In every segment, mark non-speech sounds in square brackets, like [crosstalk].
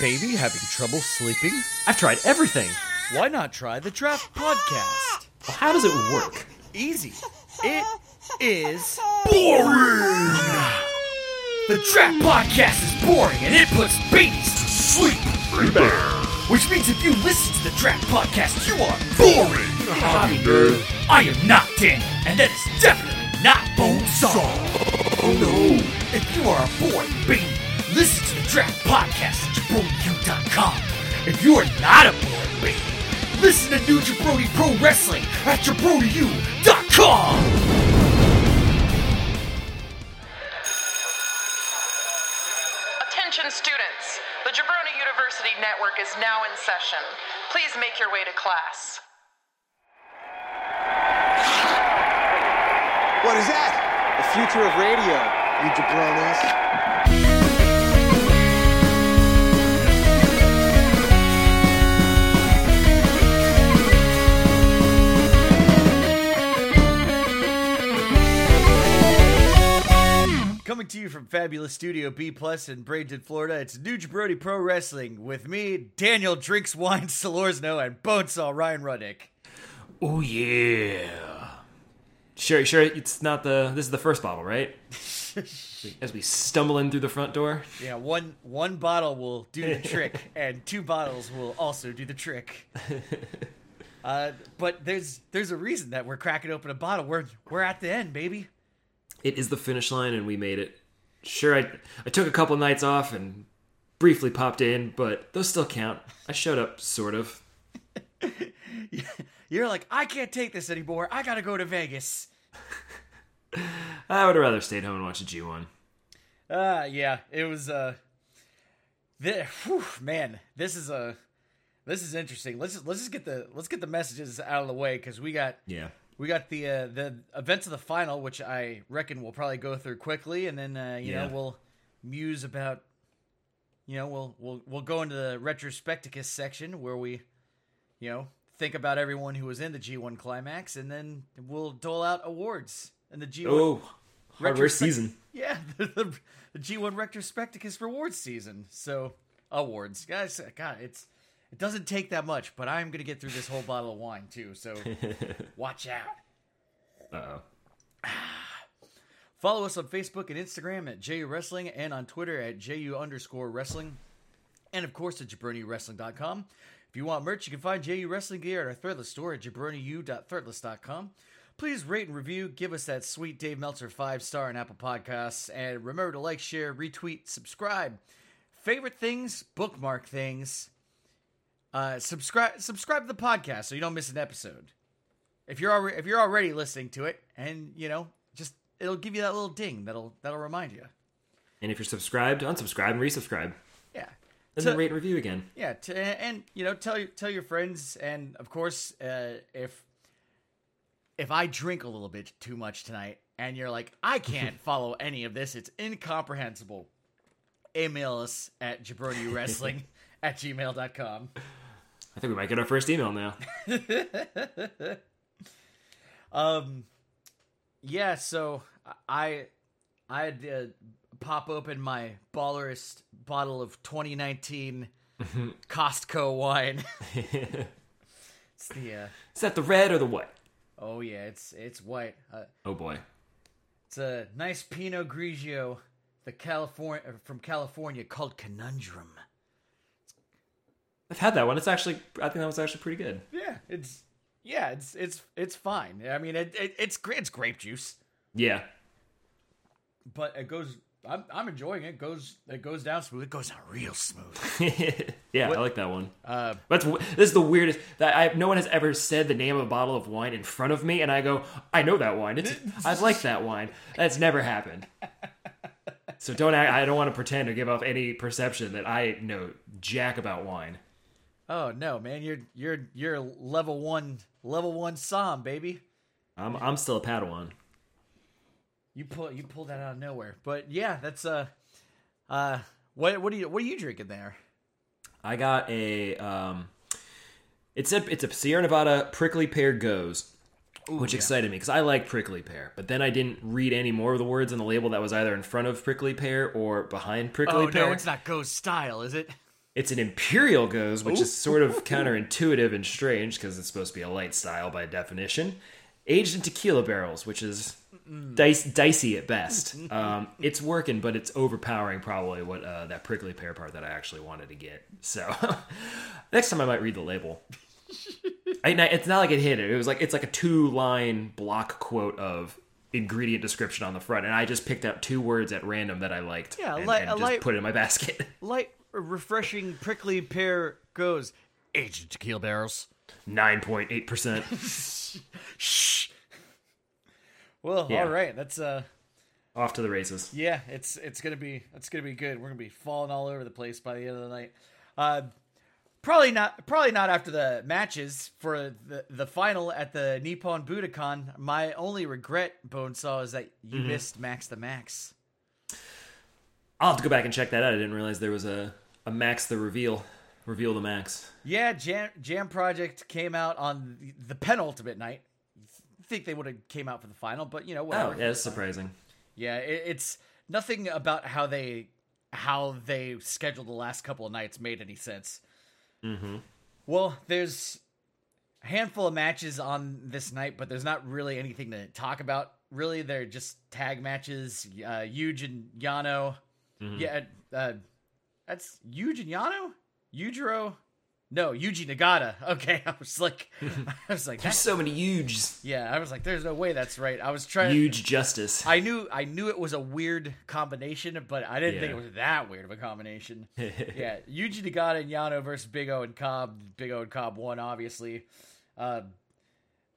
Baby, having trouble sleeping? I've tried everything. Why not try the Draft Podcast? Well, how does it work? Easy. It is boring. The Draft Podcast is boring and it puts babies to sleep. Which means if you listen to the Draft Podcast, you are boring. I am not Daniel, and that is definitely not Bonesaw. Oh no. If you are a boring baby, listen to the Draft Podcast at JabroniU.com. If you are not a boring baby, listen to New Jabroni Pro Wrestling at JabroniU.com. Attention students, the Jabroni University Network is now in session. Please make your way to class. What is that? The future of radio, you jabronis. Coming to you from Fabulous Studio B Plus in Bradenton, Florida, it's New Jabroni Pro Wrestling with me, Daniel Drinks Wine Salorzno, and Bonesaw Ryan Ruddick. Oh yeah. Sure, sure. It's not the. This is the first bottle, right? [laughs] As we stumble in through the front door. Yeah, one one bottle will do the [laughs] trick, and two bottles will also do the trick. [laughs] Uh, but there's there's a reason that we're cracking open a bottle. We're we're at the end, baby. It is the finish line, and we made it. Sure, I I took a couple nights off and briefly popped in, but those still count. I showed up, sort of. [laughs] You're like, I can't take this anymore. I gotta go to Vegas. [laughs] I would have rather stayed home and watched a G one. Uh yeah, it was uh the, whew, man, this is a this is interesting. Let's just let's just get the let's get the messages out of the way cuz we got Yeah. We got the uh, the events of the final which I reckon we'll probably go through quickly and then uh, you Yeah. know we'll muse about you know, we'll we'll we'll go into the retrospecticus section where we you know, think about everyone who was in the G1 climax and then we'll dole out awards in the G1 Oh, Retrospect- season. yeah, [laughs] the, the, the G1 Retrospecticus rewards season. So awards, guys. God, it's it doesn't take that much, but I'm gonna get through this whole bottle of wine too. So [laughs] watch out. Uh oh. [sighs] Follow us on Facebook and Instagram at JU Wrestling and on Twitter at JU underscore wrestling. And of course at JabroniWrestling.com. If you want merch, you can find JU Wrestling gear at our Threadless store at JabroniU.threadless.com. Please rate and review, give us that sweet Dave Meltzer five star on Apple Podcasts, and remember to like, share, retweet, subscribe. Favorite things, bookmark things. Uh, subscribe subscribe to the podcast so you don't miss an episode. If you're already if you're already listening to it, and you know, just it'll give you that little ding that'll that'll remind you. And if you're subscribed, unsubscribe and resubscribe. Yeah. And To- then rate and review again. Yeah, to, and you know, tell your tell your friends, and of course, uh, if if I drink a little bit too much tonight, and you're like, I can't [laughs] follow any of this, it's incomprehensible. Email us at jabroniwrestling [laughs] at gmail.com. I think we might get our first email now. [laughs] Um, yeah, so I I had to pop open my ballerist bottle of 2019 [laughs] Costco wine. [laughs] it's the uh, Is that the red or the white? oh yeah, it's it's white. Uh, Oh boy. it's a nice Pinot Grigio, the California from California called Conundrum. I've had that one. It's actually, I think that was actually pretty good. Yeah, it's yeah, it's it's it's fine. I mean, it, it it's it's grape juice. Yeah. but it goes. I'm, I'm enjoying it. it. Goes it goes down smooth. It goes down real smooth. [laughs] yeah, What- I like that one. Uh, That's this is the weirdest that I no one has ever said the name of a bottle of wine in front of me, and I go, I know that wine. It's [laughs] I like that wine. That's never happened. So don't act, I don't want to pretend or give off any perception that I know jack about wine. Oh no, man, you're you're you're level one level one Psalm baby. I'm I'm still a Padawan. You pull you pulled that out of nowhere. But yeah, that's uh uh what what are you what are you drinking there? I got a um, it's a it's a Sierra Nevada prickly pear gose. which excited me because I like prickly pear. But then I didn't read any more of the words on the label that was either in front of prickly pear or behind prickly Oh pear. Oh no, it's not Gose style, is it? It's an imperial gose, which is sort of counterintuitive and strange because it's supposed to be a light style by definition. Aged in tequila barrels, which is dice, dicey at best. [laughs] Um, it's working, but it's overpowering probably what uh, that prickly pear part that I actually wanted to get. So [laughs] next time I might read the label. [laughs] I, it's not like it hit it. It was like it's like a two line block quote of ingredient description on the front, and I just picked out two words at random that I liked. Yeah, and, li- and just light- put it in my basket. Light, refreshing, prickly pear gose. Aged tequila barrels. Nine point eight percent. [laughs] Shh. Well, Yeah. all right. That's uh, Off to the races. yeah. It's it's gonna be it's gonna be good. We're gonna be falling all over the place by the end of the night. Uh, probably not. Probably not after the matches for the the final at the Nippon Budokan. My only regret, Bonesaw, is that you missed Max the Max. I'll have to go back and check that out. I didn't realize there was a, a Max the reveal. Reveal the Max. Yeah, Jam Jam Project came out on the, the penultimate night. Think they would have came out for the final, but you know Oh, yeah, it's surprising. Yeah, it, it's nothing about how they how they scheduled the last couple of nights made any sense. Mm-hmm. Well, there's a handful of matches on this night, but there's not really anything to talk about. Really, they're just tag matches. Uh, Yuji and Yano. Yeah, uh, that's Yuji and Yano. Yujiro. No, Yuji Nagata. [laughs] Okay, I was like, [laughs] I was like, There's so many huge, yeah, I was like, there's no way that's right. I was trying. huge justice. I knew I knew it was a weird combination, but I didn't think it was that weird of a combination. [laughs] yeah, Yuji Nagata and Yano versus Big O and Cobb. Big O and Cobb won, obviously. Uh,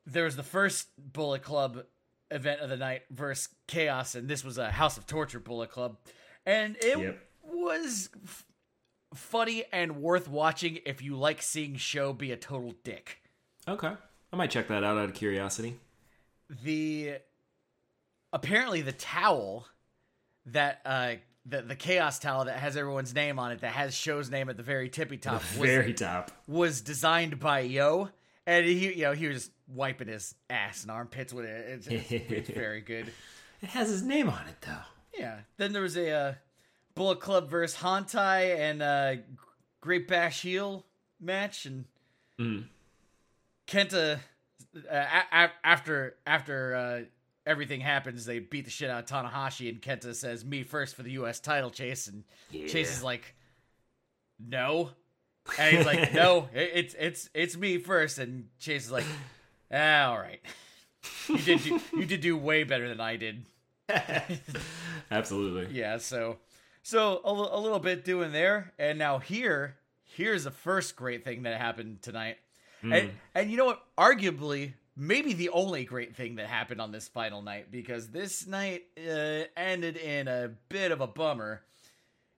there was the first Bullet Club event of the night versus Chaos, and this was a House of Torture Bullet Club, and it Yep. Was f- funny and worth watching if you like seeing Sho be a total dick. Okay. I might check that out out of curiosity. the apparently the towel that uh the, the chaos towel that has everyone's name on it that has Sho's name at the very tippy top was, Very top. was designed by YOH and he you know he was wiping his ass and armpits with it it's, it's, [laughs] it's very good It has his name on it, though. yeah then there was a uh, bullet club versus Hontai and uh great bash heel match and Kenta, uh, a- a- after after uh, everything happens, they beat the shit out of Tanahashi, and Kenta says, "Me first for the U.S. title, Chase." And Chase is like, "No," and he's like, [laughs] "No, it, it's it's it's me first. And Chase is like, ah, "All right, you did do, you did do way better than I did." [laughs] Absolutely. Yeah, so so a, little bit doing there, and now here here's the first great thing that happened tonight, and and you know what? Arguably, maybe the only great thing that happened on this final night because this night uh, ended in a bit of a bummer,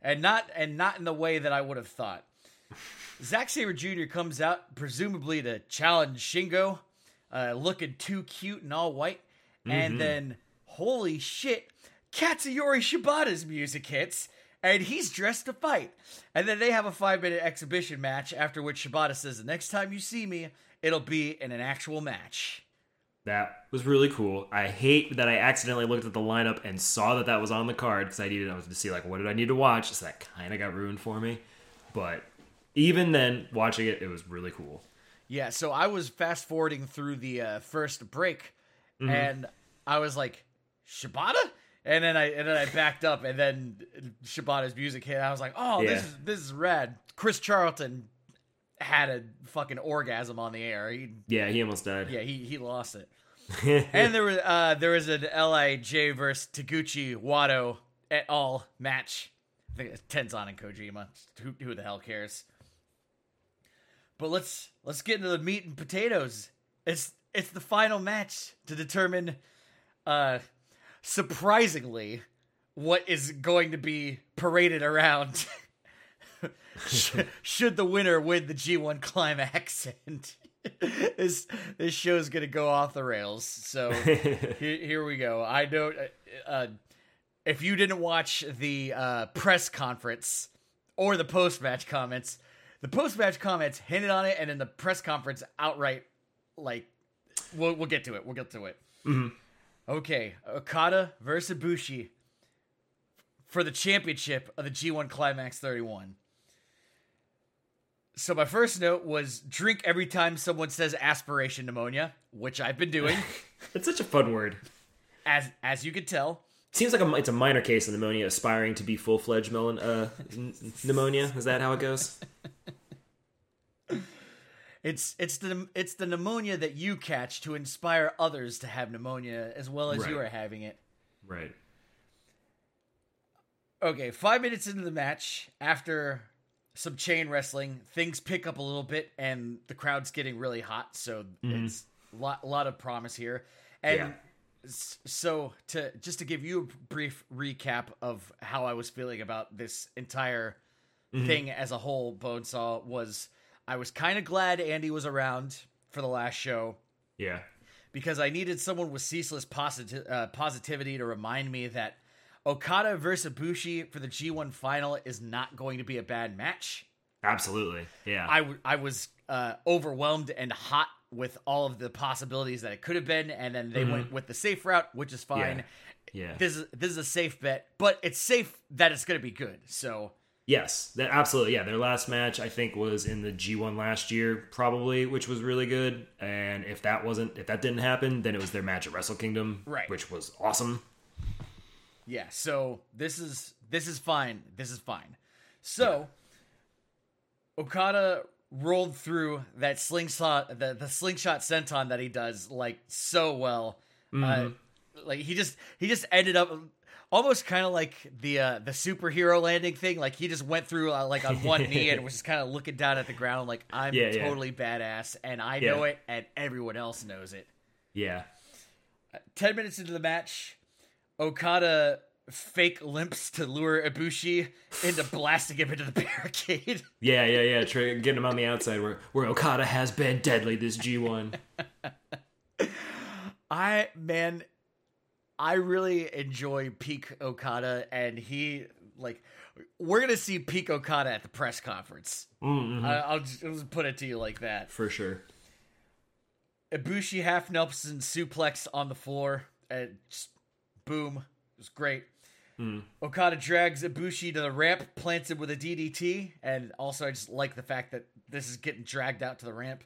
and not and not in the way that I would have thought. [laughs] Zack Sabre Jr. comes out presumably to challenge Shingo, uh, looking too cute and all white, and then holy shit, Katsuyori Shibata's music hits, and he's dressed to fight. And then they have a five minute exhibition match, after which Shibata says, The next time you see me, it'll be in an actual match. That was really cool. I hate that I accidentally looked at the lineup and saw that that was on the card because I needed to see like what did I need to watch. So that kind of got ruined for me. But even then, watching it, it was really cool. Yeah, so I was fast forwarding through the uh, first break, and I was like, Shibata? And then I and then I backed up, and then Shibata's music hit. I was like, "Oh, this is this is rad." Chris Charlton had a fucking orgasm on the air. He Yeah, he almost died. Yeah, he he lost it. [laughs] and there was uh there was an Lij versus Taguchi Wato et al match. I think it's Tenzan and Kojima. Who who the hell cares? But let's let's get into the meat and potatoes. It's it's the final match to determine uh surprisingly what is going to be paraded around [laughs] should, the winner win the G1 climax and this this show's gonna go off the rails. So [laughs] here, here we go. I don't. Uh, uh, if you didn't watch the uh, press conference or the post match comments, the post match comments hinted on it, and then the press conference outright like we'll we'll get to it. We'll get to it. Mm-hmm. Okay, Okada versus Ibushi for the championship of the G1 Climax 31. So my first note was drink every time someone says aspiration pneumonia, which I've been doing, [laughs] It's such a fun word. as as you could tell. Seems like a, it's a minor case of pneumonia aspiring to be full fledged melon uh, n- pneumonia. Is that how it goes? [laughs] It's it's the it's the pneumonia that you catch to inspire others to have pneumonia as well as you are having it. Right. Okay, five minutes into the match, after some chain wrestling, things pick up a little bit, and the crowd's getting really hot. So mm-hmm. it's a lot, lot of promise here. And Yeah. so, to just to give you a brief recap of how I was feeling about this entire mm-hmm. thing as a whole, Bonesaw was I was kind of glad Andy was around for the last show Yeah. because I needed someone with ceaseless posit- uh, positivity to remind me that Okada versus Ibushi for the G1 final is not going to be a bad match. Absolutely. Yeah. I, w- I was uh, overwhelmed and hot with all of the possibilities that it could have been, and then they went with the safe route, which is fine. yeah. This is this is a safe bet, but it's safe that it's going to be good. So Yes, that absolutely. Yeah, their last match I think was in the G1 last year, probably, which was really good. And if that wasn't, if that didn't happen, then it was their match at Wrestle Kingdom, Right. which was awesome. Yeah, so this is this is fine. This is fine. So Okada rolled through that slingshot the, the slingshot senton that he does like so well. Uh, like he just he just ended up almost kind of like the uh, the superhero landing thing. Like he just went through uh, like on one knee and [laughs] was just kind of looking down at the ground like I'm Yeah, yeah. totally badass and I Yeah. know it and everyone else knows it. Yeah. 10 minutes into the match, Okada fake limps to lure Ibushi into blasting him into the [laughs] barricade. Yeah, yeah, yeah. Try, getting him on the outside where, where Okada has been deadly this G1. [laughs] I, man, I really enjoy peak Okada, and he, like, we're going to see peak Okada at the press conference. Mm-hmm. I, I'll, just, just put it to you like that. For sure. Ibushi half Nelson suplex on the floor, and just boom. It was great. Okada drags Ibushi to the ramp, plants him with a DDT, and also I just like the fact that this is getting dragged out to the ramp.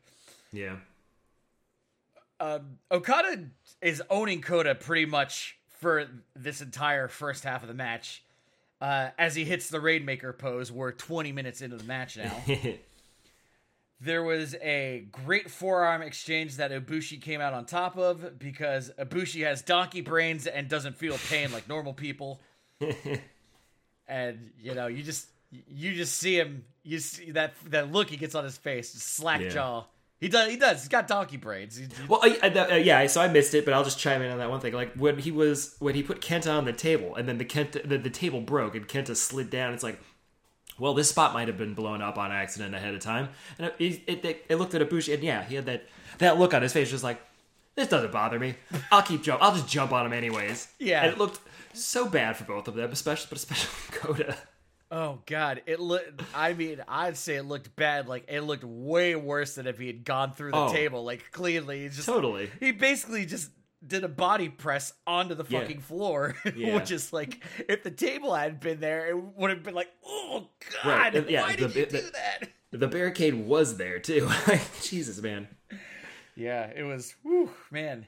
Yeah. Um, Okada is owning Kota pretty much for this entire first half of the match. Uh, as he hits the Rainmaker pose, we're 20 minutes into the match now. [laughs] There was a great forearm exchange that Ibushi came out on top of because Ibushi has donkey brains and doesn't feel pain like normal people. [laughs] and you know, you just you just see him, you see that that look he gets on his face, slack Yeah. jaw. He does. He does. He's got donkey brains. He- he- Well, I, I, uh, yeah, so I missed it, but I'll just chime in on that one thing. Like when he was when he put Kenta on the table, and then the Kenta the, the table broke, and Kenta slid down. It's like, well, this spot might have been blown up on accident ahead of time. And it, it, it, it looked at Ibushi, and yeah, he had that that look on his face, just like this doesn't bother me. I'll keep jump. I'll just jump on him anyways. [laughs] Yeah. and it looked so bad for both of them, especially but especially [laughs] Kota. Oh God! It looked. I mean, I'd say it looked bad. Like it looked way worse than if he had gone through the Oh. table. Like cleanly, he's just Totally. He basically just did a body press onto the Yeah. fucking floor, [laughs] Yeah. which is like if the table hadn't been there, it would have been like, oh God, Right, and- yeah, why the- did you the- do that? The barricade was there too. [laughs] Jesus, man. Yeah, it was. Whew, man.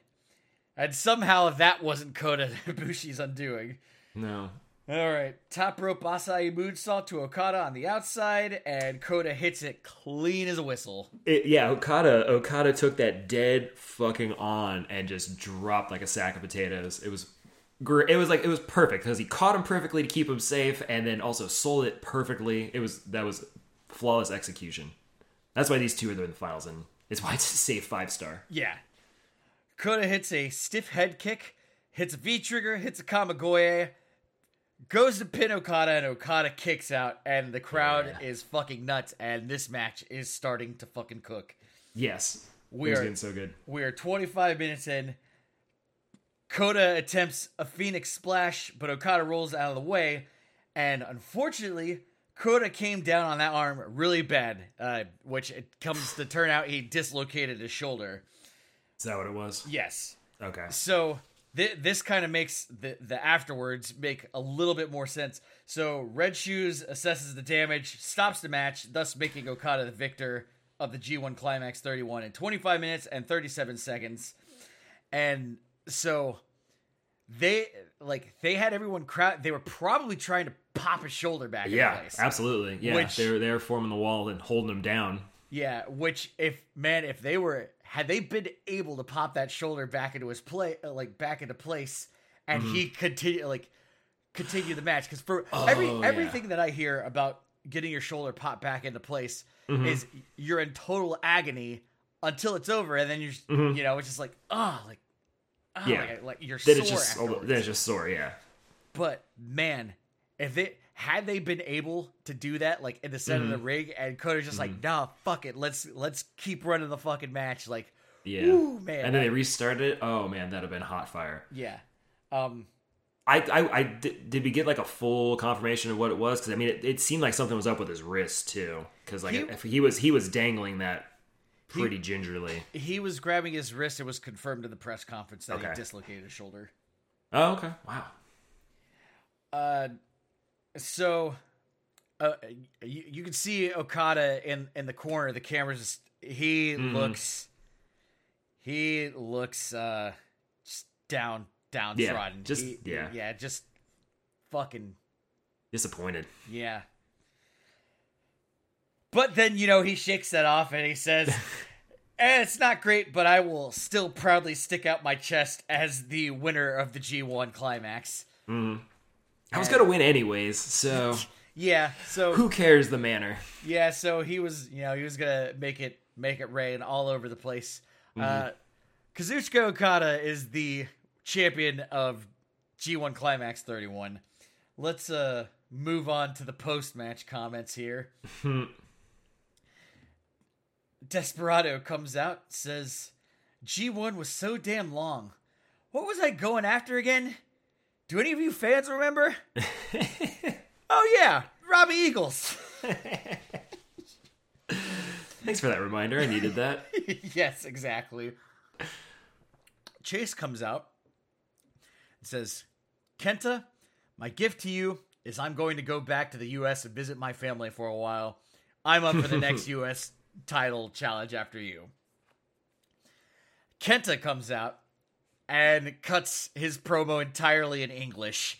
And somehow that wasn't Kota [laughs] Ibushi's undoing. No. All right, top rope Asai moonsault to Okada on the outside, and Kota hits it clean as a whistle. It, yeah, Okada Okada took that dead fucking on and just dropped like a sack of potatoes. It was it was like it was perfect because he caught him perfectly to keep him safe and then also sold it perfectly. It was that was flawless execution. That's why these two are in the finals and it's why it's a safe five star. Yeah. Kota hits a stiff head kick, hits a V trigger, hits a Kamigoye, goes to pin Okada, and Okada kicks out, and the crowd is fucking nuts, and this match is starting to fucking cook. Yes, We are getting so good. We are 25 minutes in. Kota attempts a Phoenix splash, but Okada rolls out of the way. And unfortunately, Kota came down on that arm really bad, uh, which it comes to turn out he dislocated his shoulder. Is that what it was? Yes. Okay. So th- this kind of makes the the afterwards make a little bit more sense. So Red Shoes assesses the damage, stops the match, thus making Okada the victor of the G1 Climax 31 in 25 minutes and 37 seconds. And so they like they had everyone crowd. They were probably trying to pop his shoulder back. Yeah, in place. absolutely. Yeah, Which- they're they're forming the wall and holding him down. Yeah, which if man, if they were had they been able to pop that shoulder back into his play, uh, like back into place, and he Mm-hmm. continue like continue the match because for every Oh, everything that I hear about getting your shoulder popped back into place Mm-hmm. is you're in total agony until it's over, and then you're just, you know it's just like oh like oh, Mm-hmm. Yeah. like, like you're Then sore it's just afterwards. then it's just sore. Yeah. But man, if they had they been able to do that, like in the center Mm-hmm. of the ring, and have just like, nah, fuck it, let's let's keep running the fucking match, like, Yeah. Ooh, man, and then they restarted it. Oh man, that'd have been hot fire. yeah, um, I, I, I did, did we get like a full confirmation of what it was? Because I mean, it, it seemed like something was up with his wrist too. Because like He- if he was he was dangling that pretty gingerly. he was grabbing his wrist. It was confirmed in the press conference that Okay. he dislocated his shoulder. Oh okay, wow. Uh, so, uh, you, you can see Okada in in the corner. The camera's just he Mm-hmm. looks, he looks uh, just down downtrodden. just- He- yeah. yeah, just fucking Disappointed. yeah. But then you know he shakes that off and he says. [laughs] "Eh, It's not great, but I will still proudly stick out my chest as the winner of the G1 climax. I was gonna win anyways, so [laughs] Yeah, so who cares the manner? Yeah, so he was, you know, he was gonna make it make it rain all over the place. Uh, Kazuchika Okada is the champion of G1 Climax 31. Let's uh move on to the post match comments here. [laughs] Desperado comes out, says, G1 was so damn long. What was I going after again? Do any of you fans remember? [laughs] oh yeah, Robbie Eagles. Thanks for that reminder. I needed that. [laughs] yes, exactly. Chase comes out and says, Kenta, my gift to you is I'm going to go back to the U.S. and visit my family for a while. I'm up for the next [laughs] U.S. title challenge after you. Kenta comes out and cuts his promo entirely in English.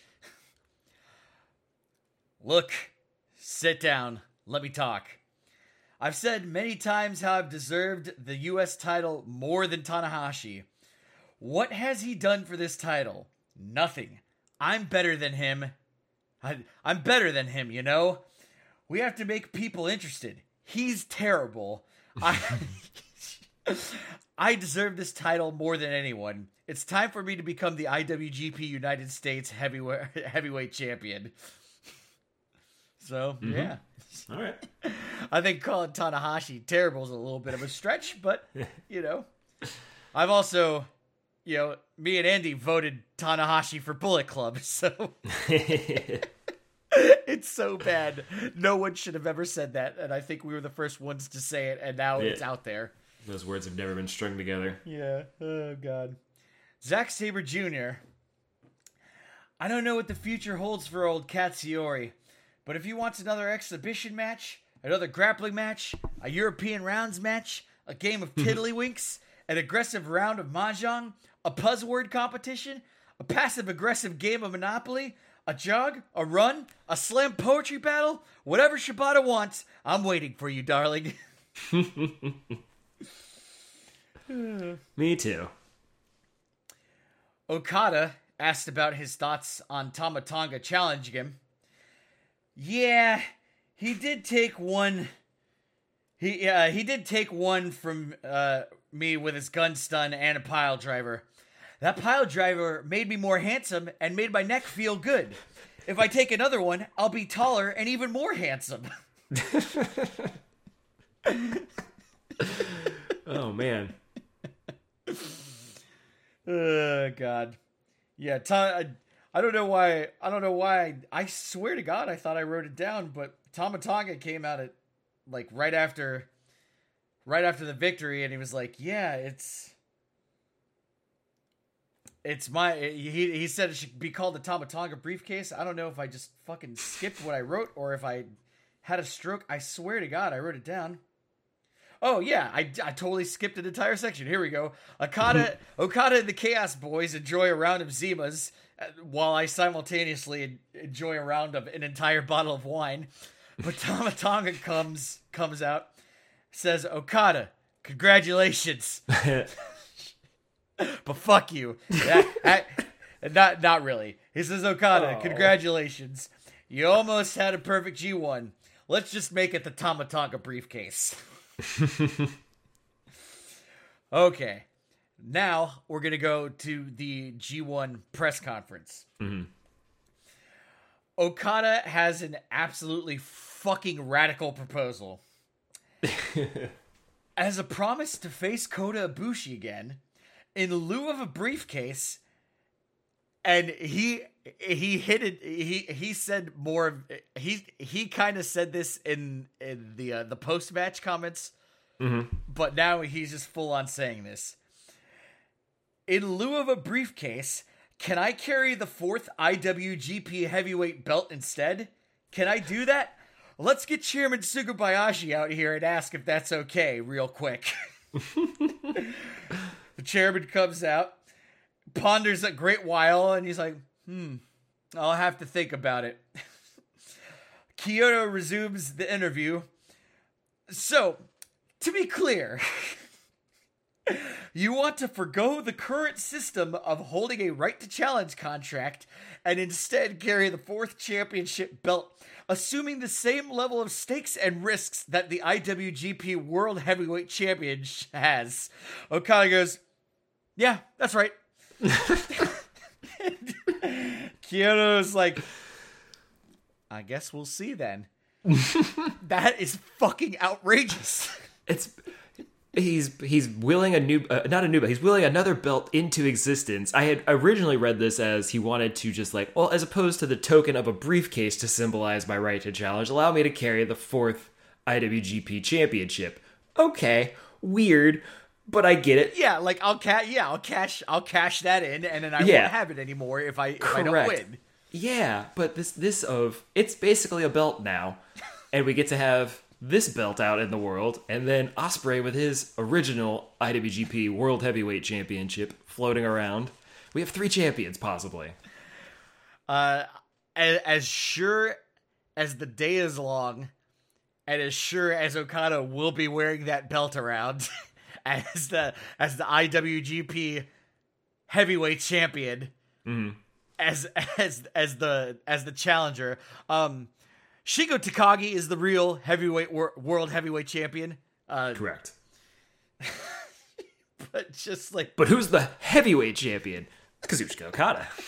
Look, sit down, let me talk. I've said many times how I've deserved the US title more than Tanahashi. What has he done for this title? Nothing. I'm better than him. I, I'm better than him, you know? We have to make people interested. He's terrible. I, [laughs] I deserve this title more than anyone. It's time for me to become the IWGP United States heavyweight, [laughs] heavyweight champion. So, mm-hmm. yeah. All right. I think calling Tanahashi terrible is a little bit of a stretch, but [laughs] you know, I've also, you know, me and Andy voted Tanahashi for Bullet Club, [laughs] so it's so bad. No one should have ever said that, and I think we were the first ones to say it, and now it's out there. Those words have never been strung together. Yeah. Oh God. Zack Sabre Jr. I don't know what the future holds for old Katsuyori, but if he wants another exhibition match, another grappling match, a European rounds match, a game of [laughs] tiddlywinks, an aggressive round of mahjong, a buzzword competition, a passive aggressive game of Monopoly, a jog, a run, a slam poetry battle, whatever Shibata wants, I'm waiting for you, darling. [laughs] [laughs] Me too. Okada asked about his thoughts on Tama Tonga challenging him. Yeah, he did take one. He uh, he did take one from uh, me with his gun stun and a pile driver. That pile driver made me more handsome and made my neck feel good. If I take another one, I'll be taller and even more handsome. [laughs] [laughs] Oh man. Oh God, yeah. Ta- I, I don't know why. I don't know why. I, I swear to God, I thought I wrote it down, but Tama Tonga came out at like right after, right after the victory, and he was like, "Yeah, it's, It's my he he said it should be called the Tama Tonga briefcase. I don't know if I just fucking skipped what I wrote or if I had a stroke. I swear to God, I wrote it down. Oh yeah, I, I totally skipped an entire section. Here we go. Okada [laughs] Okada and the Chaos Boys enjoy a round of Zimas, uh, while I simultaneously enjoy a round of an entire bottle of wine. But [laughs] Tama Tonga comes comes out, says Okada, congratulations. [laughs] but fuck you. That- that- not not really. He says Okada, congratulations. You almost had a perfect G1. Let's just make it the Tama Tonga briefcase. [laughs] okay. Now we're going to go to the G1 press conference. Mm-hmm. Okada has an absolutely fucking radical proposal. [laughs] As a promise to face Kota Ibushi again, in lieu of a briefcase, and he he hit it. He he said more. of He he kind of said this in in the uh, the post match comments, but now he's just full on saying this. In lieu of a briefcase, can I carry the fourth IWGP Heavyweight belt instead? Can I do that? Let's get Chairman Sugabayashi out here and ask if that's okay, real quick. [laughs] the chairman comes out, ponders a great while, and he's like, hmm, I'll have to think about it. [laughs] Kyoto resumes the interview. So, to be clear, [laughs] you want to forego the current system of holding a right to challenge contract and instead carry the fourth championship belt, assuming the same level of stakes and risks that the IWGP World Heavyweight Champion has. Okada goes, Yeah, that's right. [laughs] Kyoto's like, I guess we'll see then. [laughs] that is fucking outrageous. It's he's he's willing a new uh, not a new belt he's willing another belt into existence i had originally read this as he wanted to just like well as opposed to the token of a briefcase to symbolize my right to challenge allow me to carry the fourth iwgp championship okay weird but i get it Yeah, like I'll cash. Yeah, I'll cash. I'll cash that in, and then I Yeah. won't have it anymore if I if I don't Correct. win. Yeah, but this this of it's basically a belt now, [laughs] and we get to have this belt out in the world, and then Ospreay with his original IWGP World Heavyweight Championship floating around. We have three champions possibly. Uh, as, as sure as the day is long, and as sure as Okada will be wearing that belt around [laughs] [laughs] as the as the IWGP Heavyweight Champion, as as as the as the challenger. Um, Shingo Takagi is the real heavyweight wor- world heavyweight champion. Uh, Correct. [laughs] but just like But who's the heavyweight champion? Kazuchika Okada. [laughs]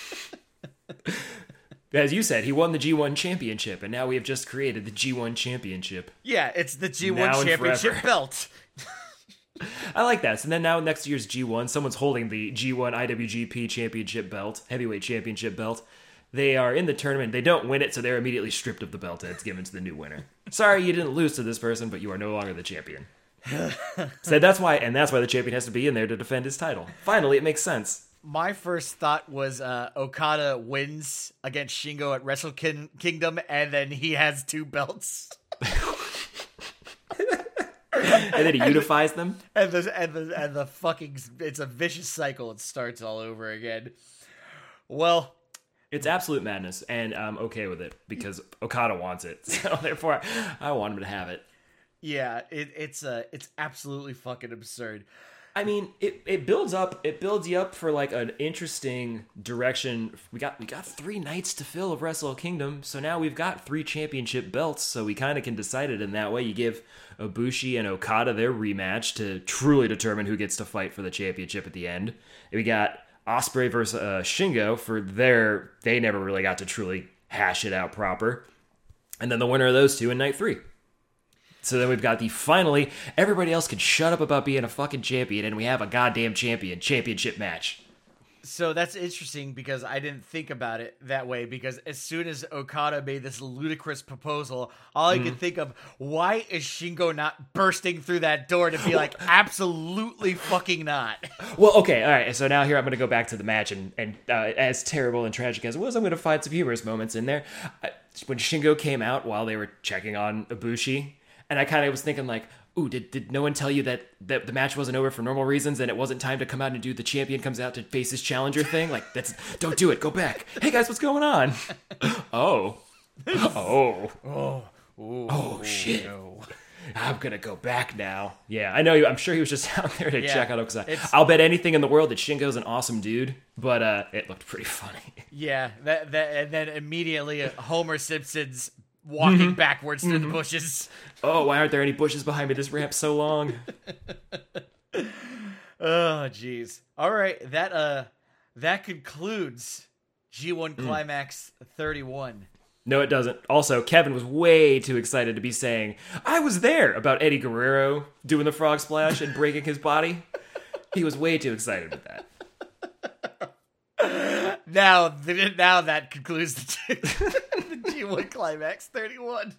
As you said, he won the G1 championship, and now we have just created the G1 championship. yeah, it's the G1 Now championship belt. I like that. So then now next year's G1, someone's holding the G1 IWGP Championship belt, heavyweight championship belt. They are in the tournament. They don't win it, so they're immediately stripped of the belt and it's given to the new winner. Sorry, you didn't lose to this person, but you are no longer the champion. [laughs] so that's why, and that's why the champion has to be in there to defend his title. Finally, it makes sense. My first thought was uh, Okada wins against Shingo at Wrestle Kin- Kingdom, and then he has two belts, [laughs] And then he unifies them. and the and the and the fucking it's a vicious cycle. It starts all over again. Well, It's absolute madness, and I'm okay with it because Okada wants it. [laughs] So therefore, I want him to have it. yeah, it, it's uh, it's absolutely fucking absurd. I mean, it, it builds up. It builds you up for like an interesting direction. We got we got three nights to fill of Wrestle Kingdom, so now we've got three championship belts. So we kind of can decide it in that way. You give Ibushi and Okada their rematch to truly determine who gets to fight for the championship at the end. We got Ospreay versus uh, Shingo for their. They never really got to truly hash it out proper. And then the winner of those two in night three. So then we've got the finally everybody else can shut up about being a fucking champion, and we have a goddamn champion championship match. So that's interesting because I didn't think about it that way. Because as soon as Okada made this ludicrous proposal, all I could think of why is Shingo not bursting through that door to be like, absolutely fucking not. [laughs] Well, okay, all right. So now here I'm going to go back to the match, and and uh, as terrible and tragic as it was, I'm going to find some humorous moments in there. Uh, when Shingo came out while they were checking on Ibushi, and I kind of was thinking like, "Ooh, did, did no one tell you that that the match wasn't over for normal reasons, and it wasn't time to come out and do the champion comes out to face his challenger thing? Like that's don't do it. Go back. Hey guys, what's going on? oh, [laughs] Uh oh, oh, Oh shit. I'm gonna go back now. Yeah, I know. I'm sure he was just [laughs] out there to Yeah, check out because I'll bet anything in the world that Shingo's an awesome dude, but uh, it looked pretty funny. Yeah, that that and then immediately uh, Homer Simpson's walking mm-hmm. backwards through the mm-hmm. bushes. oh, why aren't there any bushes behind me? This ramp's so long. [laughs] Oh, jeez. All right, that uh, that concludes G1 mm. Climax 31. No, it doesn't. Also, Kevin was way too excited to be saying, I was there about Eddie Guerrero doing the frog splash and breaking his body. He was way too excited with that. [laughs] Now, now that concludes the, [laughs] the G1 Climax 31.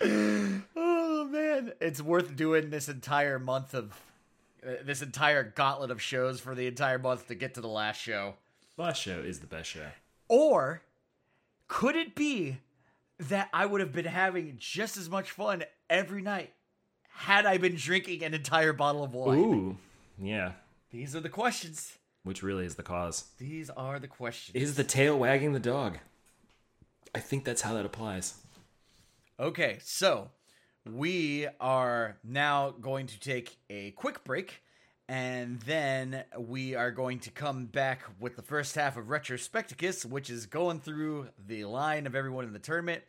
[laughs] oh man, it's worth doing this entire month of uh, this entire gauntlet of shows for the entire month to get to the last show. Last show is the best show. Or could it be that I would have been having just as much fun every night had I been drinking an entire bottle of wine? Ooh, yeah. These are the questions. Which really is the cause. These are the questions. Is the tail wagging the dog? I think that's how that applies. Okay, so we are now going to take a quick break, and then we are going to come back with the first half of Retrospecticus, which is going through the line of everyone in the tournament.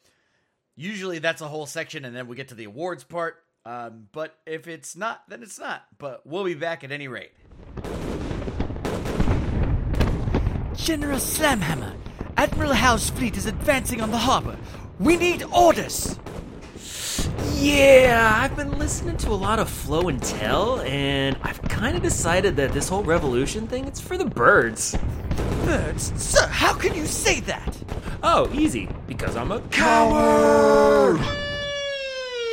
Usually that's a whole section, and then we get to the awards part. Um, but if it's not, then it's not. But we'll be back at any rate. General Slamhammer, Admiral Howe's fleet is advancing on the harbor. We need orders. Yeah, I've been listening to a lot of Flow and Tell, and I've kind of decided that this whole revolution thing, it's for the birds. Birds, sir, how can you say that? Oh, easy, because I'm a Coward!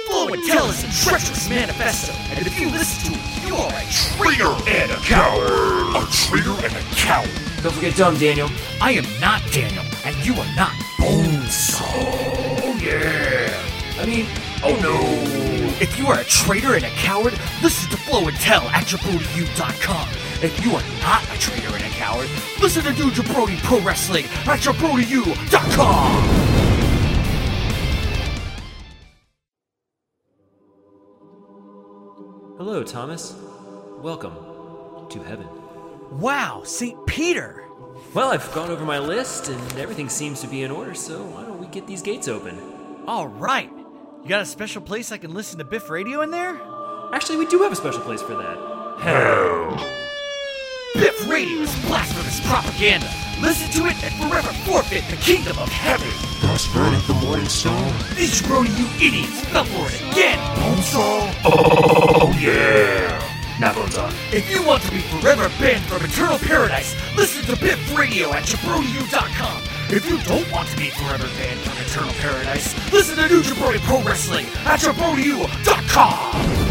Flow and Tell is a treacherous manifesto, and if you listen to it, you are a traitor and a coward. A traitor and a coward. Don't forget Dumb Daniel. I am not Daniel, and you are not Bones. Oh yeah. I mean, Oh no! If you are a traitor and a coward, listen to Flow and Tell at JabroniU.com. If you are not a traitor and a coward, listen to New Jabroni Pro Wrestling at JabroniU.com. hello, Thomas. Welcome to heaven. Wow, St. Peter! Well, I've gone over my list, and everything seems to be in order, so why don't we get these gates open? All right. You got a special place I can listen to Biff Radio in there? Actually, we do have a special place for that. Hell. Biff Radio is blasphemous propaganda. Listen to it and forever forfeit the kingdom of heaven. Prosperity the Morning Star. These jabroni you idiots fell for it again, Bonesaw! Oh yeah! Now Bonesaw, if you want to be forever banned from eternal paradise, listen to Biff Radio at JabroniU.com. If you don't want to be forever banned from eternal paradise, listen to New Jabroni Pro Wrestling at JabroniU.com.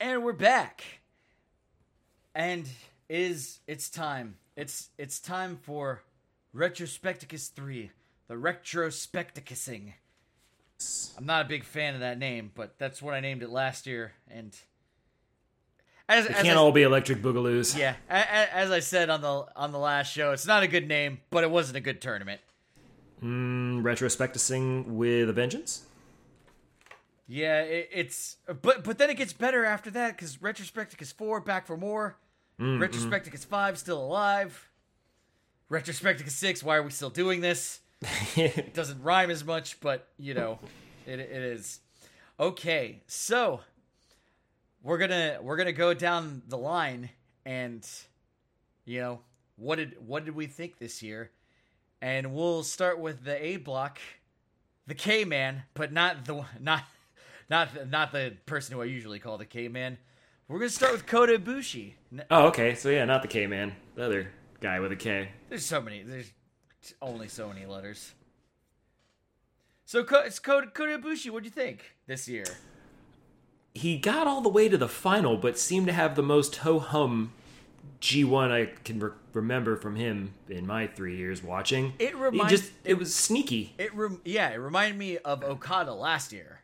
And we're back. And is it's time. It's it's time for Retrospecticus 3, the Retrospecticusing. I'm not a big fan of that name, but that's what I named it last year and as, as can't I, all be electric boogaloos. yeah, a- a- as I said on the on the last show, it's not a good name, but it wasn't a good tournament. Mm, retrospecticing with a vengeance? Yeah, it, it's but but then it gets better after that because Retrospecticus four back for more. Retrospecticus five still alive. Retrospecticus six, why are we still doing this? [laughs] it doesn't rhyme as much, but you know, it it is. Okay, so we're gonna we're gonna go down the line and you know what did what did we think this year? And we'll start with the A block, the K man, but not the not not not the person who I usually call the K man. We're gonna start with Kota Ibushi. Oh, okay. So yeah, not the K man, the other guy with a K. There's so many. There's only so many letters. So it's Kota, Ibushi. What do you think this year? He got all the way to the final, but seemed to have the most ho hum G1 I can re- remember from him in my three years watching. It He reminds- just it was sneaky. It rem- yeah, it reminded me of Okada last year.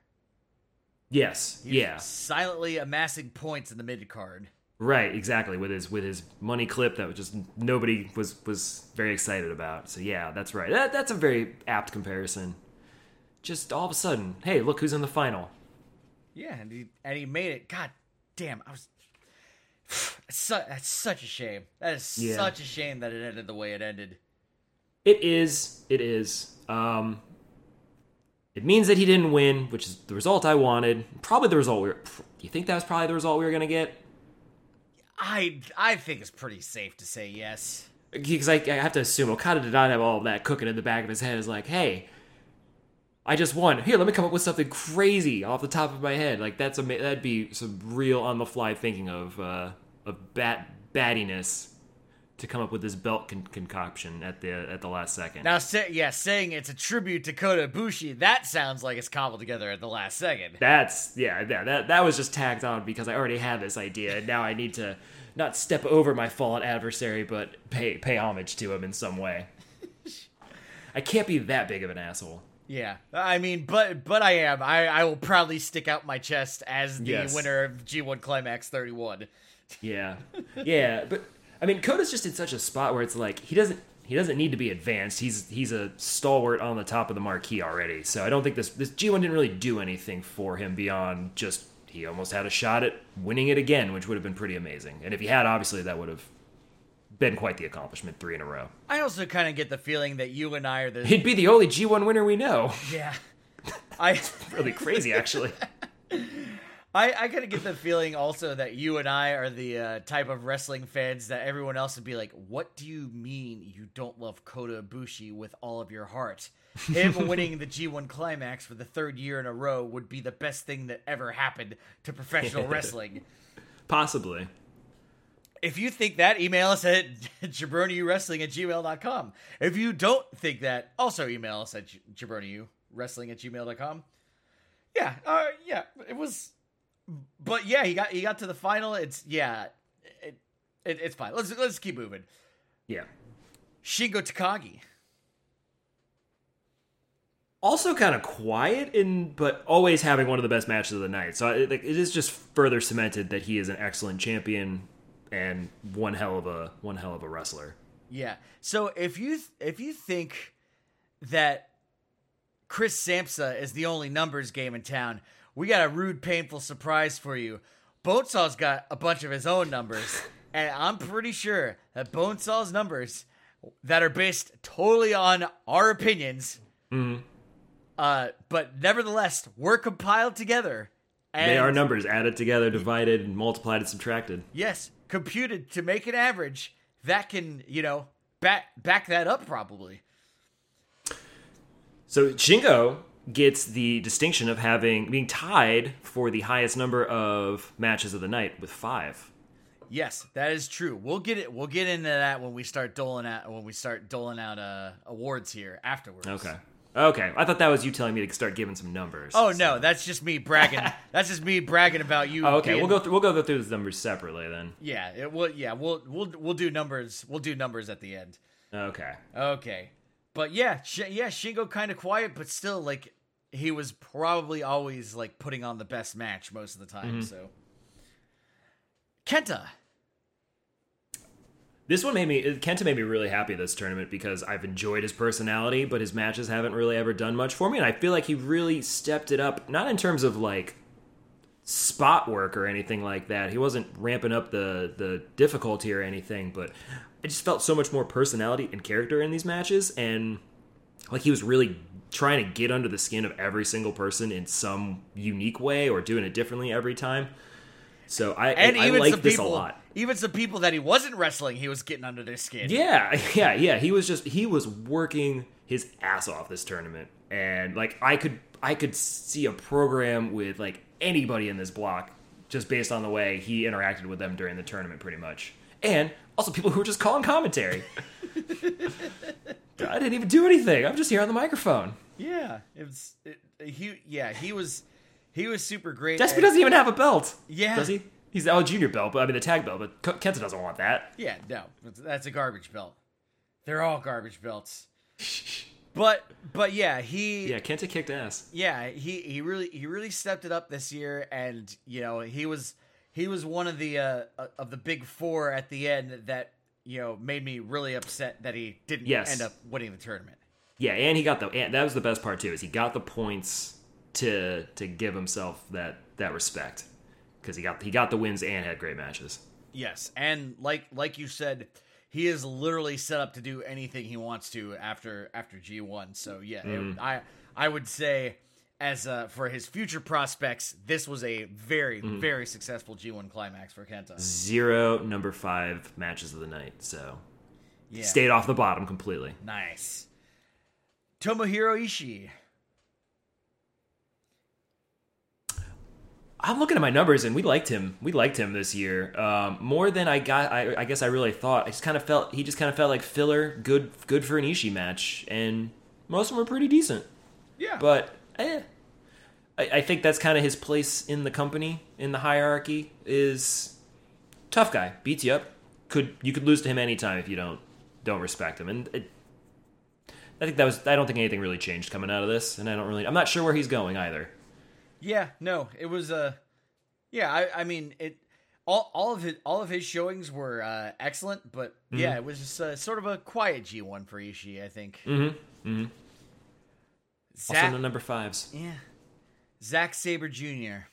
Yes, yeah, silently amassing points in the mid card. Right, exactly. With his with his money clip that was just nobody was was very excited about. So yeah, that's right. That that's a very apt comparison. Just all of a sudden, hey, look who's in the final. Yeah, and he and he made it. God damn, I was. [sighs] Su- that's such a shame. That is Yeah. such a shame that it ended the way it ended. It is. It is. Um, it means that he didn't win, which is the result I wanted. Probably the result we were. You think that was probably the result we were gonna get? I I think it's pretty safe to say yes. Because I, I have to assume Okada did not have all that cooking in the back of his head. Is like, hey, I just won. Here, let me come up with something crazy off the top of my head. Like that's ama- that'd be some real on the fly thinking of uh, of bat battiness to come up with this belt con- concoction at the at the last second. Now, say, yeah, saying it's a tribute to Kota Ibushi, that sounds like it's cobbled together at the last second. That's yeah, that, that that was just tagged on because I already had this idea, and now I need to not step over my fallen adversary, but pay pay homage to him in some way. I can't be that big of an asshole. Yeah, I mean, but but I am. I I will proudly stick out my chest as the Yes. winner of G1 Climax 31. Yeah, yeah, but I mean, Kota's just in such a spot where it's like he doesn't he doesn't need to be advanced. He's he's a stalwart on the top of the marquee already. So I don't think this this G1 didn't really do anything for him beyond just he almost had a shot at winning it again, which would have been pretty amazing. And if he had, obviously, that would have been quite the accomplishment, three in a row. I also kind of get the feeling that you and I are the He'd be the only G1 winner we know. yeah. [laughs] I It's really crazy, actually. [laughs] I, I kind of get the feeling also that you and I are the uh, type of wrestling fans that everyone else would be like, "What do you mean you don't love Kota Ibushi with all of your heart? Him [laughs] winning the G1 Climax for the third year in a row would be the best thing that ever happened to professional [laughs] wrestling." Possibly. If you think that, email us at [laughs] jabroniwrestling at gmail.com. If you don't think that, also email us at jabroniwrestling at gmail.com. Yeah, uh, yeah, it was, but yeah, he got he got to the final. It's yeah, it, it it's fine. Let's let's keep moving. Yeah. Shingo Takagi. also kind of quiet in but always having one of the best matches of the night so it, like, it is just further cemented that he is an excellent champion and one hell of a one hell of a wrestler Yeah. So if you if you think that Chris Samsa is the only numbers game in town, we got a rude, painful surprise for you. Bonesaw's got a bunch of his own numbers, [laughs] and I'm pretty sure that Bonesaw's numbers that are based totally on our opinions, Hmm. uh, but nevertheless were compiled together. And they are numbers added together divided and multiplied and subtracted yes, computed to make an average that can you know back back that up probably. so shingo gets the distinction of having being tied for the highest number of matches of the night with five Yes, that is true. We'll get it. We'll get into that when we start doling out when we start doling out uh, awards here afterwards. okay okay i thought that was you telling me to start giving some numbers Oh no, that's just me bragging. [laughs] that's just me bragging about you. Oh, okay being- we'll go through we'll go through the numbers separately then Yeah, it will. Yeah, we'll we'll we'll do numbers. We'll do numbers at the end. okay Okay, but yeah, Sh- yeah, Shingo kind of quiet, but still like he was probably always like putting on the best match most of the time. Mm-hmm. So Kenta. This one made me uh, Kenta made me really happy this tournament because I've enjoyed his personality, but his matches haven't really ever done much for me, and I feel like he really stepped it up. Not in terms of like spot work or anything like that. He wasn't ramping up the the difficulty or anything, but I just felt so much more personality and character in these matches, and like he was really trying to get under the skin of every single person in some unique way or doing it differently every time. So I And I, even I like this people, a lot. even some people that he wasn't wrestling, he was getting under their skin. Yeah, [laughs] yeah, yeah. He was just he was working his ass off this tournament, and like I could I could see a program with like anybody in this block just based on the way he interacted with them during the tournament, pretty much. And also people who were just calling commentary. [laughs] I didn't even do anything. I'm just here on the microphone. Yeah, it was it, he. Yeah, he was he was super great. Despy doesn't even have a belt. Yeah. Does he? He's the oh, junior belt, but I mean the tag belt, but Kenta doesn't want that. Yeah, no, that's a garbage belt. They're all garbage belts. [laughs] But but yeah, he Yeah, Kenta kicked ass. yeah he he really he really stepped it up this year, and you know he was he was one of the uh, of the big four at the end that you know made me really upset that he didn't Yes. end up winning the tournament. Yeah, and he got the and that was the best part too is he got the points to to give himself that that respect because he got he got the wins and had great matches. Yes, and like like you said, he is literally set up to do anything he wants to after after G one. So yeah, it- I I would say as uh, for his future prospects, this was a very very successful G one climax for Kenta. Zero number five matches of the night, so Yeah, stayed off the bottom completely. nice. Tomohiro Ishii. I'm looking at my numbers, and we liked him. We liked him this year um, more than I got. I, I guess I really thought. I just kind of felt he just kind of felt like filler. Good, good for an Ishii match, and most of them were pretty decent. Yeah, But eh, I, I think that's kind of his place in the company, in the hierarchy. Is tough guy, beats you up. Could you could lose to him anytime if you don't don't respect him, and it, I think that was. I don't think anything really changed coming out of this, and I don't really. I'm not sure where he's going either. Yeah, no, it was uh yeah, I I mean it all all of his all of his showings were uh excellent, but yeah, it was just uh, sort of a quiet G1 for Ishii, I think. Mm-hmm. Mm-hmm. Zack, Also, no number fives. yeah. Zack Sabre Jr.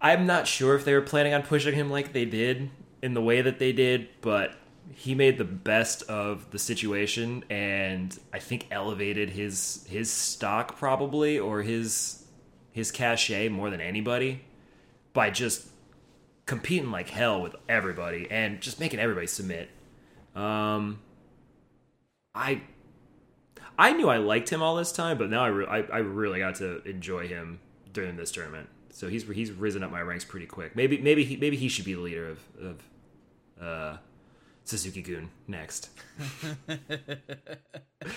I'm not sure if they were planning on pushing him like they did in the way that they did, but he made the best of the situation and I think elevated his his stock probably or his his cachet more than anybody by just competing like hell with everybody and just making everybody submit. Um I I knew I liked him all this time, but now I, re- I I really got to enjoy him during this tournament. So he's he's risen up my ranks pretty quick. Maybe maybe he maybe he should be the leader of of uh, Suzuki-gun next. [laughs]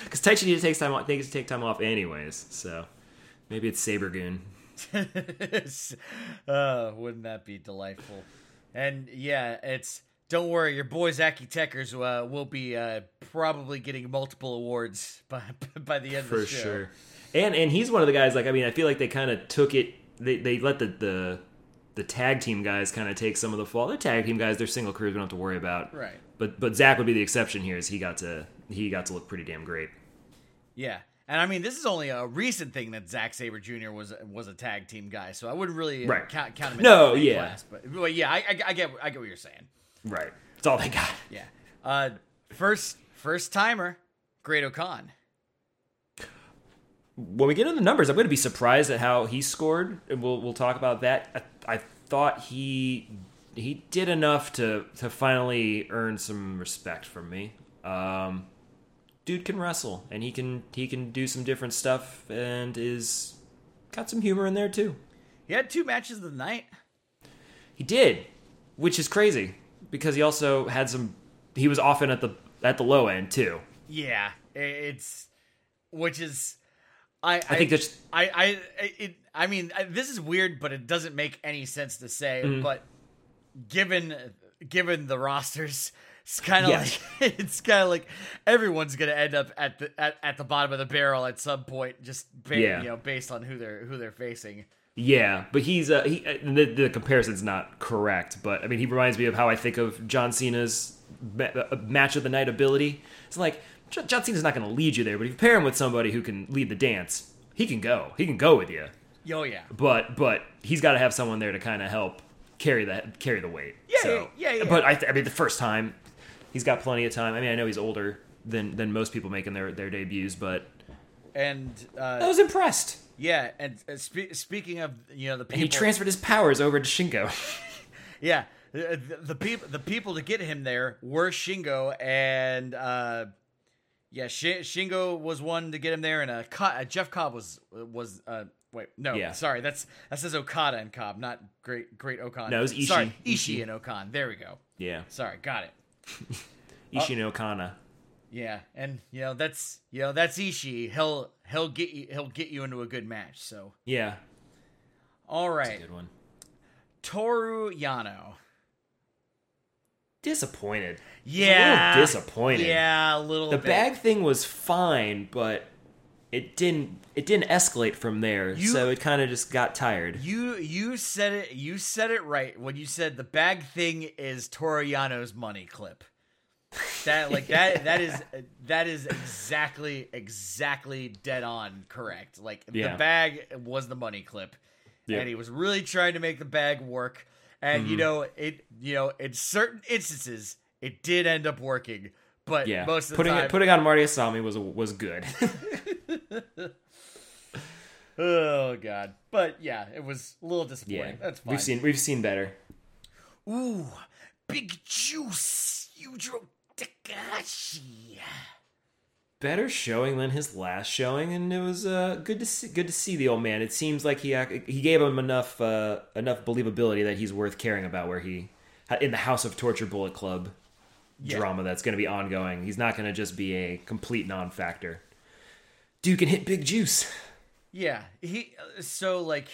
Because Taichi needs to take time off. Needs to take time off anyways. So maybe it's Sabre Goon. uh, [laughs] wouldn't that be delightful? And yeah, it's don't worry, your boy Zaki Techers uh, will be uh, probably getting multiple awards [laughs] by by the end of for the show. sure. And and he's one of the guys. Like I mean, I feel like they kind of took it. They they let the the the tag team guys kind of take some of the fall. They're tag team guys. They're single crews. We don't have to worry about. Right. But but Zack would be the exception here, as he got to he got to look pretty damn great. Yeah, and I mean this is only a recent thing that Zack Sabre Jr. was was a tag team guy, so I wouldn't really uh, Right. count, count him. in No, yeah. class, but, but yeah, I, I, I get I get what you're saying. Right. it's all they got. Yeah. Uh, first first timer, Great-O-Khan. When we get into the numbers, I'm going to be surprised at how he scored, and we'll we'll talk about that. I, I thought he he did enough to to finally earn some respect from me. Um, dude can wrestle, and he can he can do some different stuff, and is got some humor in there too. He had two matches of the night. He did, which is crazy because he also had some. He was often at the at the low end too. Yeah, it's which is I I think that's I I it I mean I, this is weird, but it doesn't make any sense to say. Mm-hmm. But given given the rosters, it's kind of Yes. like [laughs] it's kind of like everyone's gonna end up at the at, at the bottom of the barrel at some point, just ba- Yeah. you know based on who they're who they're facing. Yeah, but he's uh, he uh, the, the comparison's not correct, but I mean he reminds me of how I think of John Cena's ma- uh, match of the night ability. It's like J- John Cena's not going to lead you there, but if you pair him with somebody who can lead the dance, he can go. He can go with you. Oh yeah, But but he's got to have someone there to kind of help carry that carry the weight. Yeah, so, yeah, yeah. But I, th- I mean the first time he's got plenty of time. I mean I know he's older than than most people making their their debuts, but and uh, I was impressed. yeah, and uh, spe- speaking of you know the And people, he transferred his powers over to Shingo. [laughs] Yeah, the, the people the people to get him there were Shingo and uh, yeah, Sh- Shingo was one to get him there, and uh, Co- uh, Jeff Cobb was was uh, Wait, no, Yeah. sorry. That's that says Okada and Cobb, not Great Great-O-Khan. No, it was Ishii. Sorry, Ishii, Ishii. and O-Khan. There we go. Yeah, Sorry, got it. [laughs] Ishii and Okana. Yeah, and you know that's you know that's Ishii. He'll he'll get you he'll get you into a good match. So Yeah, all right, good one. Toru Yano. Disappointed. Yeah, little disappointed. Yeah, a little. The bit. bag thing was fine, but it didn't it didn't escalate from there. You- so it kind of just got tired. You you said it. You said it right when you said the bag thing is Toru Yano's money clip. That like that [laughs] that is that is exactly exactly dead on correct. Like Yeah. the bag was the money clip, Yeah. and he was really trying to make the bag work. And Mm-hmm. you know it. You know in certain instances it did end up working, but yeah, most of the putting time, it, putting on Marty Asami was was good. [laughs] [laughs] oh god. But yeah, it was a little disappointing. yeah, That's fine. we've seen we've seen better. Ooh, big juice, Yujiro Takahashi. Better showing than his last showing, and it was uh, good to see. Good to see the old man. It seems like he he gave him enough uh, enough believability that he's worth caring about. Where he in the House of Torture Bullet Club drama that's going to be ongoing. He's not going to just be a complete non-factor. Dude can hit big juice. Yeah, he. uh, So like,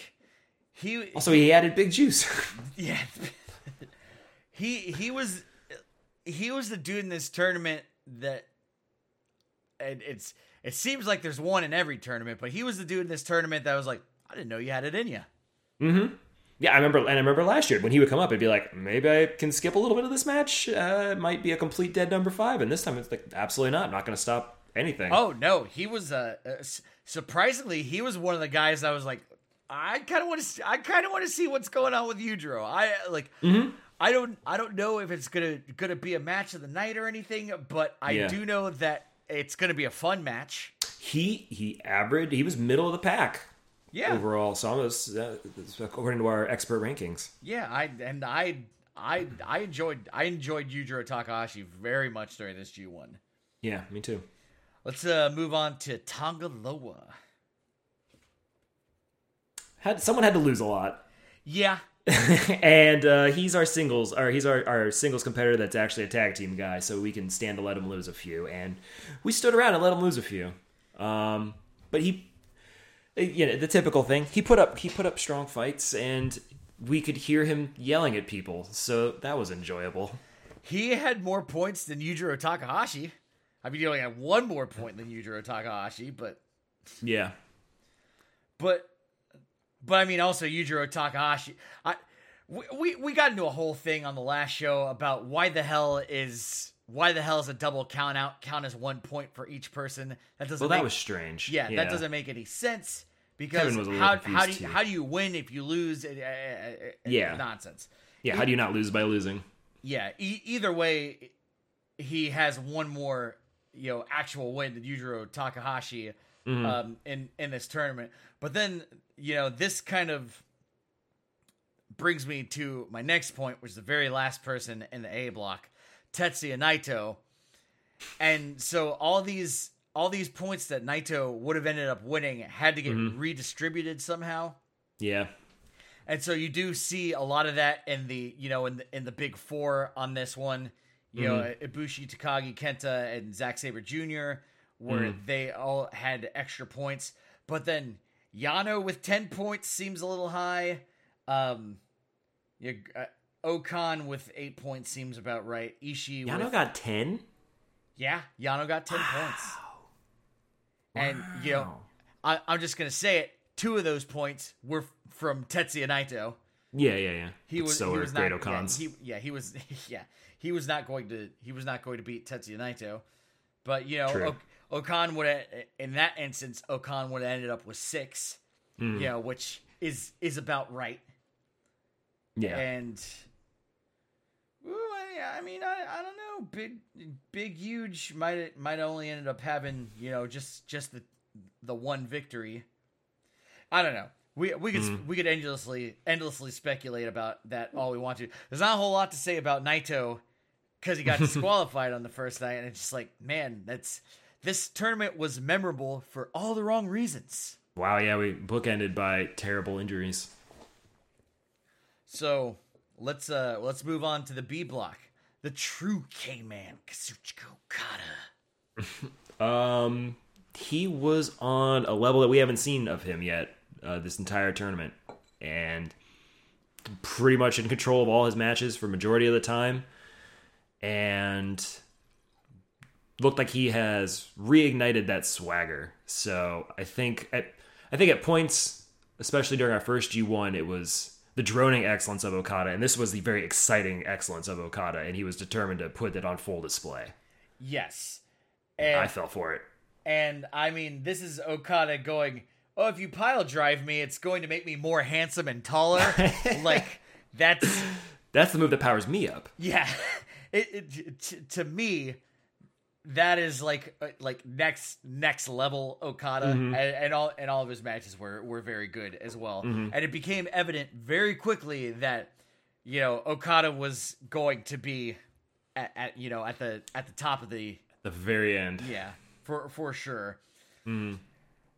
he. Also, he added big juice. [laughs] Yeah. he he was he was the dude in this tournament that and it's it seems like there's one in every tournament, but he was the dude in this tournament that was like, I didn't know you had it in you. Mm-hmm. Yeah, I remember, and I remember last year when he would come up, it'd be like, maybe I can skip a little bit of this match. Uh, it might be a complete dead number five, and this time it's like, absolutely not. I'm not going to stop anything. Oh no, he was uh, uh surprisingly he was one of the guys I was like, I kind of want to I kind of want to see what's going on with Yujiro. I like I don't I don't know if it's gonna gonna be a match of the night or anything, but I Yeah. do know that it's gonna be a fun match. he he averaged. He was middle of the pack Yeah, overall. So almost uh, according to our expert rankings. yeah. I and I I I enjoyed I enjoyed Yujiro Takahashi very much during this G one. Yeah, me too. Let's uh move on to Tanga Loa. Had someone had to lose a lot. Yeah, [laughs] and uh, he's our singles, or he's our, our singles competitor that's actually a tag team guy, so we can stand to let him lose a few. And we stood around and let him lose a few. Um, but he, you know, the typical thing. He put up he put up strong fights, and we could hear him yelling at people, so that was enjoyable. he had more points than Yujiro Takahashi. I mean, he only had one more point than Yujiro Takahashi, but Yeah, but but I mean, also Yujiro Takahashi. I we, we we got into a whole thing on the last show about why the hell is why the hell is a double count out count as one point for each person? That doesn't. well, that make, was strange. yeah, that doesn't make any sense because Kevin was a how how do you, too. how do you win if you lose? Uh, uh, Yeah. nonsense. Yeah, how do you not lose by losing? Yeah, e- either way, he has one more, you know, actual win than Yujiro Takahashi um, in in this tournament. But then, you know, this kind of brings me to my next point, which is the very last person in the A block, Tetsuya Naito. And so all these all these points that Naito would have ended up winning had to get redistributed somehow. Yeah, And so you do see a lot of that in the you know in the in the big four on this one. You know, Ibushi, Takagi, Kenta, and Zack Sabre Jr. where they all had extra points. But then Yano with ten points seems a little high. Um, you, uh, O-Khan with eight points seems about right. Ishii, Yano with, got ten. yeah, Yano got ten points. And you know, I, I'm just gonna say it. Two of those points were f- from Tetsuya Naito. Yeah, yeah, yeah. He was so he was Great not, O-Khans. Yeah, he, yeah, he was [laughs] yeah, he was not going to he was not going to beat Tetsuya Naito. But you know, True. o- O-Khan would have in that instance O-Khan would have ended up with 6. Hmm. You know, which is is about right. yeah, And ooh, I, I mean, I, I don't know. Big big huge might might only ended up having, you know, just just the the one victory. I don't know. We we could Hmm. we could endlessly endlessly speculate about that all we want to. There's not a whole lot to say about Naito because he got [laughs] disqualified on the first night, and it's just like, man, that's this tournament was memorable for all the wrong reasons. Wow, yeah, we bookended by terrible injuries. So let's uh let's move on to the B block. The true K-Man, Kazuchika Okada. [laughs] Um, he was on a level that we haven't seen of him yet uh, this entire tournament, and pretty much in control of all his matches for majority of the time, and looked like he has reignited that swagger. So I think at I think at points, especially during our first G one, it was the droning excellence of Okada, and this was the very exciting excellence of Okada, and he was determined to put it on full display. Yes. And I fell for it. And I mean, this is Okada going, "Oh, if you pile drive me, it's going to make me more handsome and taller." [laughs] like that's That's the move that powers me up. yeah. [laughs] It, it t- to me, that is like uh, like next next level Okada, mm-hmm. and, and all and all of his matches were were very good as well. Mm-hmm. And it became evident very quickly that you know Okada was going to be at, at you know at the at the top of the The very end. yeah, for for sure. Mm-hmm.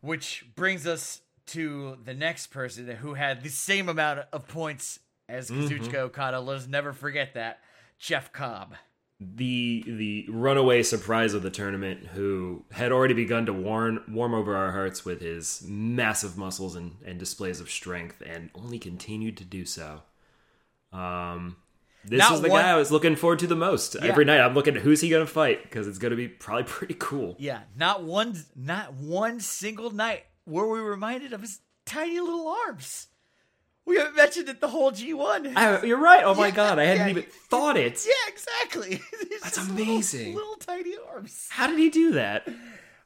Which brings us to the next person who had the same amount of points as Kazuchika Okada. Let us never forget that. Jeff Cobb. The the runaway surprise of the tournament, who had already begun to warm warm over our hearts with his massive muscles and, and displays of strength, and only continued to do so. Um, this Not is the one- guy I was looking forward to the most. Every night, I'm looking at who's he gonna fight because it's gonna be probably [laughs] pretty cool. Yeah, not one not one single night were we reminded of his tiny little arms. We haven't mentioned it the whole G1. I, you're right. Oh my Yeah, god, I hadn't yeah. even thought it. yeah, exactly. [laughs] It's That's just little- amazing. Little, tiny arms. How did he do that?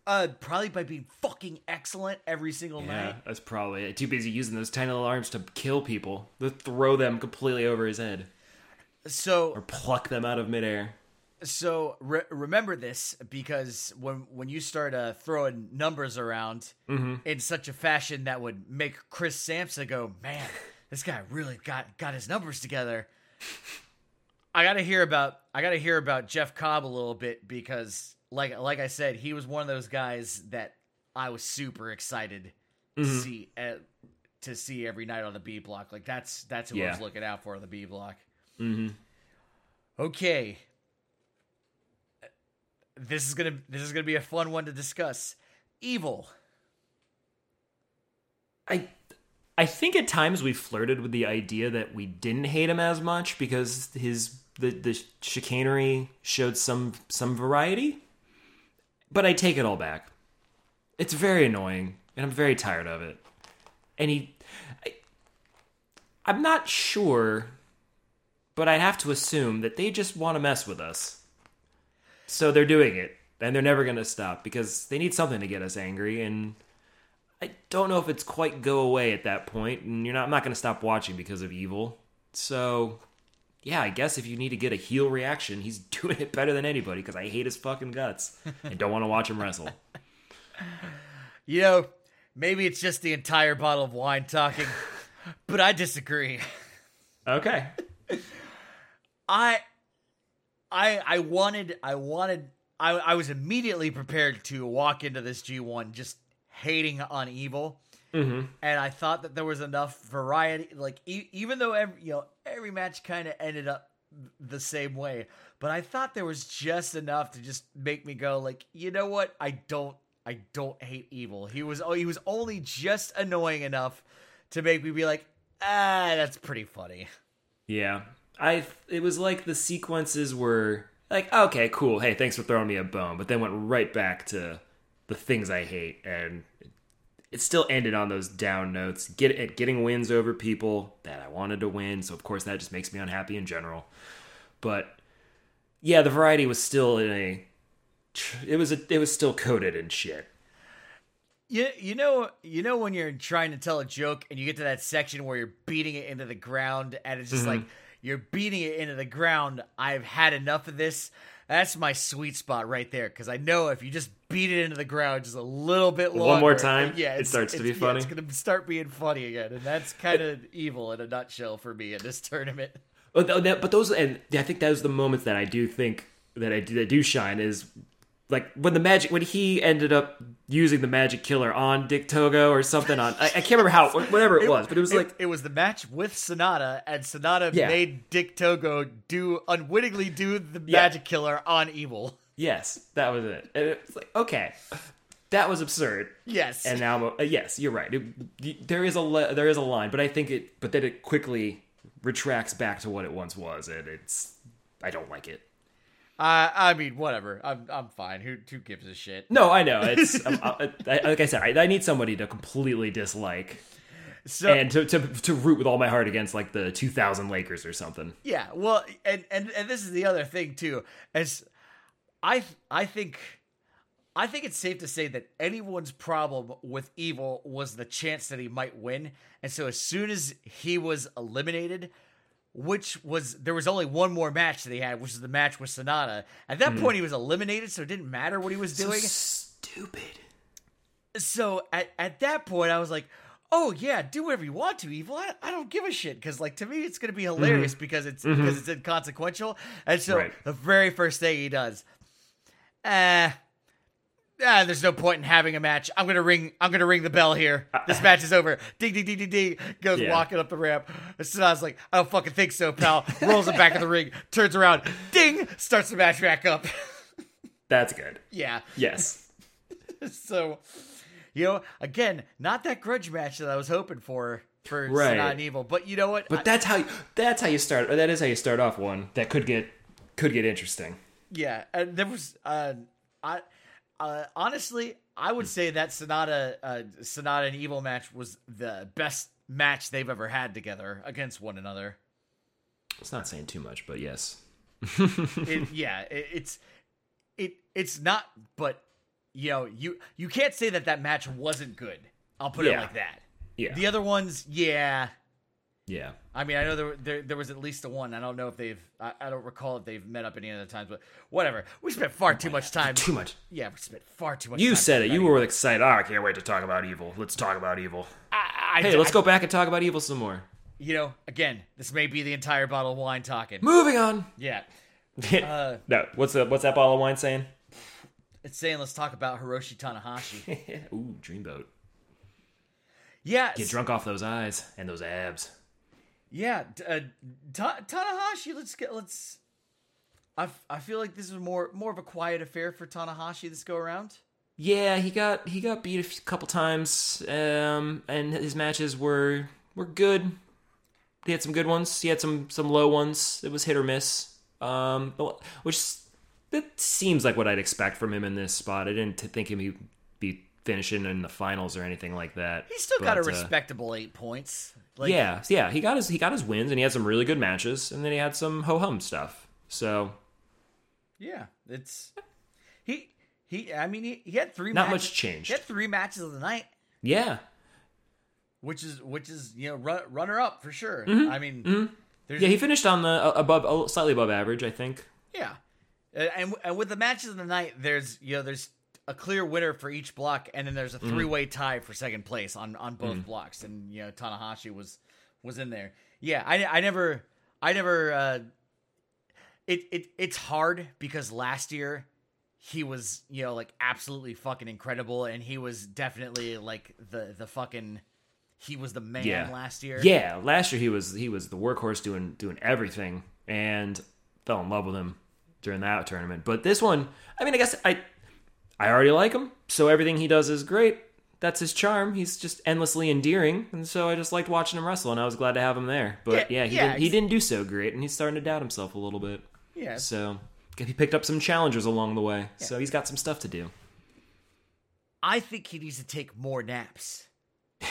Uh, probably by being fucking excellent every single Yeah, night. that's probably it. Too busy using those tiny little arms to kill people, to throw them completely over his head, So or pluck them out of midair. So re- remember this because when when you start uh, throwing numbers around in such a fashion that would make Chris Sampson go, "Man, this guy really got got his numbers together." I got to hear about I got to hear about Jeff Cobb a little bit because like like I said, he was one of those guys that I was super excited to see uh, to see every night on the B block. Like that's that's who I was looking out for on the B block. Mm-hmm. Okay, this is gonna this is gonna be a fun one to discuss. Evil. I I think at times we flirted with the idea that we didn't hate him as much because his the the chicanery showed some some variety. But I take it all back. It's very annoying and I'm very tired of it. And he I, I'm not sure but I have to assume that they just want to mess with us. So they're doing it and they're never going to stop because they need something to get us angry and I don't know if it's quite go away at that point, and you're not. I'm not going to stop watching because of evil. So, yeah, I guess if you need to get a heel reaction, he's [laughs] doing it better than anybody because I hate his fucking guts and don't want to watch him wrestle. [laughs] You know, maybe it's just the entire bottle of wine talking, [laughs] but I disagree. Okay. I I I wanted I wanted I I was immediately prepared to walk into this G1 just hating on evil. Mm-hmm. And I thought that there was enough variety like e- even though every you know every match kind of ended up the same way, but I thought there was just enough to just make me go like, "You know what? I don't I don't hate evil." He was oh, he was only just annoying enough to make me be like, "Ah, that's pretty funny." Yeah. I. It was like the sequences were like, okay, cool. Hey, thanks for throwing me a bone, but then went right back to the things I hate, and it still ended on those down notes. Get it, getting wins over people that I wanted to win, so of course that just makes me unhappy in general. But yeah, the variety was still in a. It was a, it was still coated in shit. You, you know you know when you're trying to tell a joke and you get to that section where you're beating it into the ground and it's just mm-hmm. like you're beating it into the ground. I've had enough of this. That's my sweet spot right there because I know if you just beat it into the ground just a little bit longer, One more time, yeah, it starts to be yeah, funny? it's gonna start being funny again, and that's [laughs] kind of evil in a nutshell for me in this tournament. Oh, but, oh, that, but those, and I think those are the moments that I do think that I do, that do shine is like when the magic when he ended up using the magic killer on Dick Togo or something on I, I can't remember how [laughs] whatever it, was, but it was like it was the match with Sanada, and Sanada Yeah. made Dick Togo do unwittingly do the Yeah. magic killer on Evil. [laughs] yes, that was it. And it was like okay, that was absurd. Yes, And now, uh, yes, you're right. It, there is a le- there is a line, but I think it, but then it quickly retracts back to what it once was, and it's I don't like it. I I mean, whatever. I'm I'm fine. Who who gives a shit? No, I know [laughs] it's um, I, I, like I said, I, I need somebody to completely dislike So and to, to to root with all my heart against like the 2000 Lakers or something. yeah, well, and and and this is the other thing too. As I I think. I think it's safe to say that anyone's problem with Evil was the chance that he might win. And so as soon as he was eliminated, which was there was only one more match that he had, which is the match with Sanada. At that mm-hmm. point he was eliminated, so it didn't matter what he was doing. stupid. so at, at that point i was like oh yeah do whatever you want to evil i, I don't give a shit because like to me it's gonna be mm-hmm. hilarious because it's because mm-hmm. it's inconsequential and so Right. the very first thing he does uh Ah, there's no point in having a match. I'm gonna ring. I'm gonna ring the bell here. This [laughs] match is over. Ding, ding, ding, ding, ding. Goes Yeah. walking up the ramp. So I was like, I don't fucking think so, pal. Rolls it back in the ring. Turns around. Ding. Starts the match back up. [laughs] That's good. yeah. Yes. [laughs] So, you know, again, not that grudge match that I was hoping for for Right. Sanada and Evil, but you know what? But I- that's how you, that's how you start. Or that is how you start off one that could get could get interesting. yeah, and there was, uh, I, uh, honestly, I would say that Sanada, uh, Sanada and Evil match was the best match they've ever had together against one another. It's not saying too much, but yes. It, [laughs] yeah, it, it's it it's not, but you know, you you can't say that that match wasn't good. I'll put it like that. Yeah. The other ones, yeah. Yeah. I mean, I know there, there there was at least a one. I don't know if they've. I, I don't recall if they've met up any other times, but whatever. We spent far too much time. Too much. Yeah, we spent far too much. You said it. You were excited. Oh, I can't wait to talk about evil. Let's talk about evil. I, I, Hey, let's go back and talk about evil some more. You know, again, this may be the entire bottle of wine talking. Moving on. Yeah, [laughs] uh, no, what's the what's that bottle of wine saying? it's saying let's talk about Hiroshi Tanahashi. [laughs] Ooh, dreamboat. Yeah, Get drunk off those eyes and those abs. Yeah, uh, Ta- Tanahashi. Let's get let's. I, f- I feel like this is more more of a quiet affair for Tanahashi this go around. Yeah, he got he got beat a couple times, um, and his matches were were good. He had some good ones. He had some some low ones. It was hit or miss, um, which that seems like what I'd expect from him in this spot. I didn't think he'd be finishing in the finals or anything like that. He's still got a But, uh, respectable eight points. Like, yeah, yeah, he got his he got his wins, and he had some really good matches, and then he had some ho hum stuff. So yeah, it's he he. I mean, he, he had three. Not matches, much changed. He had three matches of the night, yeah, which is which is you know run, runner up for sure. I mean, Mm-hmm. yeah, he finished on the uh, above slightly above average, I think. Yeah, Uh, and and with the matches of the night, there's you know there's a clear winner for each block, and then there's a three way tie for second place on on both blocks, and you know Tanahashi was was in there. Yeah, I I never I never. uh It it it's hard because last year he was you know like absolutely fucking incredible, and he was definitely like the the fucking he was the man Yeah. last year. Yeah, last year he was he was the workhorse doing doing everything, and fell in love with him during that tournament. But this one, I mean, I guess I I already like him, so everything he does is great. That's his charm. He's just endlessly endearing, and so I just liked watching him wrestle, and I was glad to have him there. But Yeah, yeah, he yeah, didn't, he didn't do so great, and he's starting to doubt himself a little bit. yeah. So he picked up some challengers along the way, so he's got some stuff to do. I think he needs to take more naps. [laughs]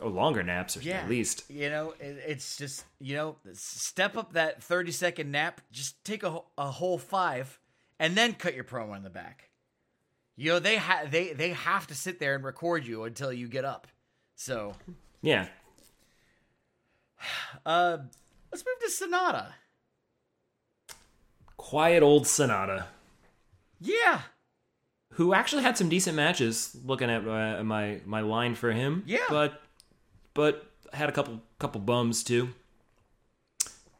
Or oh, longer naps, or Yeah. at least. You know, it, it's just, you know, step up that 30 second nap, just take a, a whole five, and then cut your promo in the back. You know, they, ha- they, they have to sit there and record you until you get up. So, Yeah, [sighs] uh, let's move to Sanada. quiet old Sanada. Yeah. who actually had some decent matches. Looking at my my, my line for him, Yeah. but but had a couple couple bums too,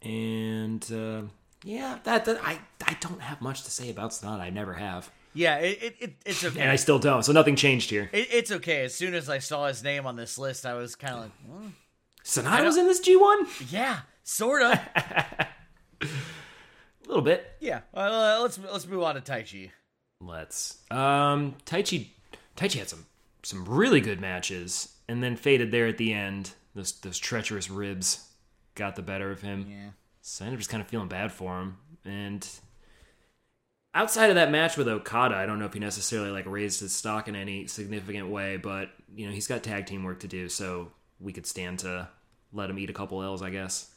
and uh, yeah, that, that I I don't have much to say about Sanada. I never have. Yeah, it, it, it it's okay. and I still don't. So nothing changed here. it, it's okay. As soon as I saw his name on this list, I was kind of like, well, Sanada was in this G1? yeah, sorta. [laughs] A little bit. yeah. Uh, let's let's move on to Taichi. Let's. Um, Taichi, Taichi had some some really good matches, and then faded there at the end. Those those treacherous ribs got the better of him. Yeah. So I ended up just kind of feeling bad for him. And outside of that match with Okada, I don't know if he necessarily like raised his stock in any significant way, but you know he's got tag team work to do, so we could stand to let him eat a couple L's, I guess.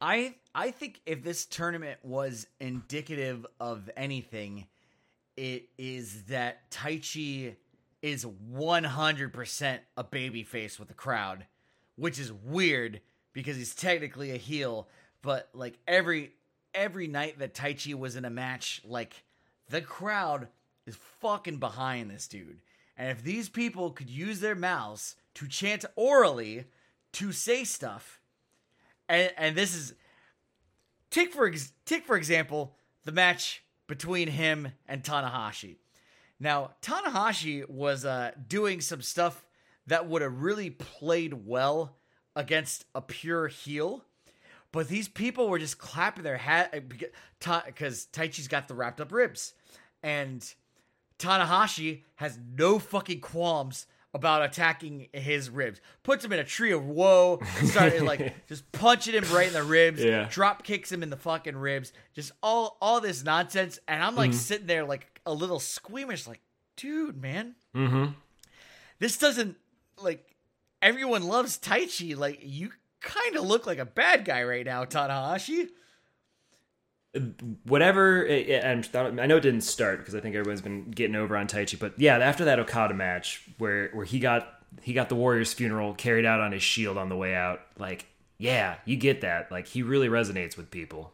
I I think if this tournament was indicative of anything, it is that Taichi is 100% a babyface with the crowd, which is weird because he's technically a heel, but like every every night that Taichi was in a match, like the crowd is fucking behind this dude. And if these people could use their mouths to chant orally to say stuff, and and this is take for ex- take for example the match between him and Tanahashi. Now Tanahashi was uh, doing some stuff that would have really played well against a pure heel, but these people were just clapping their hat because Taichi's got the wrapped up ribs, and Tanahashi has no fucking qualms about attacking his ribs. Puts him in a tree of woe, started like [laughs] just punching him right in the ribs, Yeah. drop kicks him in the fucking ribs, just all all this nonsense. And I'm like Mm-hmm. sitting there like a little squeamish, like, dude, man, Mm-hmm. this doesn't like everyone loves Taichi. Like you kind of look like a bad guy right now, Tanahashi. whatever it, it- I'm, I know it didn't start because I think everyone's been getting over on Taichi, but yeah, after that Okada match where where he got he got the Warriors funeral carried out on his shield on the way out, like yeah, you get that. Like he really resonates with people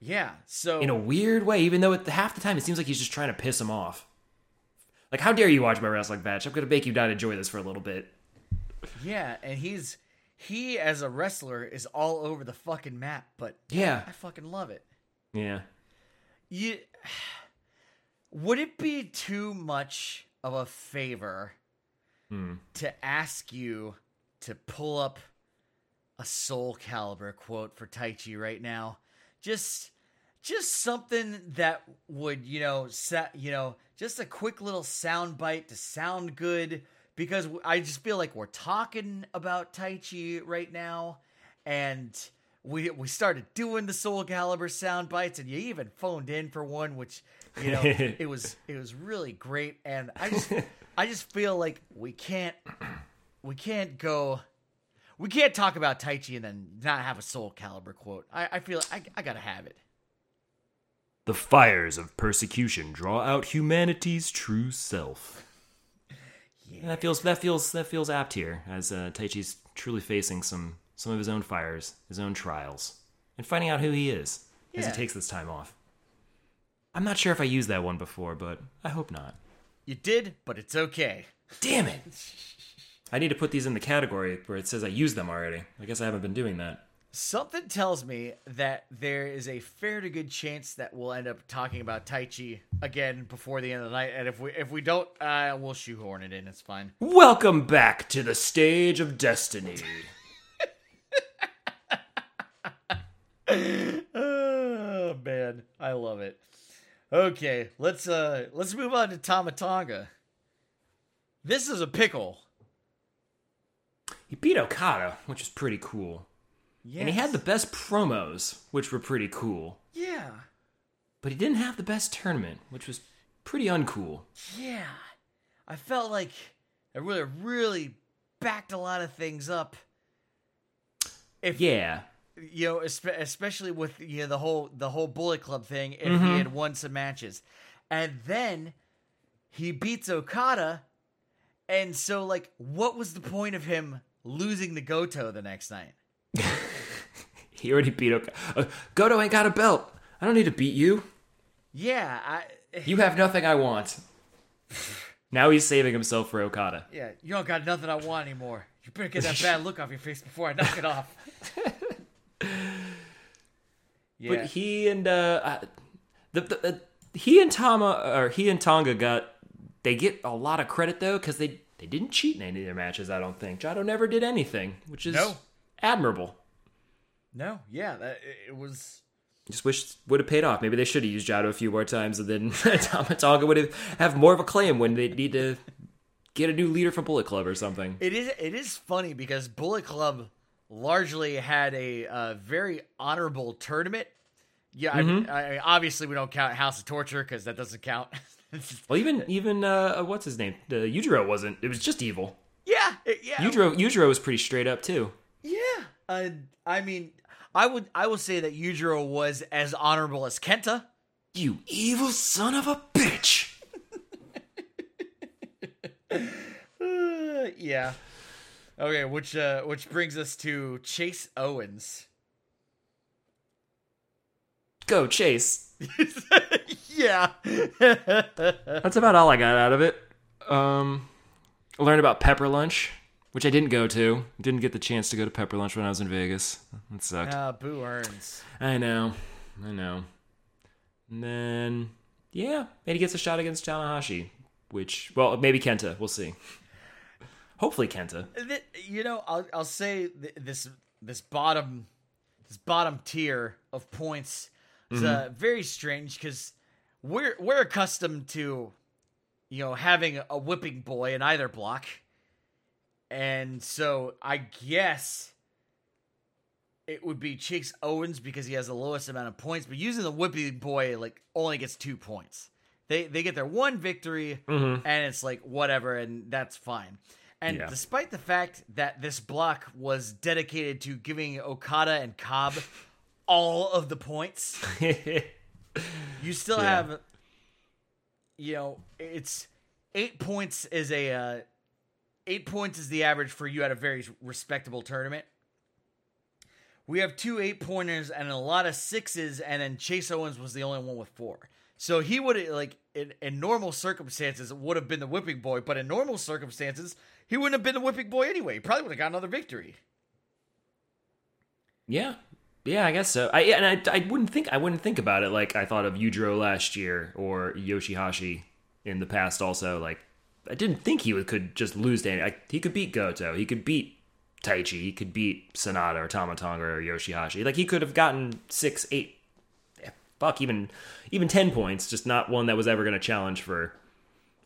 Yeah. So in a weird way, even though at half the time it seems like he's just trying to piss him off. Like how dare you watch my wrestling match? I'm gonna make you not enjoy this for a little bit. Yeah, and he's he as a wrestler is all over the fucking map, but Yeah, I fucking love it. yeah. You would it be too much of a favor hmm. to ask you to pull up a Soul Calibur quote for Taichi right now? Just just something that would, you know, set, you know, just a quick little sound bite to sound good because I just feel like we're talking about Taichi right now and we we started doing the Soul Calibur sound bites and you even phoned in for one which you know [laughs] it was it was really great and I just [laughs] I just feel like we can't we can't go we can't talk about Taichi and then not have a Soul Calibur quote. I, I feel I, I gotta have it. The fires of persecution draw out humanity's true self. Yeah. That feels that feels that feels apt here, as uh, Taichi's truly facing some some of his own fires, his own trials, and finding out who he is as he takes this time off. I'm not sure if I used that one before, but I hope not. You did, but it's okay. Damn it! [laughs] I need to put these in the category where it says I used them already. I guess I haven't been doing that. Something tells me that there is a fair to good chance that we'll end up talking about Taichi again before the end of the night, and if we if we don't, uh, we'll shoehorn it in. It's fine. Welcome back to the stage of destiny. [laughs] Oh man, I love it. Okay, let's uh let's move on to Tama Tonga. This is a pickle. He beat Okada, which is pretty cool. Yeah, And he had the best promos, which were pretty cool. yeah, But he didn't have the best tournament, which was pretty uncool. yeah. I felt like it really really backed a lot of things up. If Yeah. you know, especially with you know the whole the whole Bullet Club thing, if Mm-hmm. he had won some matches, and then he beats Okada, and so like, what was the point of him losing to Goto the next night? [laughs] He already beat Okada. Uh, Goto ain't got a belt. I don't need to beat you. Yeah, I [laughs] You have nothing I want. now he's saving himself for Okada. yeah, you don't got nothing I want anymore. You better get that bad look off your face before I knock it off. [laughs] yeah, But he and uh, the, the uh, he and Tama or he and Tonga got they get a lot of credit though because they they didn't cheat in any of their matches. I don't think Jado never did anything, which is No. admirable. No, yeah, that it was. Just wish would have paid off. Maybe they should have used Jado a few more times, and then [laughs] Tama Tonga would have have more of a claim when they need to get a new leader for Bullet Club or something. It is. It is funny because Bullet Club largely had a uh, very honorable tournament. Yeah, Mm-hmm. I, I, obviously we don't count House of Torture because that doesn't count. [laughs] Well, even even uh, what's his name? The Yujiro wasn't. It was just evil. yeah, it- yeah, Yujiro Yujiro was pretty straight up too. yeah. Uh, I mean, I would. I will say that Yujiro was as honorable as Kenta. You evil son of a bitch. Uh, [laughs] yeah. Okay, which uh, which brings us to Chase Owens. Go Chase. [laughs] yeah. [laughs] That's about all I got out of it. Um, I learned about Pepper Lunch, which I didn't go to. Didn't get the chance to go to Pepper Lunch when I was in Vegas. That sucked. Ah, Boo Earns. I know. I know. And then, yeah, and he gets a shot against Tanahashi, which, well, maybe Kenta. We'll see. Hopefully Kenta. You know, I'll I'll say th- this this bottom this bottom tier of points is uh, very strange because we're we're accustomed to you know having a whipping boy in either block, and so I guess it would be Chase Owens because he has the lowest amount of points, but using the Whippy boy like only gets two points. They they get their one victory, and it's like whatever, and that's fine. And Yeah. despite the fact that this block was dedicated to giving Okada and Cobb [laughs] all of the points, [laughs] you still Yeah. have, you know, it's eight points is a uh, eight points is the average for you at a very respectable tournament. We have two eight pointers and a lot of sixes, and then Chase Owens was the only one with four. So he would like in, in normal circumstances would have been the whipping boy, but in normal circumstances he wouldn't have been the whipping boy anyway. He probably would have got another victory. Yeah, yeah, I guess so. I and I, I wouldn't think I wouldn't think about it like I thought of Yujiro last year or Yoshihashi in the past. Also, like I didn't think he would could just lose to any. I, he could beat Goto. He could beat Taichi. He could beat Sanada or Tama Tonga or Yoshihashi. Like he could have gotten six, eight, fuck, even even ten points. Just not one that was ever going to challenge for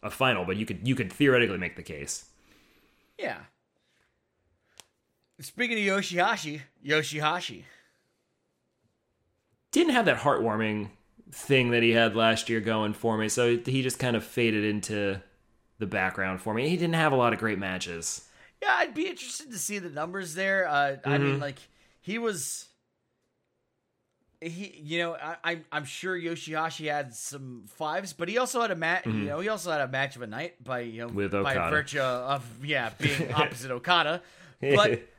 a final. But you could you could theoretically make the case. Yeah. Speaking of Yoshihashi, Yoshihashi. didn't have that heartwarming thing that he had last year going for me. So he just kind of faded into the background for me. He didn't have a lot of great matches. Yeah, I'd be interested to see the numbers there. Uh, I mean, like he was, he, you know, I, I'm I'm sure Yoshihashi had some fives, but he also had a match. You know, he also had a match of a night by you know With by Okada. virtue of yeah being [laughs] opposite Okada, but. [laughs]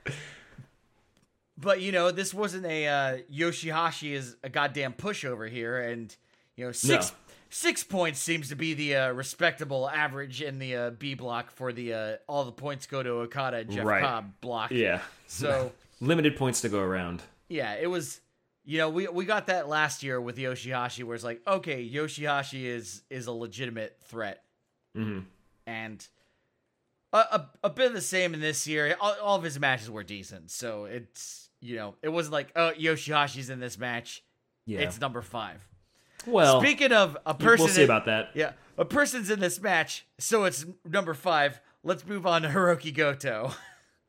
But you know, this wasn't a uh, Yoshihashi is a goddamn pushover here, and you know six No. Six points seems to be the uh, respectable average in the uh, B block for the uh, all the points go to Okada and Jeff Right. Cobb block. yeah. So [laughs] Limited points to go around. yeah, it was. You know, we we got that last year with Yoshihashi, where it's like, okay, Yoshihashi is is a legitimate threat, hmm and a, a, a bit of the same in this year. All, all of his matches were decent, so it's you know, it wasn't like, oh, Yoshihashi's in this match. Yeah. It's number five. Well, Speaking of a person, we'll see about that. Yeah, a person's in this match, so it's number five. Let's move on to Hirooki Goto.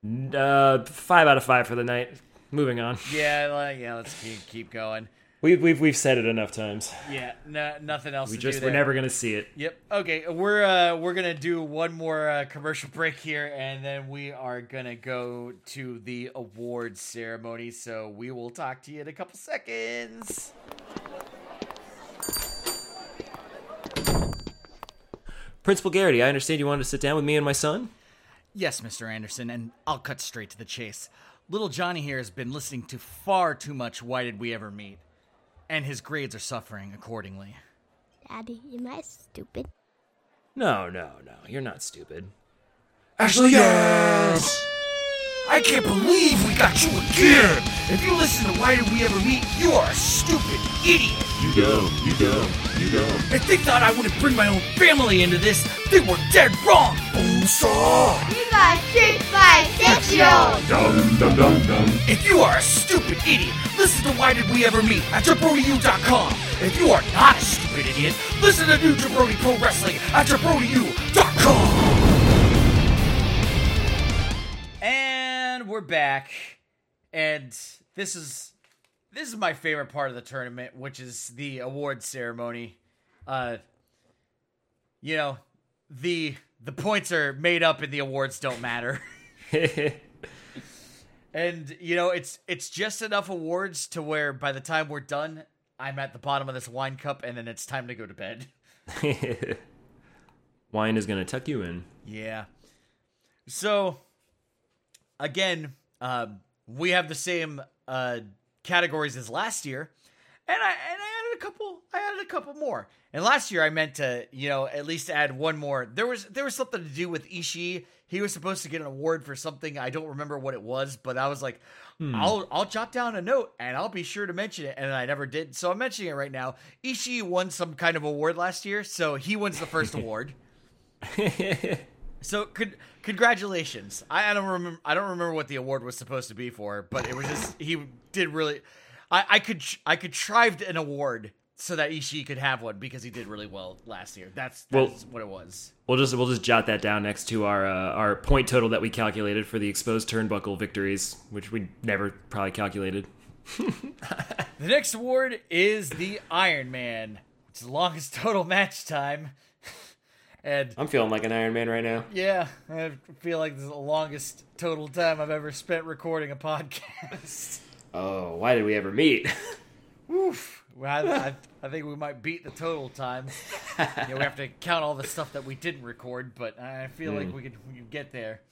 Uh, five out of five for the night. Moving on. yeah, yeah. Let's keep keep going. We've we've we've said it enough times. Yeah, no, nothing else. We just we're never gonna see it. Yep. Okay, we're uh we're gonna do one more uh, commercial break here, and then we are gonna go to the awards ceremony. So we will talk to you in a couple seconds. Principal Garrity, I understand you wanted to sit down with me and my son. Yes, Mr. Anderson, and I'll cut straight to the chase. Little Johnny here has been listening to far too much Why Did We Ever Meet? And his grades are suffering accordingly. Daddy, am I stupid? No, no, no. You're not stupid. Actually, yes! I I can't believe we got you again! If you listen to Why Did We Ever Meet, you are a stupid idiot! You go, you go, you go. If they thought I wouldn't bring my own family into this, they were dead wrong! Bonesaw! Viva Street Fight Six-Year-Old! Dum dum dum dum. If you are a stupid idiot, listen to Why Did We Ever Meet at JabroniU.com. If you are not a stupid idiot, listen to New Jabroni Pro Wrestling at JabroniU.com. we're back. And this is this is my favorite part of the tournament, which is the award ceremony. Uh you know, the the points are made up and the awards don't matter. [laughs] and you know, it's it's just enough awards to where by the time we're done, I'm at the bottom of this wine cup and then it's time to go to bed. [laughs] [laughs] Wine is gonna tuck you in. Yeah. So again, um, we have the same uh, categories as last year, and I and I added a couple. I added a couple more. And last year I meant to, you know, at least add one more. There was there was something to do with Ishii. He was supposed to get an award for something. I don't remember what it was, but I was like, I'll I'll jot down a note and I'll be sure to mention it. And I never did, so I'm mentioning it right now. Ishii won some kind of award last year, so he wins the first [laughs] award. [laughs] So con- congratulations. I, I don't remember. I don't remember what the award was supposed to be for, but it was just he did really. I, I could I contrived an award so that Ishii could have one because he did really well last year. That's Well- what it was. We'll just we'll just jot that down next to our uh, our point total that we calculated for the exposed turnbuckle victories, which we never probably calculated. [laughs] The next award is the Iron Man. It's the longest total match time, and I'm feeling like an Iron Man right now. yeah, I feel like this is the longest total time I've ever spent recording a podcast. [laughs] Oh, why did we ever meet? Oof. Well, I, I, I think we might beat the total time. yeah, we have to count all the stuff that we didn't record, but I feel like hmm. we could we could get there.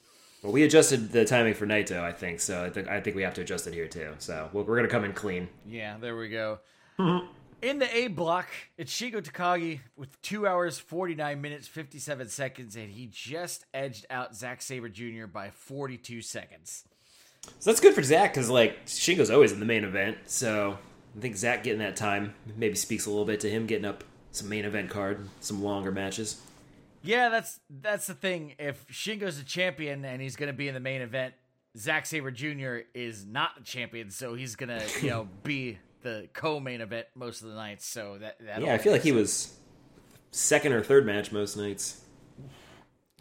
well, we adjusted the timing for Naito, I think, so I think I think we have to adjust it here too. So we're, we're gonna come in clean. Yeah, there we go. [laughs] In the A block, it's Shingo Takagi with two hours, 49 minutes, 57 seconds, and he just edged out Zack Sabre Jr. by 42 seconds. So that's good for Zack because like Shingo's always in the main event, so I think Zack getting that time maybe speaks a little bit to him getting up some main event card, some longer matches. Yeah, that's that's the thing. If Shingo's a champion and he's going to be in the main event, Zack Sabre Jr. is not the champion, so he's going to you know [laughs] be the co-main event most of the nights. So that, that Yeah, I feel like he was second or third match most nights.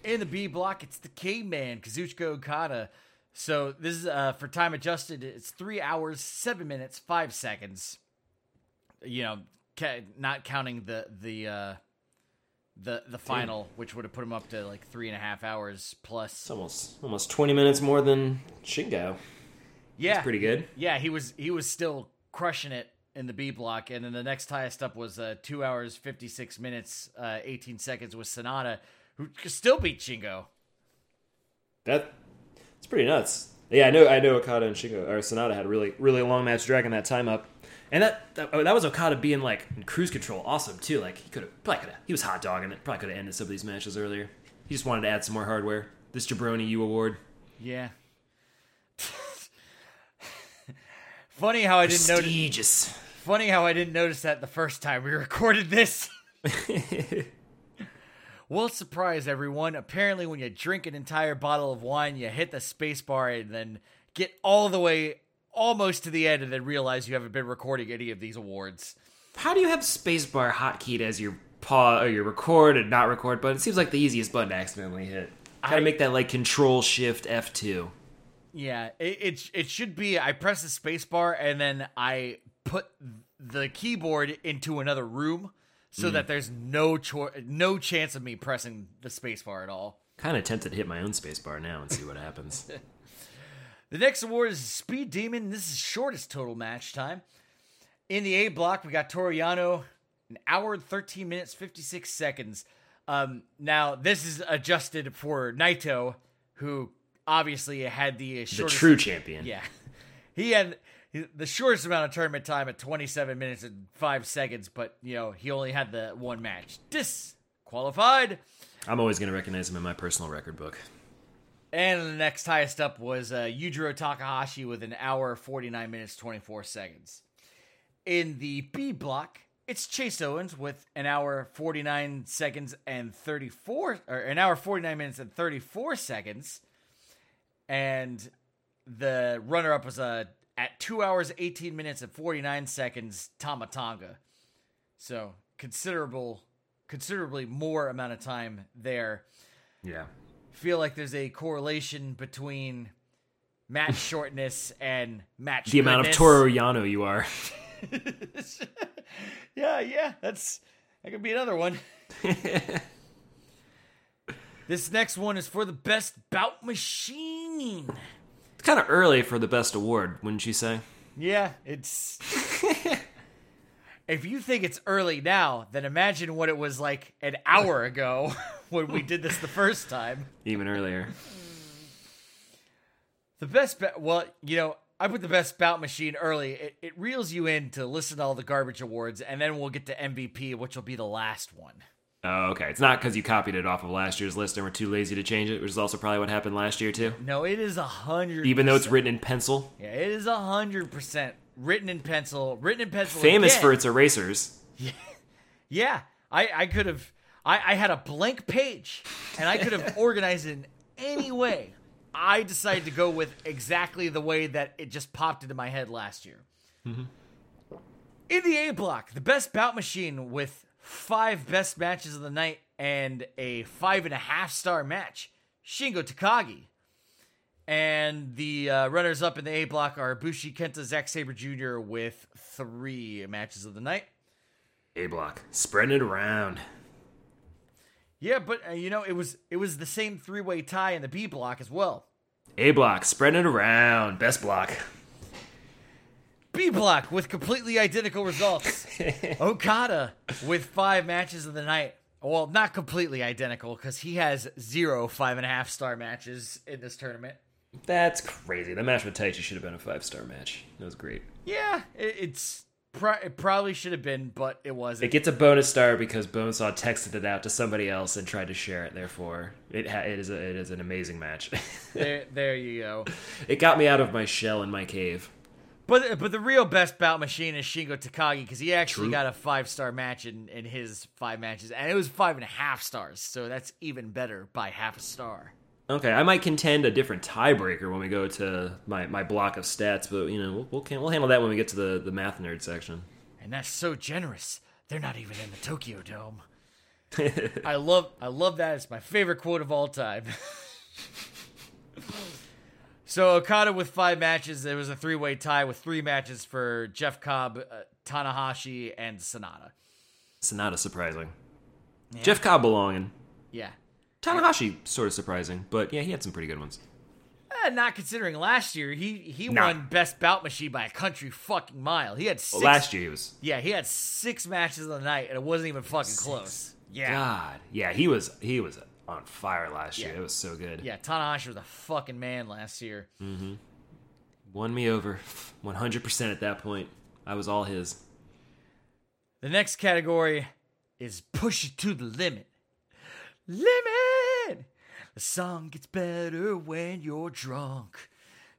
in the B block. It's the Caveman Kazuchika Okada. So this is uh, for time adjusted. It's three hours, seven minutes, five seconds. You know, ca- not counting the the uh, the the final, which would have put him up to like three and a half hours plus. It's almost almost twenty minutes more than Shingo. yeah, Pretty good. Yeah, he was he was still crushing it in the B block, and then the next highest up was uh, two hours fifty six minutes uh, eighteen seconds with Sanada, who could still beat Shingo. That it's pretty nuts. Yeah, I know. I know Okada and Shingo or Sanada had a really really long match dragging that time up, and that that, oh, that was Okada being like in cruise control, awesome too. Like he could have probably could have he was hot dogging it. Probably could have ended some of these matches earlier. He just wanted to add some more hardware. This Jabroni U award. Yeah. Funny how I didn't notice. Funny how I didn't notice that the first time we [laughs] recorded this. [laughs] well, surprise everyone. Apparently, when you drink an entire bottle of wine, you hit the space bar and then get all the way almost to the end and then realize you haven't been recording any of these awards. How do you have spacebar hotkeyed as your paw or your record and not record button? It seems like the easiest button to accidentally hit. Gotta I- make that like Control Shift F two. Yeah, it, it it should be. I press the space bar and then I put the keyboard into another room so that there's no cho- no chance of me pressing the space bar at all. Kind of tempted to hit my own spacebar now and see what happens. [laughs] The next award is Speed Demon. This is shortest total match time. In the A block, we got Toru Yano, an hour and 13 minutes, 56 seconds. Um, now, this is adjusted for Naito, who obviously it had the issue. the true champion. Yeah. [laughs] He had the shortest amount of tournament time at 27 minutes and 5 seconds, but, you know, he only had the one match. Disqualified. I'm always gonna recognize him in my personal record book. And the next highest up was uh, Yujiro Takahashi with an hour, 49 minutes, 24 seconds. In the B block, it's Chase Owens with an hour, 49 seconds and 34, or an hour, 49 minutes and 34 seconds. And the runner up was uh, at 2 hours, 18 minutes and 49 seconds, Tama Tonga. So considerable, considerably more amount of time there Yeah. feel like there's a correlation between match [laughs] shortness and match The amount of goodness. Toru Yano you are. [laughs] yeah, yeah, that's that could be another one. [laughs] this next one is for the best bout machine. It's kind of early for the best award, wouldn't you say? Yeah, it's. [laughs] if you think it's early now, then imagine what it was like an hour ago [laughs] when we did this the first time. Even earlier. The best, ba- well, you know, I put the best bout machine early. It, it reels you in to listen to all the garbage awards, and then we'll get to MVP, which will be the last one. Oh, okay. It's not because you copied it off of last year's list and were too lazy to change it, which is also probably what happened last year too. No, it is a hundred. Even though it's written in pencil, yeah, it is a hundred percent written in pencil, written in pencil. famous again. for its erasers. Yeah, [laughs] yeah. I, I could have. I, I had a blank page, and I could have [laughs] organized it in any way. I decided to go with exactly the way that it just popped into my head last year. Mm-hmm. In the A block, the best bout machine with five best matches of the night and a five and a half star match, Shingo Takagi. And the uh, runners up in the A block are Bushi Kenta, Zack Sabre Jr. with three matches of the night. A block, spreading it around. Yeah, but uh, you know, it was it was the same three way tie in the B block as well. A block, spreading it around. Best block. B block with completely identical results. [laughs] Okada with five matches of the night. Well, not completely identical because he has zero five and a half star matches in this tournament. That's crazy. The match with Taichi should have been a five star match. That was great. Yeah, it, it's it probably should have been, but it It wasn't. It gets a bonus star because Bonesaw texted it out to somebody else and tried to share it. Therefore, it ha- it is a, it is an amazing match. [laughs] there, there you go. it got me out of my shell in my cave. But but the real best bout machine is Shingo Takagi because he actually True. got a five star match in, in his five matches, and it was five and a half stars, so that's even better by half a star. Okay, I might contend a different tiebreaker when we go to my, my block of stats, but you know we'll we'll, can- we'll handle that when we get to the, the math nerd section. And that's so generous. They're not even in the Tokyo Dome. [laughs] I love I love that. It's my favorite quote of all time. [laughs] so Okada with five matches. There was a three way tie with three matches for Jeff Cobb, uh, Tanahashi, and Sanada. Sanada surprising. Jeff Cobb belonging. Yeah. Tanahashi sort of surprising, but yeah, he had some pretty good ones. Eh, not considering last year, he he Nah. won best bout machine by a country fucking mile. He had six. Well, last year he was. yeah, he had six matches of the night, and it wasn't even fucking close. Yeah, God, yeah, he was he was on fire last year. Yeah. It was so good. yeah. Tanahashi was a fucking man last year. Mm-hmm. Won me over [sighs] 100% at that point. I was all his. The next category is push it to the limit. Limit. The song gets better when you're drunk.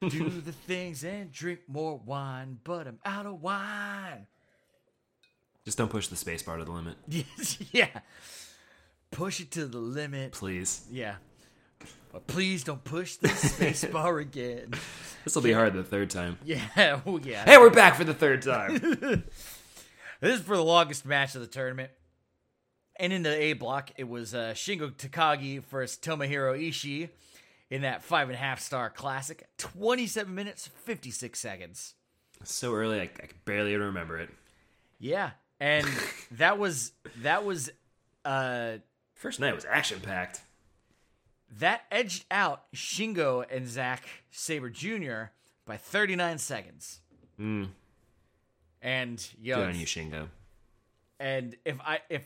[laughs] Do the things and drink more wine, but I'm out of wine. Just don't push the space bar to the limit, [laughs] yeah. Push it to the limit. please. Yeah. But please don't push the space [laughs] bar again. This will be hard the third time. Yeah, [laughs] oh yeah. Hey, we're back for the third time. [laughs] This is for the longest match of the tournament. And in the A block, it was uh, Shingo Takagi versus Tomohiro Ishii in that five and a half star classic. 27 minutes, 56 seconds. so early, I, I could barely even remember it. Yeah. And that was, that was, uh, First night was action packed. that edged out Shingo and Zack Sabre Jr. by 39 seconds. Mm, And, yo, good on you, Shingo. and if I if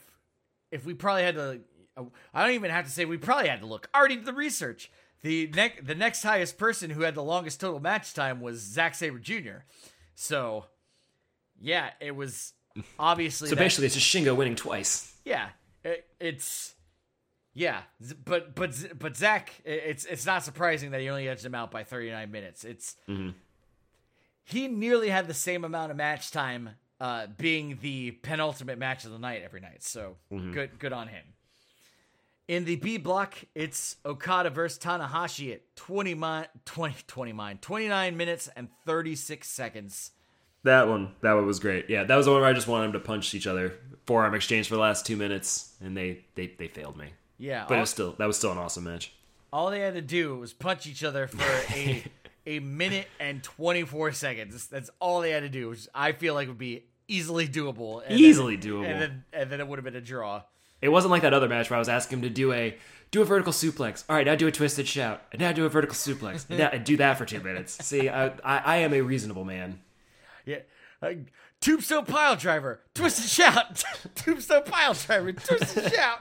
if we probably had to, I don't even have to say we probably had to look. I already did the research. The next the next highest person who had the longest total match time was Zack Sabre Jr. So, yeah, it was [laughs] obviously So that- basically, it's just Shingo winning twice. yeah, it, it's Yeah, but but but Zack, it's it's not surprising that he only edged him out by 39 minutes. It's he nearly had the same amount of match time, uh, being the penultimate match of the night every night. So good good on him. In the B block, it's Okada versus Tanahashi at 20 mi- 20 20 mine 29 minutes and 36 seconds. That one, that one was great. Yeah, that was the one where I just wanted them to punch each other, forearm exchange for the last two minutes, and they they, they failed me. Yeah, But it was still that was still an awesome match. all they had to do was punch each other for a [laughs] a minute and 24 seconds. That's all they had to do, which I feel like would be easily doable. And Easily then, doable. And then, and then it would have been a draw. It wasn't like that other match where I was asking him to do a do a vertical suplex. All right, now do a twisted shout, and now do a vertical suplex, and, now, and do that for two [laughs] minutes. See, I, I I am a reasonable man. Yeah. Uh, tombstone pile driver, twisted shout. [laughs] tombstone pile driver, twisted shout.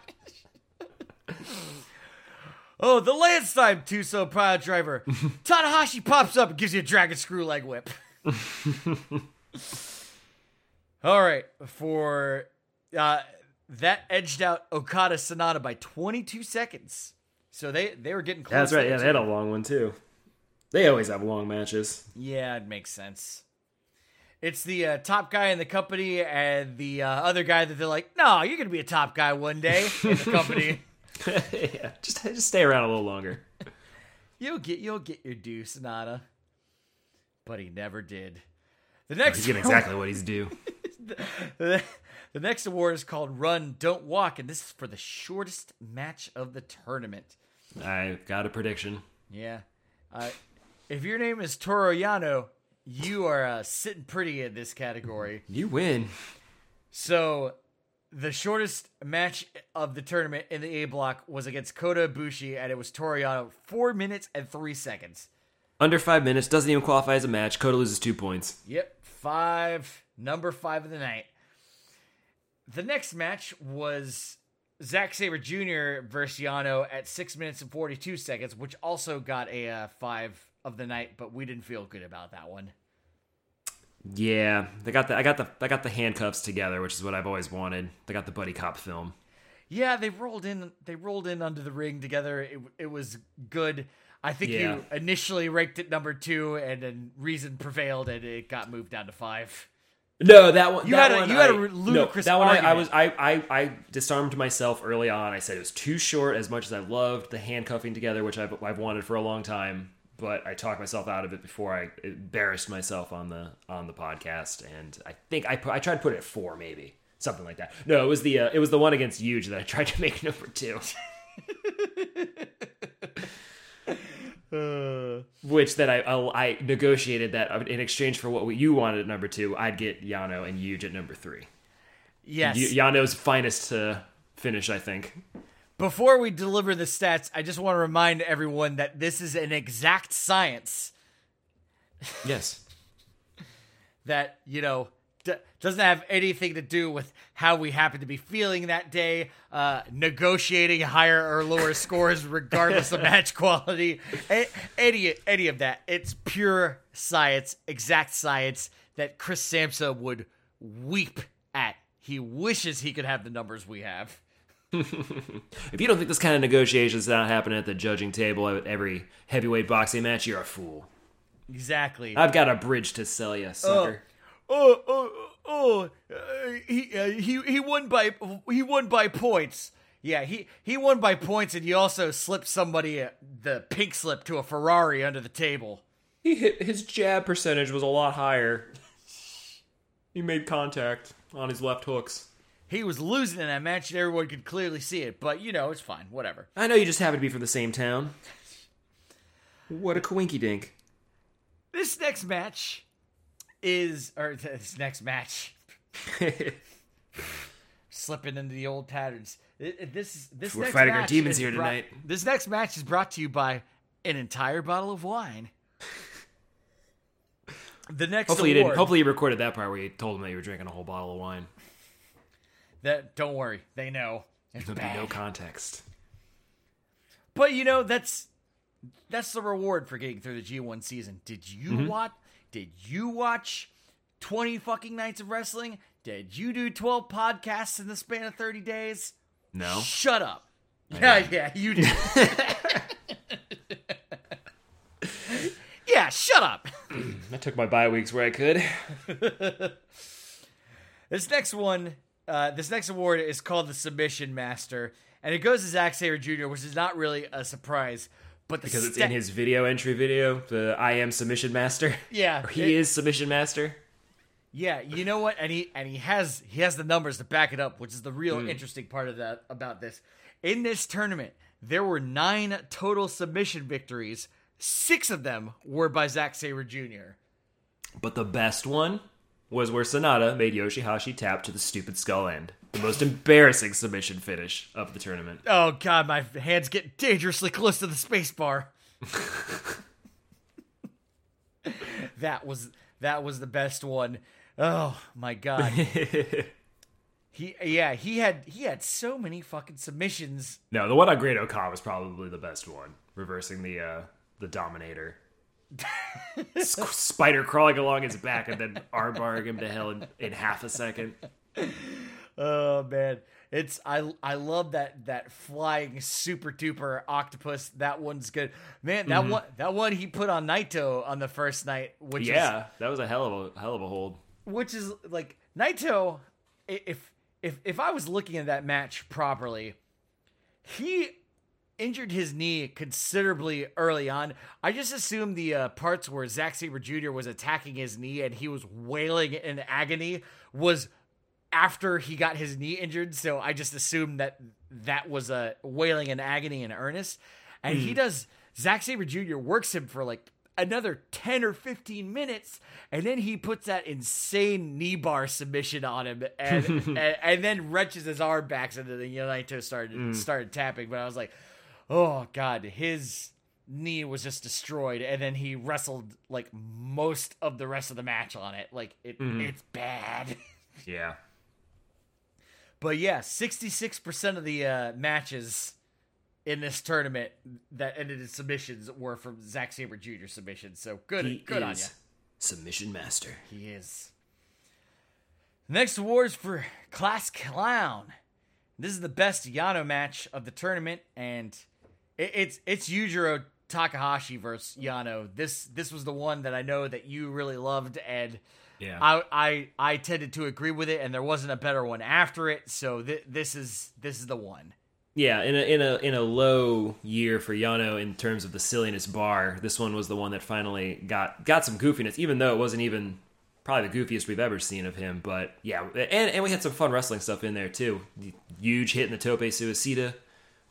[laughs] oh, the last time tombstone pile driver. [laughs] Tanahashi pops up and gives you a dragon screw leg whip. [laughs] All right, for uh, that edged out Okada Sanada by 22 seconds. So they they were getting close. That's right. Yeah, they had a long one too. They always have long matches. Yeah, it makes sense. It's the uh, top guy in the company and the uh, other guy that they're like, no, you're gonna be a top guy one day in the company. [laughs] yeah, just just stay around a little longer. you'll get you'll get your due, Sanada. But he never did. The next He's getting [laughs] exactly what he's due. [laughs] the next award is called Run Don't Walk, and this is for the shortest match of the tournament. I've got a prediction. Yeah. Uh, if your name is Toru Yano, you are uh, sitting pretty in this category. You win. So, the shortest match of the tournament in the A block was against Kota Ibushi, and it was Toru Yano, four minutes and three seconds. Under five minutes, doesn't even qualify as a match. Kota loses two points. Yep, five, number five of the night. The next match was Zack Sabre Jr. versus Yano at six minutes and 42 seconds, which also got a uh, five of the night, but we didn't feel good about that one. Yeah, they got the I got the I got the handcuffs together, which is what I've always wanted. They got the buddy cop film. Yeah, they rolled in. They rolled in under the ring together. It, it was good. I think Yeah. you initially ranked it number two, and then reason prevailed, and it got moved down to five. No, that one. You that had a- one you had a ludicrous No, that one I, I was I, I I disarmed myself early on. I said it was too short. As much as I loved the handcuffing together, which I've I've wanted for a long time, but I talked myself out of it before I embarrassed myself on the on the podcast. And I think I put, I tried to put it at four, maybe something like that. No, it was the uh, it was the one against Huge that I tried to make number two. [laughs] Which that I I I negotiated that in exchange for what you wanted at number two, I'd get Yano and Huge at number three. Yes. Y- Yano's finest uh, finish, I think. Before we deliver the stats, I just want to remind everyone that this is an exact science Yes. [laughs] that, you know, d- doesn't have anything to do with how we happen to be feeling that day, uh, negotiating higher or lower scores regardless of [laughs] match quality, any, any of that. It's pure science, exact science that Chris Samsa would weep at. He wishes he could have the numbers we have. If you don't think this kind of negotiations not happening at the judging table at every heavyweight boxing match, you're a fool. Exactly. I've got a bridge to sell you, sucker. oh, oh, oh, uh, he, uh, he he won by he won by points. Yeah, he he won by points, and he also slipped somebody uh, the pink slip to a Ferrari under the table. He hit his jab percentage was a lot higher. He made contact on his left hooks. He was losing in that match, and everyone could clearly see it. But you know, it's fine. Whatever. I know you just happen to be from the same town. What a coinky dink. This next match is, or [laughs] this next match, [laughs] slipping into the old patterns. This this We're next fighting our demons here brought- tonight. This next match is brought to you by an entire bottle of wine. [laughs] The next Hopefully you didn't. Hopefully you recorded that part where you told him that you were drinking a whole bottle of wine. That don't worry, they know. It's There'll be no context. But you know that's that's the reward for getting through the G1 season. Did you Mm-hmm. watch? Did you watch twenty fucking nights of wrestling? Did you do twelve podcasts in the span of thirty days? No. Shut up. Yeah, yeah, you [laughs] did. yeah, shut up. I took my bye weeks where I could. [laughs] This next one, uh, this next award is called the Submission Master, and it goes to Zack Sabre Jr., which is not really a surprise, but Because it's sta- in his video entry video, the I am submission master. [laughs] Yeah, he it- is submission master. Yeah, you know what? And he and he has he has the numbers to back it up, which is the real Hmm. interesting part of that about this. In this tournament, there were nine total submission victories. Six of them were by Zack Sabre Jr. But the best one was where Sanada made Yoshihashi tap to the stupid skull end. The most embarrassing submission finish of the tournament. Oh god, my hands get dangerously close to the space bar. [laughs] that was that was the best one. Oh my god. [laughs] he yeah, he had he had so many fucking submissions. No, the one on Great-O-Khan was probably the best one, reversing the uh, the Dominator. Spider crawling along his back and then armbarring him to hell in, in half a second. Oh man, it's I I love that that flying super duper octopus. That one's good, man. That mm-hmm. one that one he put on Naito on the first night, which yeah, that was a hell of a hell of a hold. which is like Naito. If if if I was looking at that match properly, he injured his knee considerably early on. I just assumed the uh, parts where Zack Sabre Jr. was attacking his knee and he was wailing in agony was after he got his knee injured. So I just assumed that that was a wailing in agony in earnest. And he hmm. does. Zack Sabre Jr. works him for like another 10 or 15 minutes and then he puts that insane knee bar submission on him and [laughs] and, and then wrenches his arm back so that the Naito started hmm. started tapping but I was like oh god his knee was just destroyed and then he wrestled like most of the rest of the match on it like it it's bad [laughs] Yeah. but yeah 66% of the uh, matches in this tournament that ended in submissions were from Zack Sabre Jr. submissions so good He good on you submission master. he is next awards for class clown this is the best Yano match of the tournament, and it, it's it's Yujiro Takahashi versus Yano. This this was the one that I know that you really loved, and Yeah. I I I tended to agree with it, and there wasn't a better one after it. So th- this is this is the one. Yeah, in a in a in a low year for Yano in terms of the silliness bar, this one was the one that finally got got some goofiness, even though it wasn't even probably the goofiest we've ever seen of him. But yeah, and and we had some fun wrestling stuff in there too. Huge hit in the tope suicida,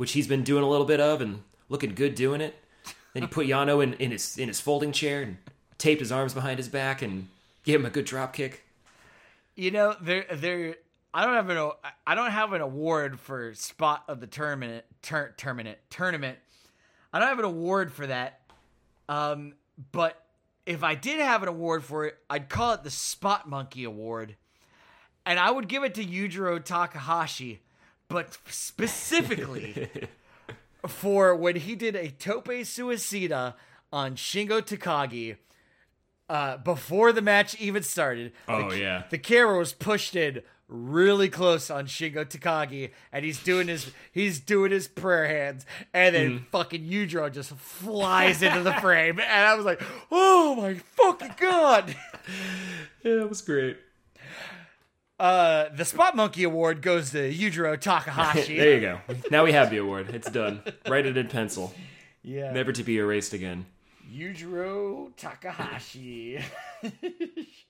which he's been doing a little bit of and looking good doing it. Then he put Yano in, in his in his folding chair and taped his arms behind his back and gave him a good drop kick. You know, there there I don't have an I don't have an award for spot of the tournament tournament tournament. I don't have an award for that. Um, but if I did have an award for it, I'd call it the Spot Monkey Award, and I would give it to Yujiro Takahashi, but specifically [laughs] for when he did a tope suicida on Shingo Takagi. Uh, before the match even started, Oh, the, yeah. the camera was pushed in really close on Shingo Takagi, and he's doing his he's doing his prayer hands, and then Mm. fucking Yujiro just flies into the frame, and I was like, oh my fucking god! [laughs] Yeah, it was great. Uh, the Spot Monkey Award goes to Yujiro [laughs] Takahashi. there you go. Now we have the award. It's done. [laughs] Write it in pencil, yeah, never to be erased again. Yujiro Takahashi. [laughs]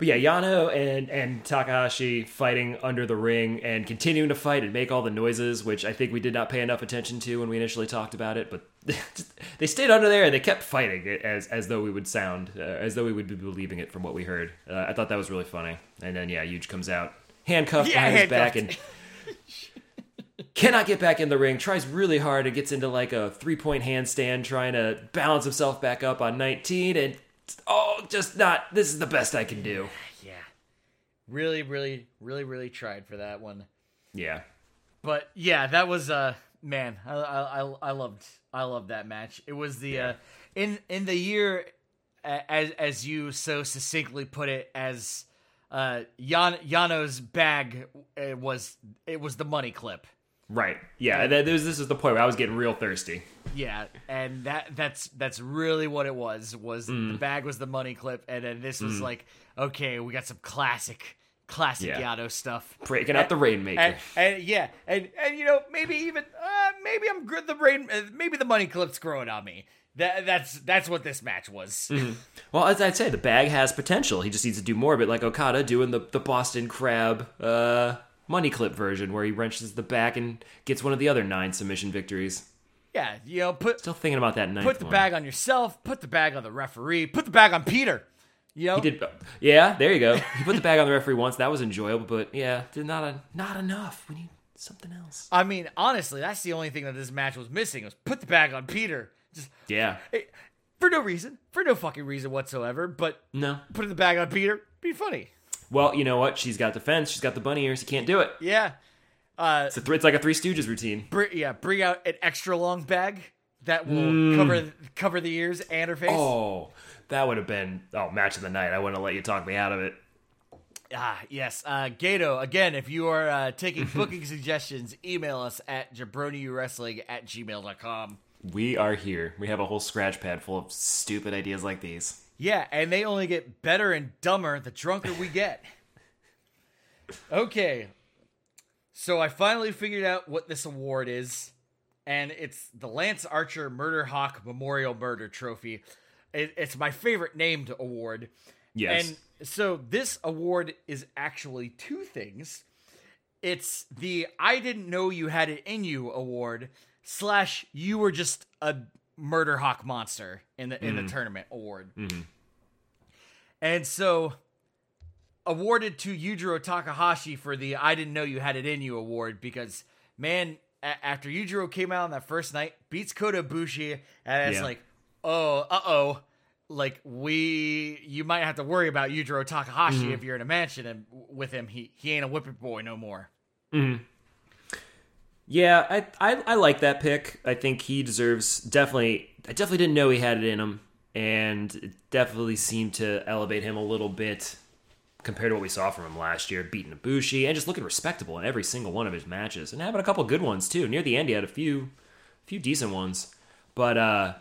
But yeah, Yano and and Takahashi fighting under the ring and continuing to fight and make all the noises, which I think we did not pay enough attention to when we initially talked about it. But [laughs] they stayed under there and they kept fighting it as as though we would sound, uh, as though we would be believing it from what we heard. Uh, I thought that was really funny. And then yeah, Huge comes out, handcuffed Yeah, behind his back, and [laughs] cannot get back in the ring. Tries really hard and gets into like a three point handstand, trying to balance himself back up on 19, and oh, just not. This is the best I can do. yeah, really, really, really, really tried for that one. Yeah. But yeah, that was uh man, I I I- loved I loved that match. It was the uh in in the year as as you so succinctly put it as uh Yan, Yano's bag it was it was the money clip. Right. Yeah. This, this is the point where I was getting real thirsty. Yeah, and that that's that's really what it was. Was Mm. the bag was the money clip, and then this was like, okay, we got some classic, classic Yeah. Yado stuff. Breaking out the Rainmaker. And, and yeah, and and you know maybe even uh, maybe I'm good. The brain, uh, maybe the money clip's growing on me. That that's that's what this match was. Mm-hmm. Well, as I'd say, the bag has potential. He just needs to do more of it, like Okada doing the, the Boston Crab uh, money clip version, where he wrenches the back and gets one of the other nine submission victories. Yeah, you know, put Still thinking about that ninth put the one. bag on yourself. Put the bag on the referee. Put the bag on Peter. You know, He did, yeah. There you go. He put the bag on the referee once. That was enjoyable, but yeah, did not a, not enough. We need something else. I mean, honestly, that's the only thing that this match was missing was put the bag on Peter. Just Yeah. for no reason, for no fucking reason whatsoever. But No. putting the bag on Peter be funny. Well, you know what? She's got defense. She's got the bunny ears. You can't do it. Yeah, uh, It's, a th- it's like a Three Stooges routine. br- yeah. Bring out an extra long bag that will cover cover the ears and her face. Mm. Oh, that would have been oh match of the night. I wouldn't have let you talk me out of it. Ah, yes. Uh, Gedo, again, if you are uh, taking [laughs] booking suggestions, email us at jabroniwrestling at gmail.com. We are here. We have a whole scratch pad full of stupid ideas like these. Yeah, and they only get better and dumber the drunker we get. [laughs] Okay. So I finally figured out what this award is, and it's the Lance Archer Murder Hawk Memorial Murder Trophy. It, it's my favorite named award. Yes. And so this award is actually two things. It's the I didn't know you had it in you award slash you were just a murder hawk monster in the in the mm-hmm. tournament award. Mm-hmm. And so awarded to Yujiro Takahashi for the I didn't know you had it in you award because man a- after Yujiro came out on that first night beats Kota Ibushi and it's Yeah. like oh uh-oh like we you might have to worry about Yujiro Takahashi mm-hmm. if you're in a mansion and with him he he ain't a whippet boy no more. Mm-hmm. Yeah, I, I I like that pick. I think he deserves definitely. I definitely didn't know he had it in him, and it definitely seemed to elevate him a little bit compared to what we saw from him last year, beating Ibushi and just looking respectable in every single one of his matches, and having a couple good ones too. Near the end, he had a few, few decent ones. But uh,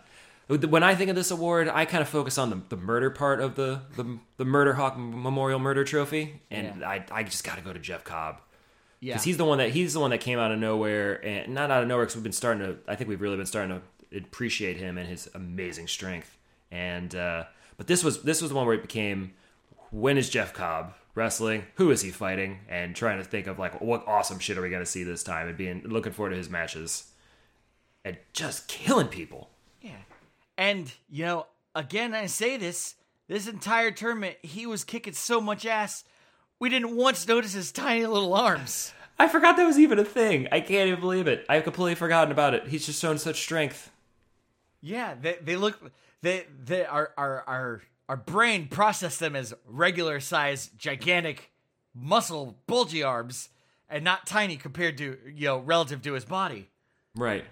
when I think of this award, I kind of focus on the, the murder part of the, the the Murder Hawk Memorial Murder Trophy, and I I just got to go to Jeff Cobb Yeah. because he's the one that he's the one that came out of nowhere and not out of nowhere because we've been starting to I think we've really been starting to appreciate him and his amazing strength and uh, but this was this was the one where it became when is Jeff Cobb wrestling? Who is he fighting? And trying to think of like what awesome shit are we going to see this time and being looking forward to his matches and just killing people. Yeah. And, you know, again, I say this this entire tournament, he was kicking so much ass, we didn't once notice his tiny little arms. I forgot that was even a thing. I can't even believe it. I've completely forgotten about it. He's just shown such strength. Yeah, they, they look, they, they, our, our, our, our brain processed them as regular size, gigantic, muscle, bulgy arms, and not tiny compared to, you know, relative to his body. Right.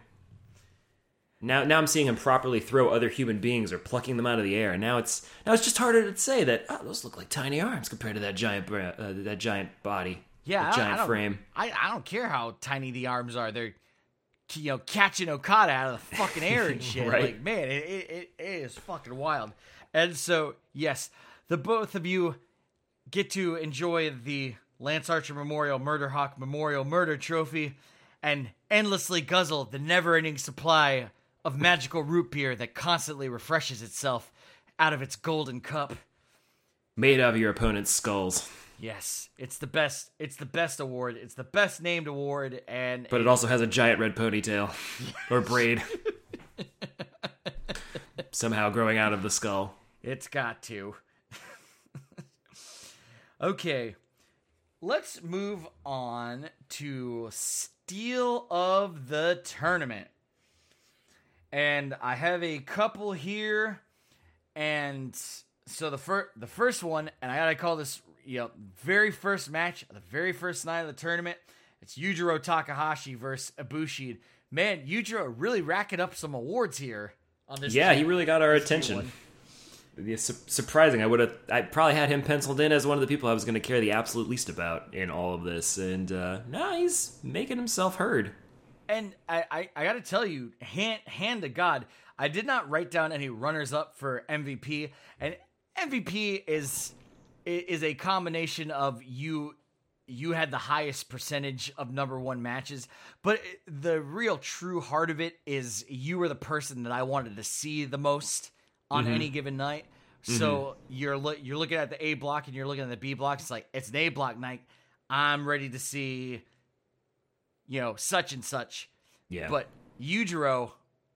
Now, now I'm seeing him properly throw other human beings or plucking them out of the air, and now it's now it's just harder to say that oh, those look like tiny arms compared to that giant bra- uh, that giant body, Yeah, that I- I giant don't- frame. I, I don't care how tiny the arms are. They're, you know, catching Okada out of the fucking air and [laughs] shit. Right. Like, man, it, it, it is fucking wild. And so, yes, the both of you get to enjoy the Lance Archer Memorial Murder Hawk Memorial Murder Trophy and endlessly guzzle the never ending supply of magical root beer that constantly refreshes itself out of its golden cup. Made out of your opponent's skulls, Yes, it's the best. It's the best award. It's the best named award, and but it also has a giant red ponytail [laughs] or braid [laughs] somehow growing out of the skull. It's got to. [laughs] okay. Let's move on to Steal of the Tournament. And I have a couple here. And so the first the first one, and I gotta call this you know, very first match, the very first night of the tournament, it's Yujiro Takahashi versus Ibushi. Man, Yujiro really racking up some awards here on this. Yeah, he really got our attention. Yeah, su- surprising. I would have. I probably had him penciled in as one of the people I was going to care the absolute least about in all of this, and uh, no, he's making himself heard. And I, I, I got to tell you, hand hand to God, I did not write down any runners up for MVP, and MVP is is a combination of you you had the highest percentage of number one matches, but the real true heart of it is you were the person that I wanted to see the most on mm-hmm. any given night. Mm-hmm. So you're lo- you're looking at the A block and you're looking at the B block. It's like it's an A block night. I'm ready to see, you know, such and such. Yeah. But Yujiro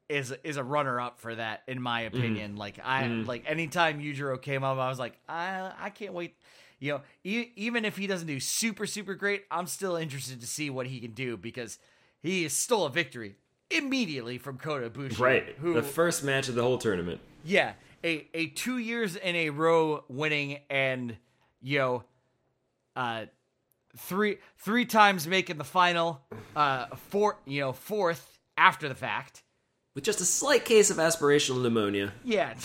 is is a runner up for that, in my mm-hmm. opinion. Like I like anytime Yujiro came up, I was like, I I can't wait. You know, e- even if he doesn't do super super great, I'm still interested to see what he can do because he stole a victory immediately from Kota Ibushi. right. Who the first match of the whole tournament. yeah, a a two years in a row winning and you know, uh, three three times making the final, uh, four you know fourth after the fact. With just a slight case of aspirational pneumonia. Yeah,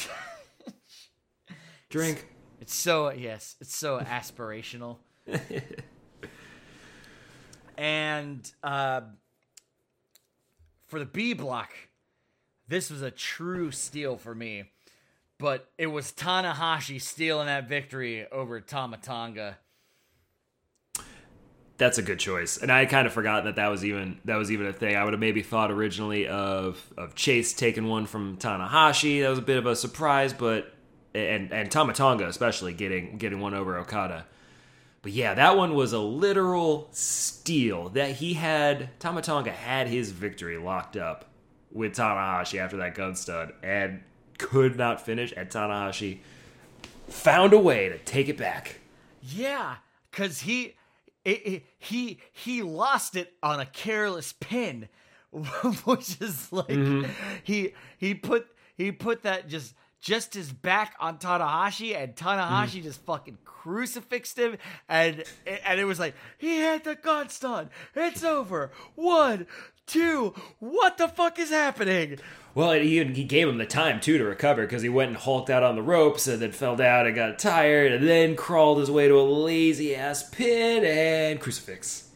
[laughs] Drink. It's so yes, it's so aspirational. and uh, for the B block, this was a true steal for me. But it was Tanahashi stealing that victory over Tama Tonga. That's a good choice, and I kind of forgot that that was even that was even a thing. I would have maybe thought originally of of Chase taking one from Tanahashi. That was a bit of a surprise, but and and Tama Tonga especially getting getting one over Okada. But yeah, that one was a literal steal. That he had Tama Tonga had his victory locked up with Tanahashi after that gun stun and could not finish, and Tanahashi found a way to take it back. Yeah, because he, it, it- he he lost it on a careless pin, [laughs] which is like mm-hmm. he he put he put that just just his back on Tanahashi, and Tanahashi mm. just fucking crucifixed him, and and it was like he had the gun stun. It's over. One, two. What the fuck is happening? Well, he, he gave him the time too to recover because he went and hulked out on the ropes and then fell down and got tired and then crawled his way to a lazy ass pin and crucifix.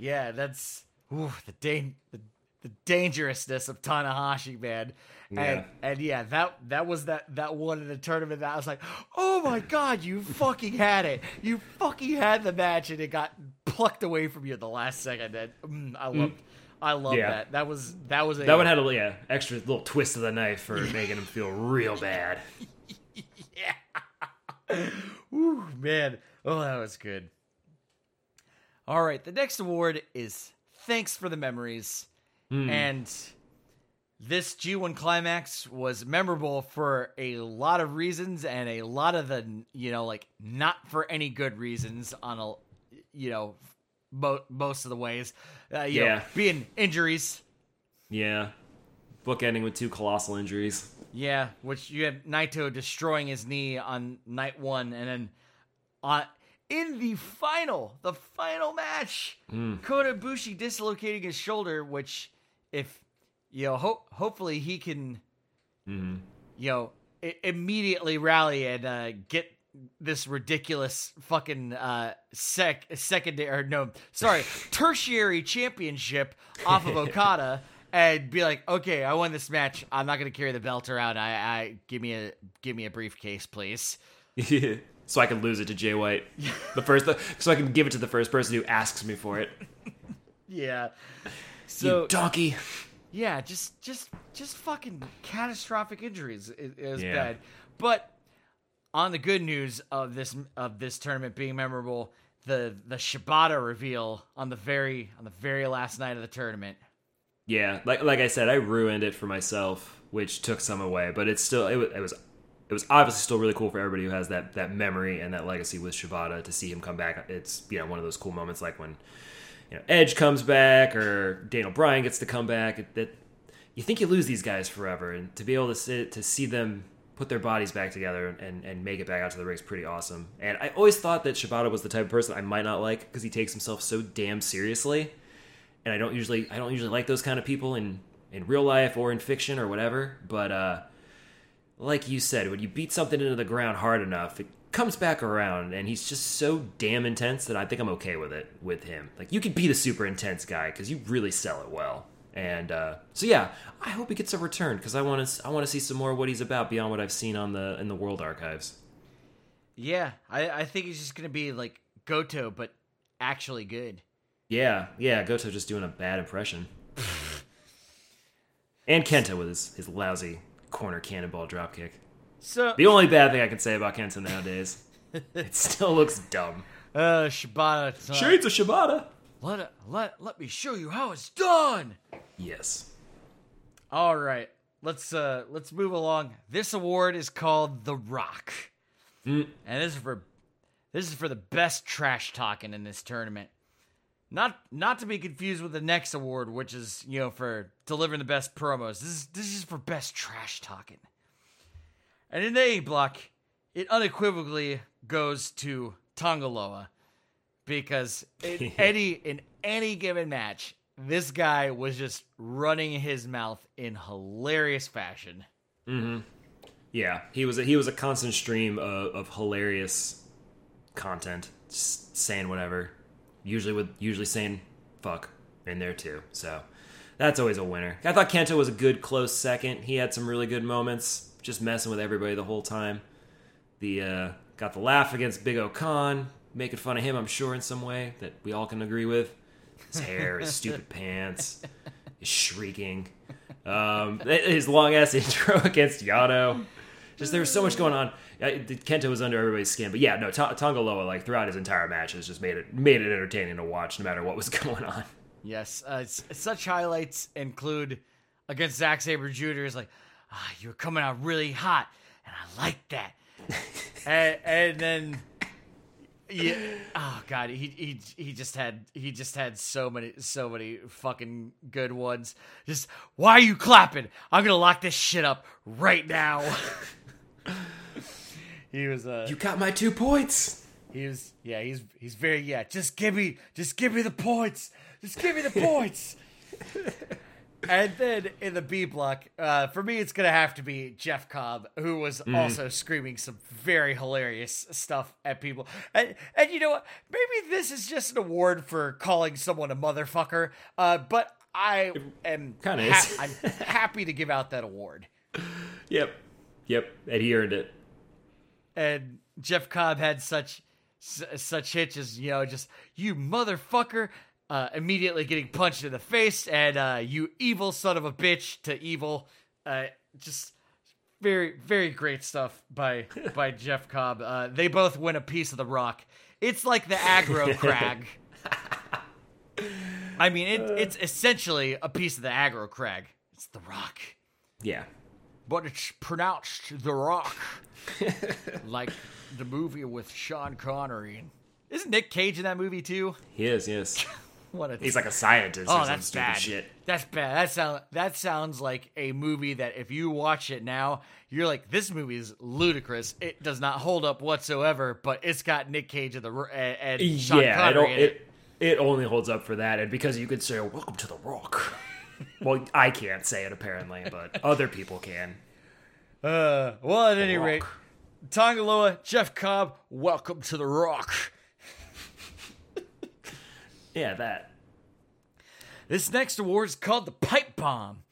Yeah, that's ooh, the, dan- the the dangerousness of Tanahashi, man. And Yeah. and yeah, that that was that that one in the tournament that I was like, oh my god, you fucking had it, you fucking had the match, and it got plucked away from you at the last second. And mm, I love, I love Yeah. that. That was that was a That one had a yeah extra little twist of the knife for [laughs] making him feel real bad. yeah. Ooh, man. Oh, that was good. All right, the next award is Thanks for the Memories. And this G1 climax was memorable for a lot of reasons and a lot of the, you know, like not for any good reasons on a, you know, mo- most of the ways. Uh, you know, Yeah. being injuries. Yeah, book ending with two colossal injuries. Yeah, which you have Naito destroying his knee on night one, and then on in the final, the final match, Kota Ibushi dislocating his shoulder. Which, if you know, ho- hopefully he can, you know, I- immediately rally and uh, get this ridiculous fucking uh sec secondary or no sorry [laughs] tertiary championship off of Okada [laughs] and be like okay I won this match. I'm not gonna carry the belt around. I I give me a give me a briefcase please. [laughs] So I can lose it to Jay White, the first, so I can give it to the first person who asks me for it. yeah. You so donkey. Yeah just just just fucking catastrophic injuries is, is Yeah. bad but on the good news of this of this tournament being memorable the the Shibata reveal on the very on the very last night of the tournament Yeah, like like I said, I ruined it for myself, which took some away. But it's still it, wa- it was it was obviously still really cool for everybody who has that that memory and that legacy with Shibata to see him come back. It's you know one of those cool moments like when you know Edge comes back or Daniel Bryan gets to come back. That you think you lose these guys forever, and to be able to sit to see them put their bodies back together and, and make it back out to the ring is pretty awesome. And I always thought that Shibata was the type of person I might not like because he takes himself so damn seriously and I don't usually I don't usually like those kind of people in in real life or in fiction or whatever. But uh, like you said, when you beat something into the ground hard enough, it comes back around, and he's just so damn intense that I think I'm okay with it with him. Like you could be the super intense guy because you really sell it well, And uh, so yeah, I hope he gets a return because I want to I want to see some more of what he's about beyond what I've seen on the in the World Archives. Yeah, I, I think he's just gonna be like Goto, but actually good. Yeah, yeah, Goto just doing a bad impression. [laughs] and Kenta with his, his lousy corner cannonball dropkick. So, The only bad thing I can say about Kenta nowadays, it still looks dumb. [laughs] uh, Shibata. time. Shades of Shibata. Let let let me show you how it's done. Yes. All right, let's uh let's move along. This award is called the Rock, and this is for this is for the best trash talking in this tournament. Not not to be confused with the next award, which is you know for delivering the best promos. This is this is for best trash talking. And in the A block, it unequivocally goes to Tanga Loa because in [laughs] any in any given match, this guy was just running his mouth in hilarious fashion. Mm-hmm. Yeah, he was a, he was a constant stream of, of hilarious content, just saying whatever. Usually with usually saying fuck in there too. So that's always a winner. I thought Kenta was a good close second. He had some really good moments, just messing with everybody the whole time. The uh, got the laugh against Big O O-Khan, making fun of him. I'm sure in some way that we all can agree with. His hair, his [laughs] stupid pants, his shrieking, um, his long ass [laughs] intro against Yano. Just there was so much going on. Kenta was under everybody's skin, but yeah, no, Ta- Tanga Loa like throughout his entire match has just made it made it entertaining to watch, no matter what was [laughs] going on. Yes, uh, such highlights include against Zack Sabre Jr. is like, ah, you were coming out really hot, and I like that. [laughs] and, and then, yeah, oh god, he he he just had he just had so many so many fucking good ones. Just why are you clapping? I'm gonna lock this shit up right now. [laughs] he was uh You got my two points. he was yeah, he's he's very yeah, just give me just give me the points. Just give me the points. [laughs] and then in the B block, uh, for me it's gonna have to be Jeff Cobb, who was also screaming some very hilarious stuff at people. And and you know what? Maybe this is just an award for calling someone a motherfucker. Uh, but I am Kinda ha- I'm happy to give out that award. [laughs] Yep, yep, and he earned it. and Jeff Cobb had such such hits as you know just you motherfucker uh, immediately getting punched in the face and uh, you evil son of a bitch to evil. Uh, just very very great stuff by by [laughs] Jeff Cobb. Uh, they both win a piece of the rock. It's like the aggro [laughs] crag. I mean it, it's essentially a piece of the aggro crag. It's the rock. Yeah, but it's pronounced The Rock, [laughs] like the movie with Sean Connery. Isn't Nick Cage in that movie too? he is. Yes, What a he's like a scientist. oh, or some that's stupid bad. shit. That's bad. That sound that sounds like a movie that if you watch it now, you're like, this movie is ludicrous. It does not hold up whatsoever. But it's got Nick Cage and the and, and Sean yeah, it, Connery in it. it it only holds up for that, and because you could say "Welcome to the Rock." [laughs] well, I can't say it apparently, but other people can. Uh, well, at any Rock. rate, Tanga Loa, Jeff Cobb, welcome to the Rock. Yeah, that. This next award is called the Pipe Bomb,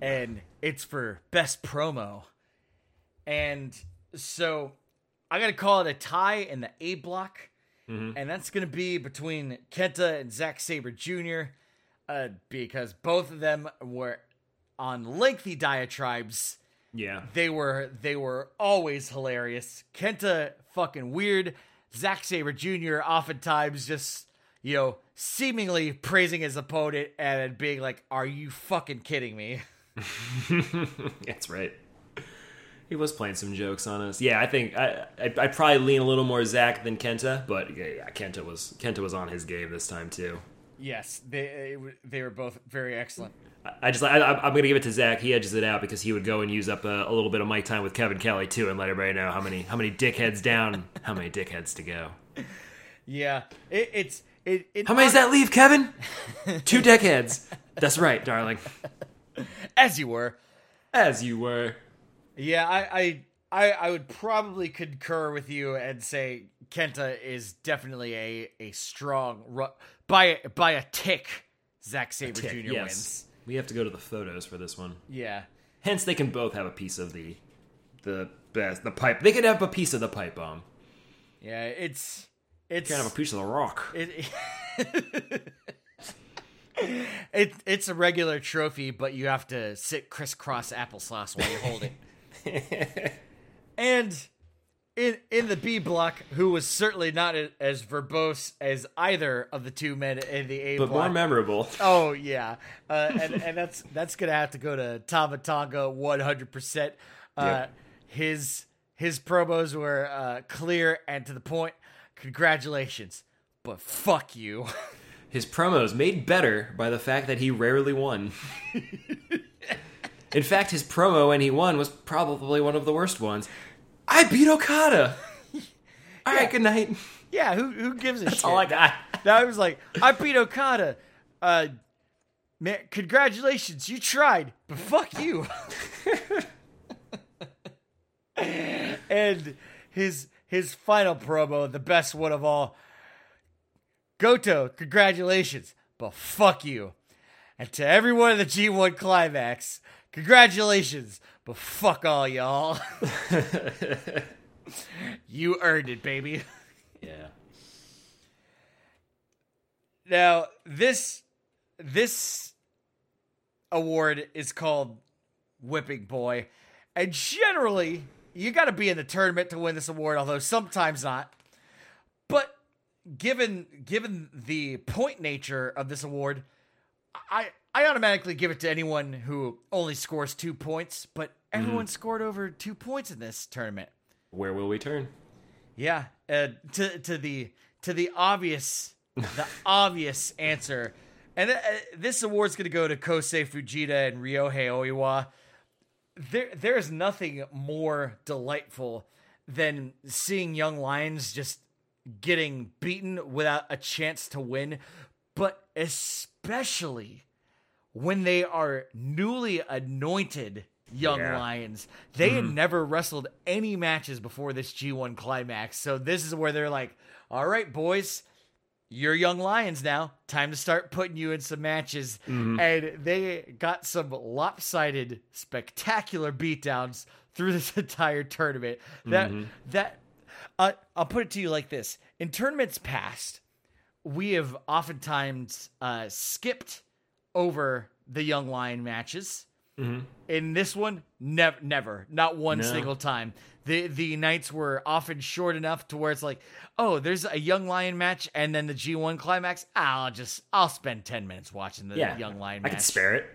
and it's for best promo. And so I got to call it a tie in the A block, and that's going to be between Kenta and Zack Sabre Jr. Uh, because both of them were on lengthy diatribes. Yeah, They were they were always hilarious. Kenta fucking weird. Zack Sabre Jr. oftentimes just you know seemingly praising his opponent and being like, "Are you fucking kidding me?" [laughs] that's right. He was playing some jokes on us. Yeah, I think I I I probably lean a little more Zach than Kenta, but yeah, yeah, Kenta was Kenta was on his game this time too. Yes, they they were both very excellent. I just I, I'm gonna give it to Zach. He edges it out because he would go and use up a, a little bit of mic time with Kevin Kelly too, and let everybody know how many how many dickheads down, how many dickheads to go. [laughs] Yeah, it, it's it, it. How many does that leave, Kevin? [laughs] Two dickheads. That's right, darling. As you were. As you were. Yeah, I, I, I, I would probably concur with you and say Kenta is definitely a a strong ru- by by a tick. Zack Sabre tick, Jr. yes. wins. We have to go to the photos for this one. Yeah. Hence, they can both have a piece of the the best the pipe. They could have a piece of the pipe bomb. Yeah, it's it's Kind of a piece of the rock. it, [laughs] it it's a regular trophy, but you have to sit crisscross applesauce while you hold it. [laughs] and in in the B block, who was certainly not as verbose as either of the two men in the A but block. But more memorable. Oh [laughs] yeah, uh, and and that's that's gonna have to go to Tama Tonga one hundred percent. Uh, His his promos were uh, clear and to the point. Congratulations, but fuck you. [laughs] His promos made better by the fact that he rarely won. In fact, his promo when he won was probably one of the worst ones. I beat Okada. [laughs] All right, good night. yeah, who who gives a That's shit? all I got. [laughs] Now I was like, I beat Okada. Uh, man, congratulations, you tried, but fuck you. and his his final promo, the best one of all. Goto, congratulations, but fuck you. And to everyone in the G1 climax, congratulations, but fuck all y'all. [laughs] you earned it, baby. Yeah. Now, this this award is called Whipping Boy, and generally you got to be in the tournament to win this award, although sometimes not. But given given the point nature of this award, I I automatically give it to anyone who only scores two points. But everyone scored over two points in this tournament. Where will we turn? Yeah, uh, to to the to the obvious [laughs] the obvious answer, and uh, this award's gonna go to Kosei Fujita and Ryohei Oiwa. There there is nothing more delightful than seeing young lions just getting beaten without a chance to win, but especially when they are newly anointed young Yeah. lions. They had mm-hmm. never wrestled any matches before this G1 climax. So this is where they're like, all right, boys, you're young lions now. Time to start putting you in some matches. And they got some lopsided, spectacular beatdowns through [laughs] this entire tournament. That that uh, I'll put it to you like this: in tournaments past, we have oftentimes uh, skipped over the young lion matches. Mm-hmm. In this one, never, never, not one No. single time. The the nights were often short enough to where it's like, oh, there's a young lion match, and then the G1 climax. I'll just I'll spend ten minutes watching the Yeah, young lion I match. could spare it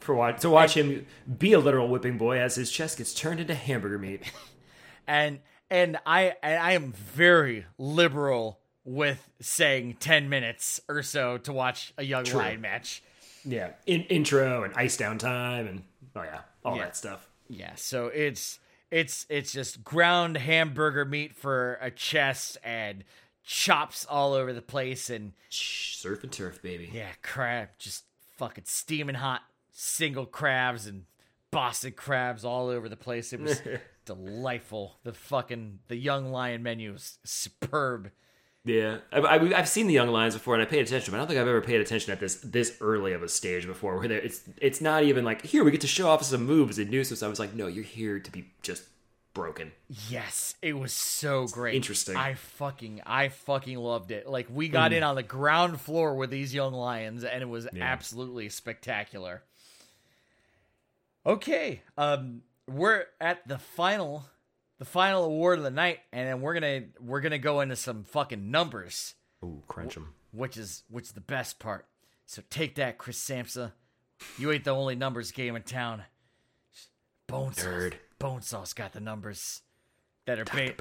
for watch to watch him be a literal whipping boy as his chest gets turned into hamburger meat. [laughs] and and I and I am very liberal with saying ten minutes or so to watch a young True. lion match. Yeah, in, intro and ice down time and oh yeah, all Yeah. that stuff. Yeah, so it's it's it's just ground hamburger meat for a chest and chops all over the place and Shh, surf and turf, baby. yeah, crab just fucking steaming hot single crabs and Boston crabs all over the place. It was [laughs] delightful. The fucking the young lion menu is superb. Yeah, I, I, I've seen the Young Lions before, and I paid attention. But I don't think I've ever paid attention at this this early of a stage before, where it's it's not even like here we get to show off some moves and so. I was like, no, you're here to be just broken. Yes, it was so great. Interesting. I fucking I fucking loved it. Like we got in on the ground floor with these young lions and it was absolutely spectacular. Okay, um we're at the final the final award of the night and then we're to we're to go into some fucking numbers, Ooh, crunch them. which is which is the best part. So take that Chris Samsa. You ain't the only numbers game in town. Bonesaw. Nerd. Bonesaw's got the numbers that are ba-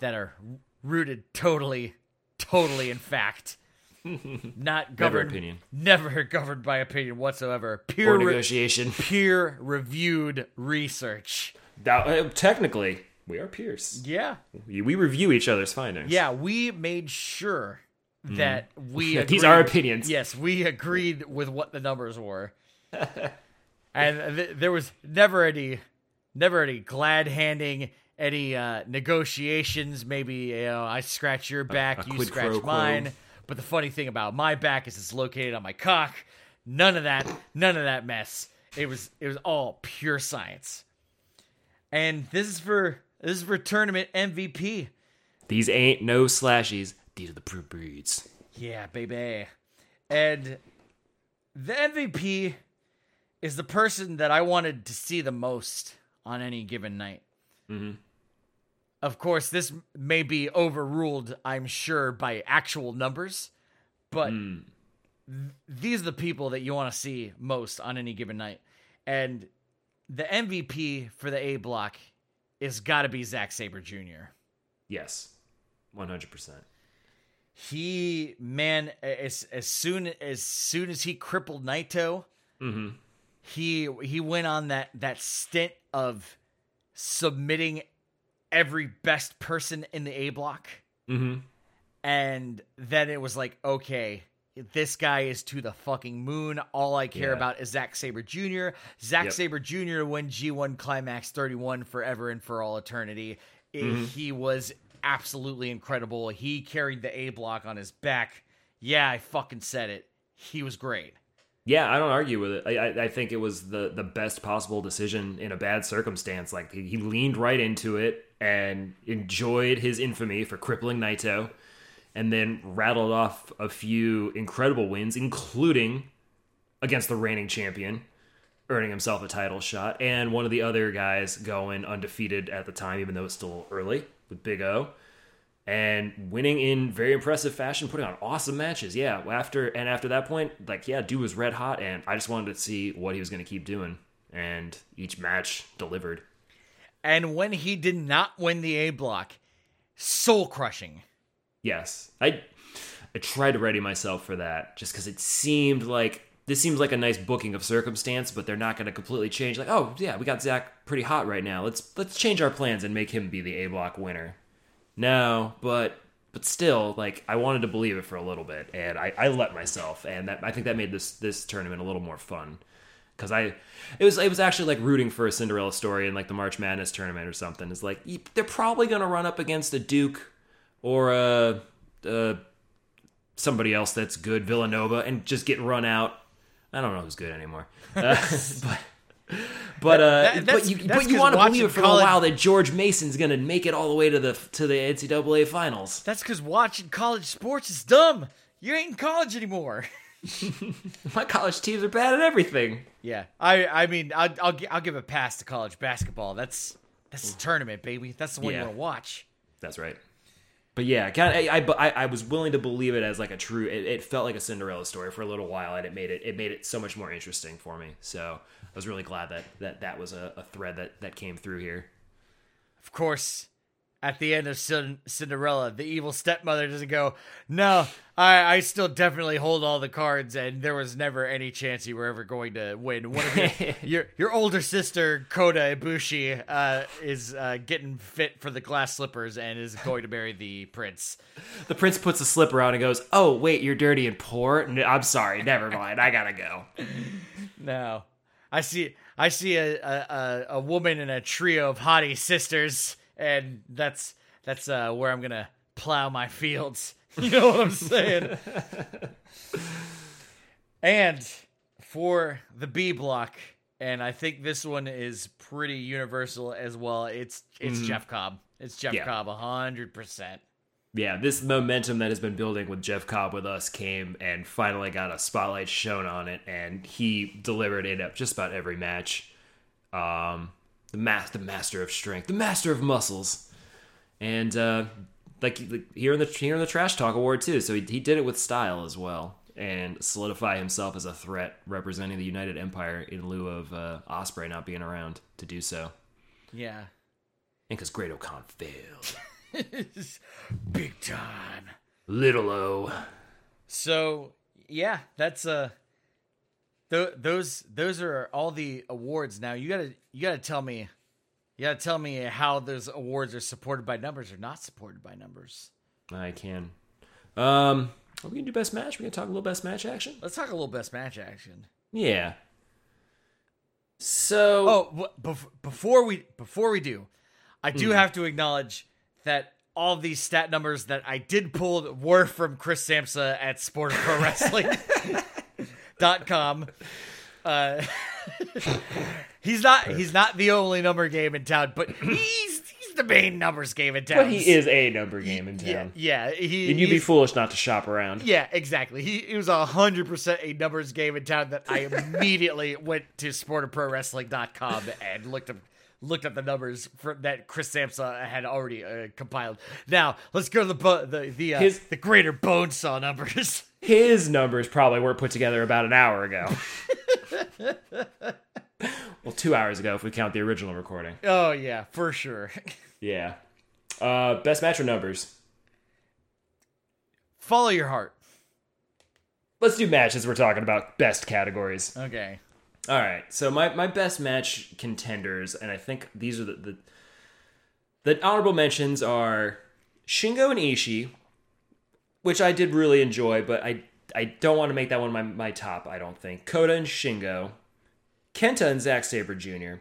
that are rooted totally, totally in fact. [laughs] Not governed, opinion. never governed by opinion whatsoever. Or Peer, re- negotiation. peer reviewed research. That- uh, technically, we are peers. Yeah, We, review each other's findings. yeah. We made sure that [laughs] we That these agreed- are opinions. Yes, we agreed with what the numbers were, [laughs] and th- there was never any, never any glad handing, any uh, negotiations. Maybe you know, I scratch your back, a you scratch quo. mine. But the funny thing about my back is it's located on my cock. None of that. None of that mess. It was it was all pure science. And this is for this is for tournament MVP. These ain't no slashies. These are the pure breeds. Yeah, baby. And the MVP is the person that I wanted to see the most on any given night. Mm-hmm. Of course, this may be overruled, I'm sure, by actual numbers, but th- these are the people that you want to see most on any given night. And the MVP for the A block is got to be Zack Sabre Jr. Yes, one hundred percent. he man as as soon as soon as he crippled Naito, Mm-hmm. he he went on that that stint of submitting every best person in the A block, Mm-hmm. and then it was like, okay, this guy is to the fucking moon. All I care Yeah. about is Zack Sabre Jr. Zack Yep. Sabre Jr. win G1 Climax 31 forever and for all eternity. Mm-hmm. He was absolutely incredible. He carried the A block on his back. Yeah, I fucking said it. He was great. Yeah, I don't argue with it. I, I, I think it was the, the best possible decision in a bad circumstance. Like he, he leaned right into it and enjoyed his infamy for crippling Naito, and then rattled off a few incredible wins, including against the reigning champion, earning himself a title shot, and one of the other guys going undefeated at the time, even though it's still early with Big O and winning in very impressive fashion, putting on awesome matches. Yeah, after and after that point, like yeah, dude was red hot, and I just wanted to see what he was going to keep doing, and each match delivered. And when he did not win the A block, soul crushing. Yes, I I tried to ready myself for that, just because it seemed like this seems like a nice booking of circumstance, but they're not going to completely change. Like, oh yeah, we got Zach pretty hot right now. Let's let's change our plans and make him be the A block winner. No, but but still, like I wanted to believe it for a little bit, and I, I let myself, and that I think that made this this tournament a little more fun because I it was it was actually like rooting for a Cinderella story in like the March Madness tournament or something. It's like they're probably gonna run up against a Duke or a, a somebody else that's good, Villanova, and just get run out. I don't know who's good anymore, uh, [laughs] but. But uh, That- but you but you want to believe it for college- a while that George Mason's gonna make it all the way to the to the NCAA finals. That's because watching college sports is dumb. You ain't in college anymore. [laughs] My college teams are bad at everything. Yeah, I I mean I'll I'll, I'll give a pass to college basketball. That's that's the tournament, baby. That's the one Yeah. you want to watch. That's right. But yeah, kind of, I, I, I was willing to believe it as like a true. It, it felt like a Cinderella story for a little while, and it made it it made it so much more interesting for me. So I was really glad that that that was a, a thread that that came through here. Of course, at the end of Cin- Cinderella, the evil stepmother doesn't go, "No, I I still definitely hold all the cards, and there was never any chance you were ever going to win." One of your [laughs] your, your older sister Kota Ibushi uh, is uh, getting fit for the glass slippers and is going to marry the prince. The prince puts a slipper on and goes, "Oh wait, you're dirty and poor. No, I'm sorry, never mind. I gotta go." No, I see. I see a, a, a, woman and a trio of haughty sisters, and that's that's uh, where I'm gonna plow my fields. [laughs] You know what I'm saying? and for the B block, and I think this one is pretty universal as well. It's it's Jeff Cobb. It's Jeff Yeah. Cobb, hundred percent. yeah, this momentum that has been building with Jeff Cobb with us came and finally got a spotlight shown on it, and he delivered it up just about every match. Um, the mas- the master of strength, the master of muscles, and uh, like like here in the here in the trash talk award too. So he, he did it with style as well, and solidify himself as a threat representing the United Empire in lieu of uh, Ospreay not being around to do so, Yeah, and because Great O-Khan failed, [laughs] big time. little O. So yeah, that's uh th- those those are all the awards now. You gotta you gotta tell me you gotta tell me how those awards are supported by numbers or not supported by numbers. I can. Um, are we gonna do best match? We gonna talk a little best match action? Let's talk a little best match action. Yeah. So Oh, before we before we do, I do Hmm. have to acknowledge that all these stat numbers that I did pull were from Chris Samsa at Sport of Pro Wrestling. [laughs] dot com. Uh, [laughs] he's not he's not the only number game in town, but [clears throat] he's he's the main numbers game in town. But he is a number game in town. yeah. He, And you'd be foolish not to shop around. Yeah, exactly. He, he was hundred percent a numbers game in town that I immediately [laughs] went to sportofprowrestling.com and looked up looked up the numbers for, that Chris Samsa had already uh, compiled. Now let's go to the bo- the the uh, His- the greater Bonesaw numbers. [laughs] His numbers probably weren't put together about an hour ago. [laughs] well, two hours ago if we count the original recording. oh yeah, for sure. [laughs] Yeah. Uh, best match or numbers? Follow your heart. Let's do matches. We're talking about best categories. Okay. All right. So my, my best match contenders, and I think these are the, the the honorable mentions are Shingo and Ishii, which I did really enjoy, but I I don't want to make that one my, my top. I don't think Kota and Shingo, Kenta and Zack Sabre Jr.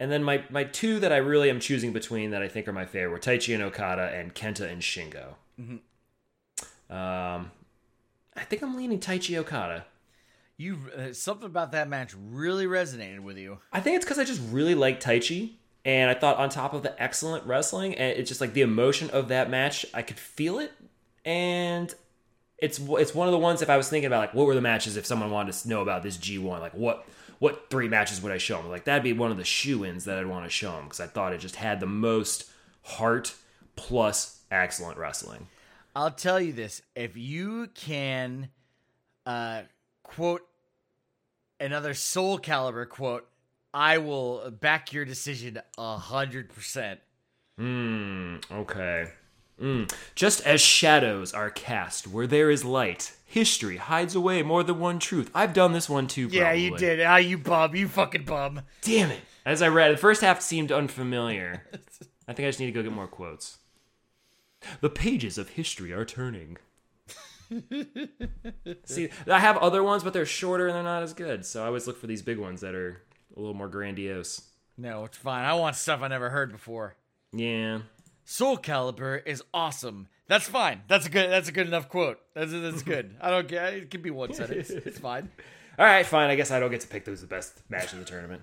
And then my, my two that I really am choosing between that I think are my favorite were Taichi and Okada and Kenta and Shingo. Um, I think I'm leaning Taichi Okada. You uh, something about that match really resonated with you. I think it's because I just really like Taichi, and I thought on top of the excellent wrestling, and it's just like the emotion of that match, I could feel it, and it's it's one of the ones if I was thinking about like what were the matches if someone wanted to know about this G one, like what what three matches would I show them? Like that'd be one of the shoe ins that I'd want to show them because I thought it just had the most heart plus excellent wrestling. I'll tell you this: if you can uh, quote another Soul Calibur quote, I will back your decision a hundred percent. Hmm. Okay. Mm. Just as shadows are cast where there is light, history hides away more than one truth. I've done this one too. Yeah, you did. Ah, you bum. You fucking bum. Damn it! As I read, the first half seemed unfamiliar. [laughs] I think I just need to go get more quotes. The pages of history are turning. [laughs] See, I have other ones, but they're shorter and they're not as good. So I always look for these big ones that are a little more grandiose. No, it's fine. I want stuff I never heard before. Yeah. Soul Calibur is awesome. That's fine. That's a good. That's a good enough quote. That's that's good. [laughs] I don't care. It can be one sentence. It's fine. [laughs] All right, fine. I guess I don't get to pick who's the best match in the tournament.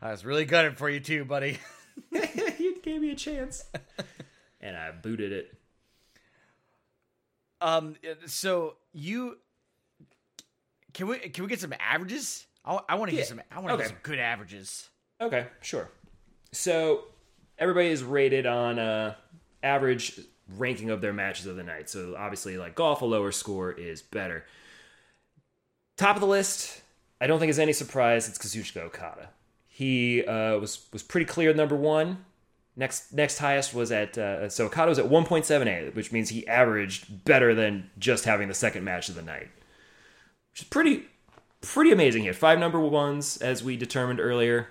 I was really gutted for you too, buddy. you gave me a chance. and I booted it. Um. So you can we can we get some averages? I, I want to Yeah. get some. I want to Okay. get some good averages. Okay, sure. So everybody is rated on uh, average ranking of their matches of the night. So obviously, like golf, a lower score is better. Top of the list, I don't think is any surprise. It's Kazuchika Okada. He uh, was was pretty clear number one. Next next highest was at uh, so Okada was at 1.78, which means he averaged better than just having the second match of the night, which is pretty pretty amazing. He had five number ones as we determined earlier.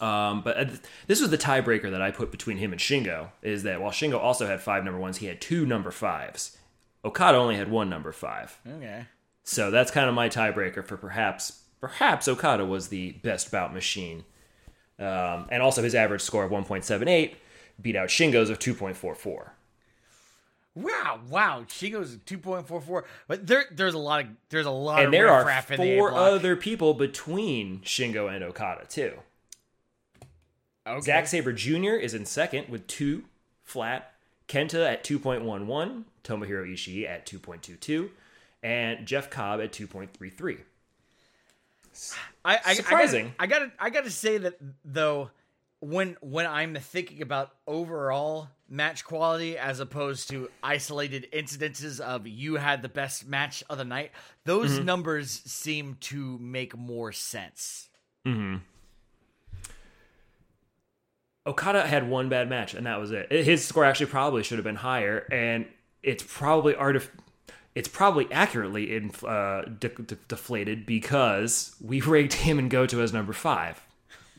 Um, but uh, this was the tiebreaker that I put between him and Shingo. Is that while Shingo also had five number ones, he had two number fives. Okada only had one number five. Okay. So that's kind of my tiebreaker for perhaps perhaps Okada was the best bout machine. Um, and also his average score of 1.78 beat out Shingo's of 2.44. Wow, wow. She goes two point four four. But there, there's a lot of there's a lot And of there are in the four other people between Shingo and Okada too. Okay. Zack Sabre Jr. is in second with two flat. Kenta at 2.11, Tomohiro Ishii at 2.22, and Jeff Cobb at 2.33. I, I, Surprising. I gotta, I gotta, I gotta say that though, when when I'm thinking about overall match quality as opposed to isolated incidences of you had the best match of the night, those Mm-hmm. numbers seem to make more sense. hmm Okada had one bad match, and that was it. His score actually probably should have been higher, and it's probably artif- It's probably accurately in, uh, de- de- deflated because we [laughs] ranked him and Goto as number five,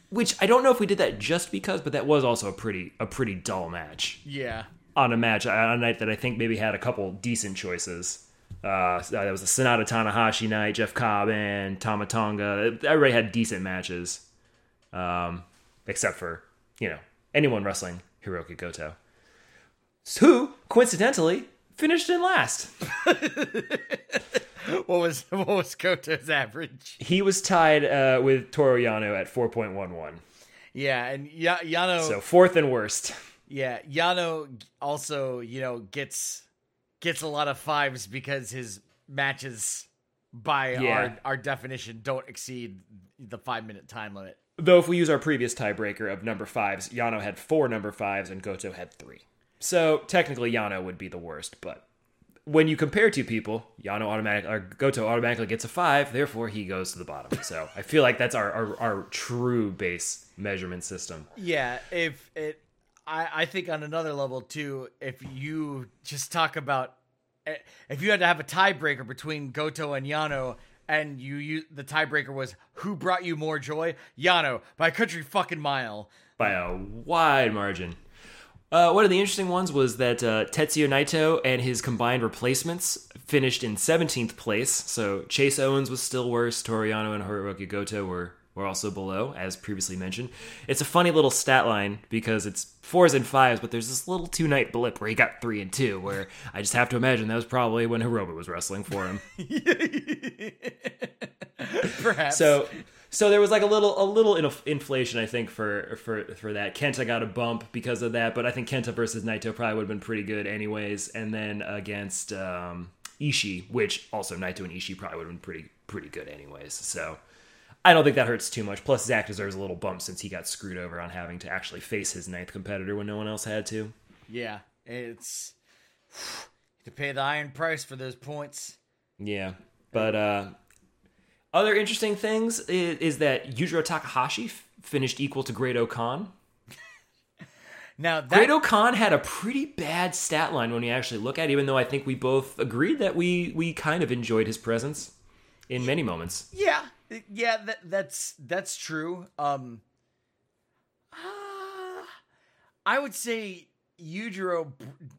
which I don't know if we did that just because, but that was also a pretty a pretty dull match Yeah. on a match on a night that I think maybe had a couple decent choices. Uh, that was the Sanada Tanahashi night, Jeff Cobb and Tama Tonga. Everybody had decent matches, um, except for you know anyone wrestling Hirooki Goto, who coincidentally finished in last. [laughs] What was what was Goto's average? He was tied uh, with Toru Yano at 4.11. Yeah, and ya- Yano. So fourth and worst. yeah, Yano also you know gets gets a lot of fives because his matches by Yeah. our our definition don't exceed the five minute time limit. Though if we use our previous tiebreaker of number fives, Yano had four number fives and Goto had three. So technically Yano would be the worst, but when you compare two people, Yano automatic or Goto automatically gets a five, therefore he goes to the bottom. So I feel like that's our, our, our true base measurement system. Yeah, if it, I, I think on another level too, if you just talk about, eh, if you had to have a tiebreaker between Goto and Yano, and you, you the tiebreaker was who brought you more joy, Yano by a country fucking mile. by a wide margin. Uh, one of the interesting ones was that uh, Tetsuya Naito and his combined replacements finished in 17th place. So Chase Owens was still worse. Toru Yano and Hirooki Goto were, were also below, as previously mentioned. It's a funny little stat line because it's fours and fives, but there's this little two night blip where he got three and two, where I just have to imagine that was probably when Hiromu was wrestling for him. [laughs] Perhaps. So so there was like a little a little inf- inflation I think for for for that. Kenta got a bump because of that, but I think Kenta versus Naito probably would have been pretty good anyways. And then against um, Ishii, which also Naito and Ishii probably would have been pretty pretty good anyways. So I don't think that hurts too much. Plus Zach deserves a little bump since he got screwed over on having to actually face his ninth competitor when no one else had to. yeah, it's [sighs] to pay the iron price for those points. Yeah, but uh, other interesting things is, is that Yujiro Takahashi f- finished equal to Great Khan. [laughs] Now that Great Khan had a pretty bad stat line when you actually look at it, even though I think we both agreed that we we kind of enjoyed his presence in many moments. Yeah, yeah, that, that's that's true. Um, ah, I would say Yujiro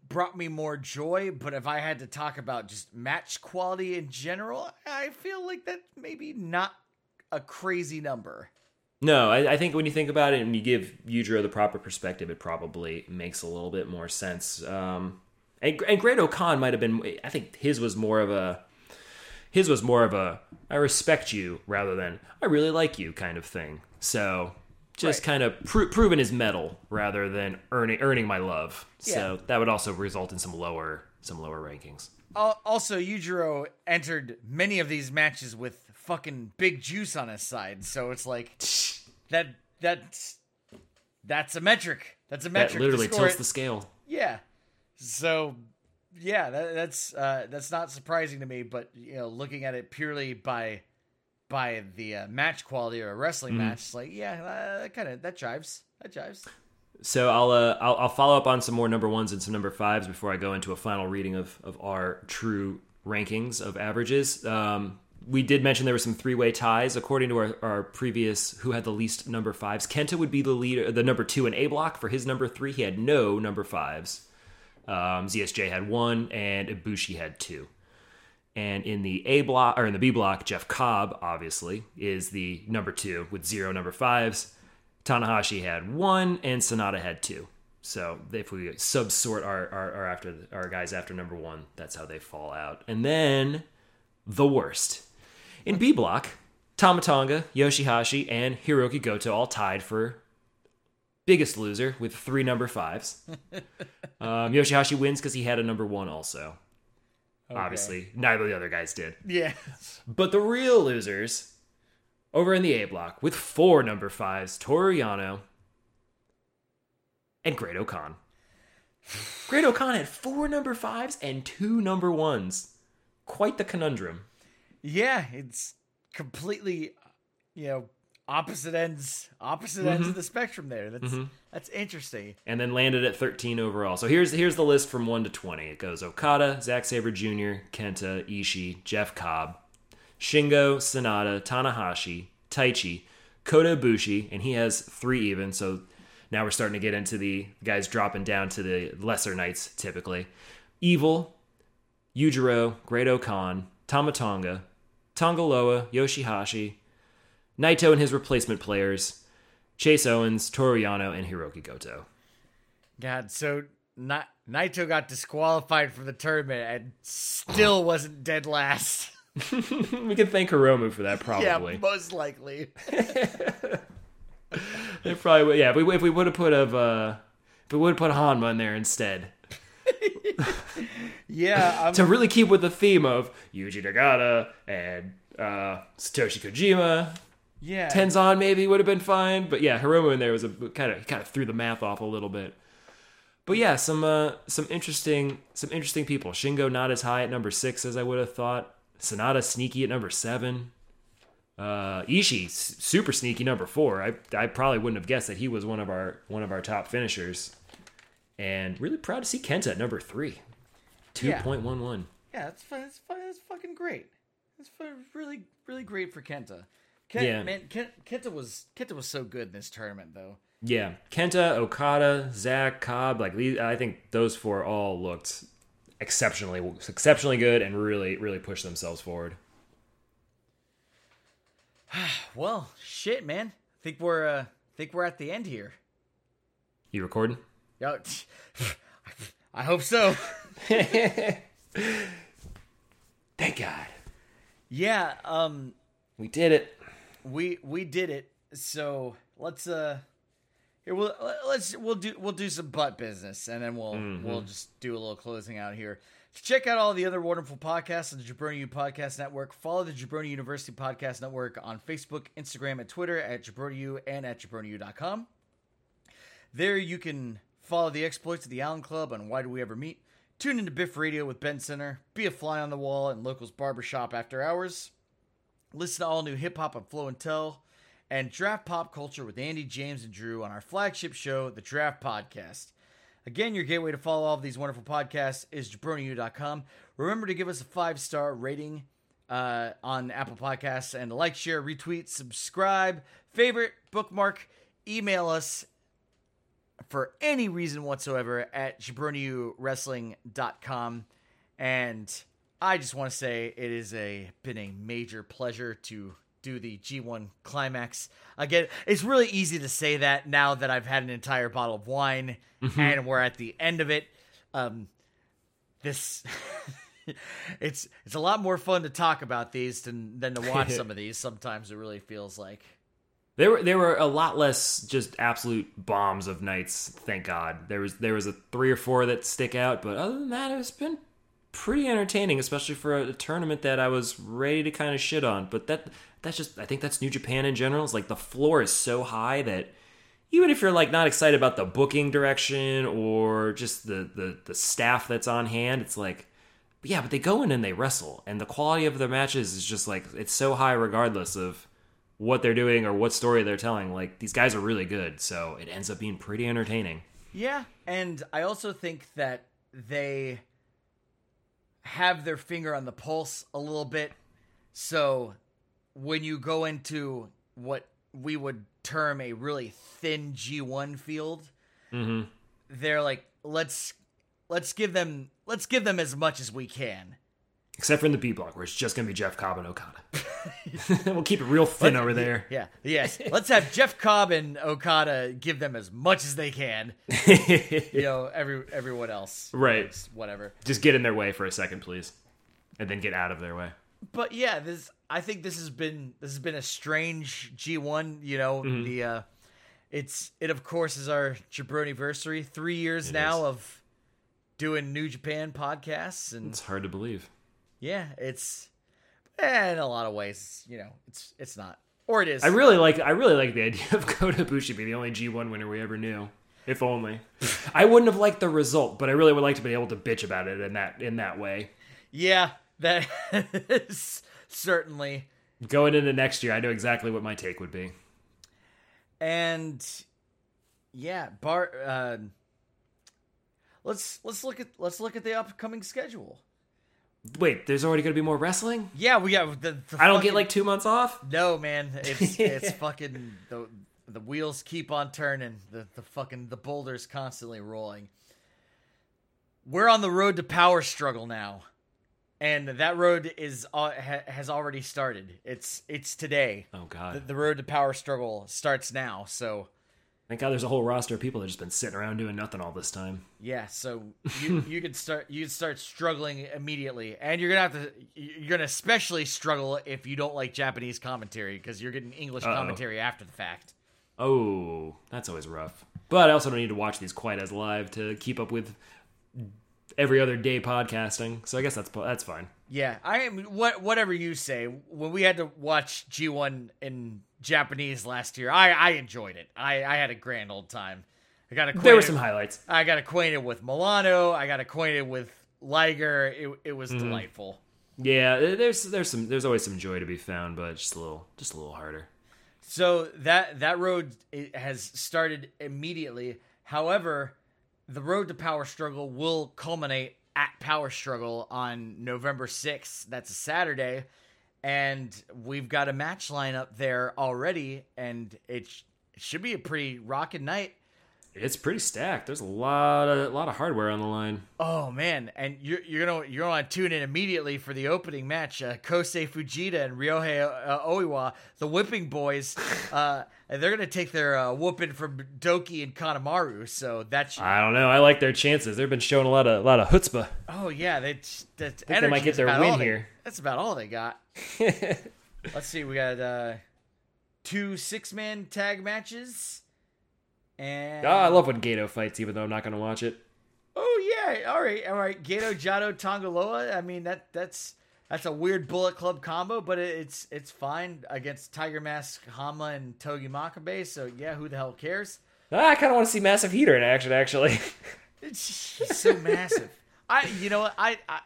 brought me more joy, but if I had to talk about just match quality in general, I feel like that's maybe not a crazy number. No, I, I think when you think about it and you give Yujiro the proper perspective, it probably makes a little bit more sense. Um, and, and Great Khan might have been. I think his was more of a. His was more of a I respect you rather than I really like you kind of thing. So just Right. kind of pro- proving his metal rather than earning earning my love. So that would also result in some lower some lower rankings. Also, Yujiro entered many of these matches with fucking big juice on his side, so it's like [laughs] that. That's that's a metric. That's a metric. That literally tilts it. the scale. Yeah. So, yeah, that, that's uh, that's not surprising to me. But you know, looking at it purely by by the uh, match quality or a wrestling Mm-hmm. match, it's like yeah, uh, that kind of that jives. That jives. So I'll, uh, I'll I'll follow up on some more number ones and some number fives before I go into a final reading of of our true rankings of averages. Um, we did mention there were some three way ties according to our, our previous who had the least number fives. Kenta would be the leader, the number two in A block for his number three. He had no number fives. Um, ZSJ had one, and Ibushi had two. And in the A block or in the B block, Jeff Cobb obviously is the number two with zero number fives. Tanahashi had one, and Sanada had two. So if we subsort our, our, our after our guys after number one, that's how they fall out. And then the worst in B block, Tama Tonga, Yoshihashi, and Hirooki Goto all tied for biggest loser with three number fives. [laughs] um, Yoshihashi wins because he had a number one also. Obviously, neither of the other guys did. Yeah. But the real losers over in the A block with four number fives, Toru Yano and Great Khan. Great Khan had four number fives and two number ones. Quite the conundrum. Yeah, it's completely, you know, opposite ends, opposite ends Mm-hmm. of the spectrum there. That's that's interesting. And then landed at 13 overall. So here's here's the list from 1 to 20. It goes Okada, Zack Sabre Jr., Kenta, Ishii, Jeff Cobb, Shingo, Sanada, Tanahashi, Taichi, Kota Ibushi, and he has three even. So now we're starting to get into the guys dropping down to the lesser knights typically. Evil, Yujiro, Great Khan, Tama Tonga, Tongaloa, Yoshihashi, Naito and his replacement players, Chase Owens, Toru Yano, and Hirooki Goto. God, so Na- Naito got disqualified from the tournament and still wasn't dead last. [laughs] we can thank Hiromu for that, probably. yeah, most likely. [laughs] They probably would. Yeah, if we, if we would have put of uh, if we would have put Hanma in there instead [laughs] Yeah, I'm, to really keep with the theme of Yuji Nagata and uh, Satoshi Kojima. Yeah. Tenzan maybe would have been fine, but yeah, Hiromu in there was a kind of kind of threw the math off a little bit. But yeah, some uh, some interesting some interesting people. Shingo not as high at number six as I would have thought. Sanada sneaky at number seven. Uh, Ishii super sneaky number four. I I probably wouldn't have guessed that he was one of our one of our top finishers. And really proud to see Kenta at number three. Two Yeah. point one one. Yeah, it's fun. It's fun. It's fucking great. That's fun, really, really great for Kenta. Ken, Yeah. man, Ken, Kenta was Kenta was so good in this tournament, though. Yeah, Kenta, Okada, Zach, Cobb, like I think those four all looked exceptionally exceptionally good and really really pushed themselves forward. [sighs] Well, shit, man. think we're uh, think we're at the end here. You recording? Yo, [laughs] I hope so. [laughs] Thank God. Yeah, um, We did it. We we did it. So let's uh, here we'll let's we'll do we'll do some butt business, and then we'll we'll just do a little closing out here. To check out all the other wonderful podcasts on the Jabroni U Podcast Network, follow the Jabroni University Podcast Network on Facebook, Instagram, and Twitter at JabroniU and at JabroniU.com. There you can follow the exploits of the Allen Club on Why Do We Ever Meet, tune into Biff Radio with Ben Center, be a fly on the wall in Locals Barbershop after hours, listen to all new hip hop on Flow and Tell, and draft pop culture with Andy, James, and Drew on our flagship show, The Draft Podcast. Again, your gateway to follow all of these wonderful podcasts is jabroniu.com. Remember to give us a five star rating uh, on Apple Podcasts and like, share, retweet, subscribe, favorite, bookmark, email us for any reason whatsoever at jabroniuwrestling.com. And I just want to say it is a been a major pleasure to do the G1 climax. Again, it's really easy to say that now that I've had an entire bottle of wine and we're at the end of it. Um, this [laughs] it's it's a lot more fun to talk about these than than to watch [laughs] some of these. Sometimes it really feels like There were there were a lot less just absolute bombs of nights. Thank God. There was there was a three or four that stick out, but other than that, it's been pretty entertaining, especially for a, tournament that I was ready to kind of shit on. But that that's just I think that's New Japan in general. It's like the floor is so high that even if you're like not excited about the booking direction or just the the the staff that's on hand, it's like yeah, but they go in and they wrestle, and the quality of their matches is just like it's so high regardless of what they're doing or what story they're telling. Like these guys are really good, so it ends up being pretty entertaining. Yeah, and I also think that they have their finger on the pulse a little bit. So when you go into what we would term a really thin G1 field, mm-hmm. they're like, let's let's give them let's give them as much as we can. Except for in the B block, where it's just gonna be Jeff Cobb and Okada. [laughs] [laughs] we'll keep it real thin over there. Yeah, yes. Let's have Jeff Cobb and Okada give them as much as they can. [laughs] you know, every everyone else, Right. it's whatever. Just get in their way for a second, please, and then get out of their way. but yeah, this I think this has been this has been a strange G one. You know, the uh, it's it of course is our Jabroni anniversary. Three years now is. of doing New Japan podcasts, and It's hard to believe. Yeah, it's eh, in a lot of ways, you know, it's it's not or it is. I really like I really like the [laughs] idea of Kota Ibushi being the only G1 winner we ever knew. If only. I wouldn't have liked the result, but I really would like to be able to bitch about it in that in that way. yeah, that [laughs] is certainly. Going into next year, I know exactly what my take would be. and yeah bar uh, let's let's look at let's look at the upcoming schedule Wait, there's already going to be more wrestling? yeah we got the, the I don't fucking- get like 2 months off? no man. It's [laughs] it's fucking the the wheels keep on turning. The the fucking the boulders constantly rolling. We're on the road to power struggle now. And that road is uh, ha, has already started. It's it's today. Oh god. the, the road to power struggle starts now. So Thank God there's a whole roster of people that just been sitting around doing nothing all this time. Yeah, so you you could start you start struggling immediately, and you're gonna have to you're gonna especially struggle if you don't like Japanese commentary because you're getting English Uh-oh. commentary after the fact. Oh, that's always rough. But I also don't need to watch these quite as live to keep up with every other day podcasting. So I guess that's that's fine. Yeah, I am. What whatever you say. When we had to watch G1 in Japanese last year, I I enjoyed it. I I had a grand old time. I got acquainted. There were some highlights. I got acquainted with Milano. I got acquainted with Liger. It it was Mm-hmm. delightful. Yeah, there's there's some there's always some joy to be found, but just a little just a little harder. So that that road has started immediately. However, the road to Power Struggle will culminate at Power Struggle on November 6th. That's a Saturday. And we've got a match lineup there already, and it, sh- it should be a pretty rocking night. It's pretty stacked. There's a lot of a lot of hardware on the line. Oh man, and you're you're gonna you're gonna tune in immediately for the opening match. Uh, Kosei Fujita and Ryohei uh, Oiwa, the Whipping Boys, [laughs] uh, and they're gonna take their uh, whooping from Douki and Kanemaru. So that's I don't know. I like their chances. They've been showing a lot of a lot of chutzpah. oh yeah, that's that's they might get their win here. that's about all they got. [laughs] Let's see, we got uh, two six man tag matches, and Ah, I love when Gedo fights, even though I'm not going to watch it. Oh yeah, all right, all right. Gedo Jado Tanga Loa. I mean that that's that's a weird Bullet Club combo, but it's it's fine against Tiger Mask, Honma, and Togi Makabe. So yeah, who the hell cares? Ah, I kind of want to see Massive Heater in action, actually. [laughs] He's so massive. I you know what I. I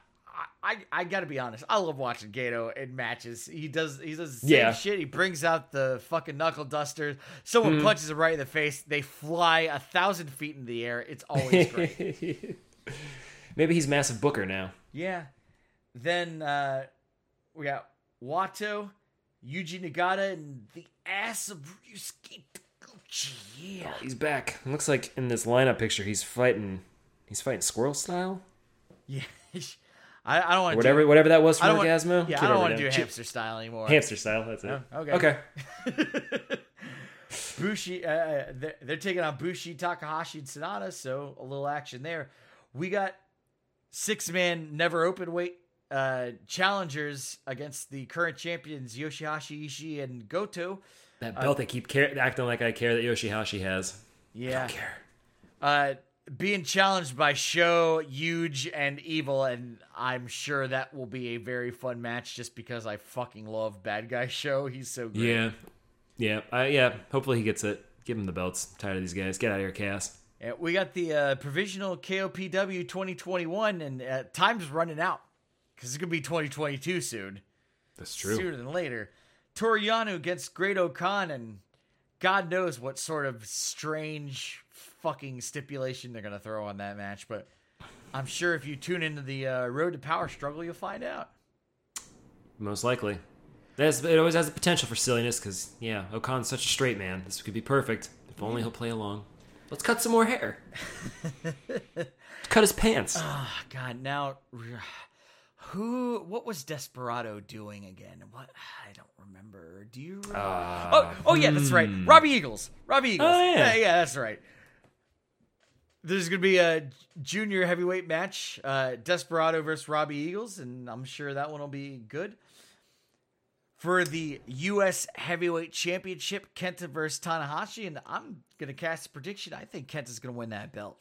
I, I gotta be honest. I love watching Gedo in matches. He does he does the same Yeah. shit. He brings out the fucking knuckle dusters. Someone punches him right in the face. They fly a thousand feet in the air. It's always great. [laughs] Maybe he's Massive Booker now. Yeah. Then uh, we got Wato, Yuji Nagata, and the ass of Ryusuke Taguchi. Yeah. He's back. Looks like in this lineup picture, he's fighting. He's fighting squirrel style. Yeah. [laughs] I, I don't want to Whatever, do, whatever that was from want, Orgasmo. Yeah, I don't want to do hamster style anymore. Hamster style. That's it. Oh, okay. Okay. [laughs] Bushi, uh, they're, they're taking on Bushi, Takahashi, and Sanada, so a little action there. We got six man never open weight uh, challengers against the current champions Yoshihashi Ishii and Goto. That belt they keep care- acting like I care that Yoshihashi has. Yeah. Don't care. uh, being challenged by Sho, Huge, and Evil, and I'm sure that will be a very fun match just because I fucking love Bad Guy [laughs] Sho. He's so great. Yeah. Yeah. I, yeah. Hopefully he gets it. Give him the belts. I'm tired of these guys. Get out of here, Cass. Yeah, we got the uh, provisional KOPW 2021, and uh, time's running out because it's gonna be 2022 soon, That's true. sooner than later. Toru Yano against Great-O-Khan, and God knows what sort of strange fucking stipulation they're gonna throw on that match. But I'm sure if you tune into the uh, Road to Power struggle, you'll find out. Most likely. That's, it always has the potential for silliness because, yeah, O-Khan's such a straight man. This could be perfect. If only he'll play along. Let's cut some more hair. [laughs] cut his pants. Oh God, now [sighs] who? What was Desperado doing again? What I don't remember. Do you? Remember? oh, oh yeah, that's right. Robbie Eagles. Robbie Eagles. Oh, yeah. yeah, that's right. There's gonna be a junior heavyweight match, uh, Desperado versus Robbie Eagles, and I'm sure that one will be good. For the U.S. Heavyweight Championship, Kenta versus Tanahashi, and I'm gonna cast a prediction. I think Kenta's gonna win that belt.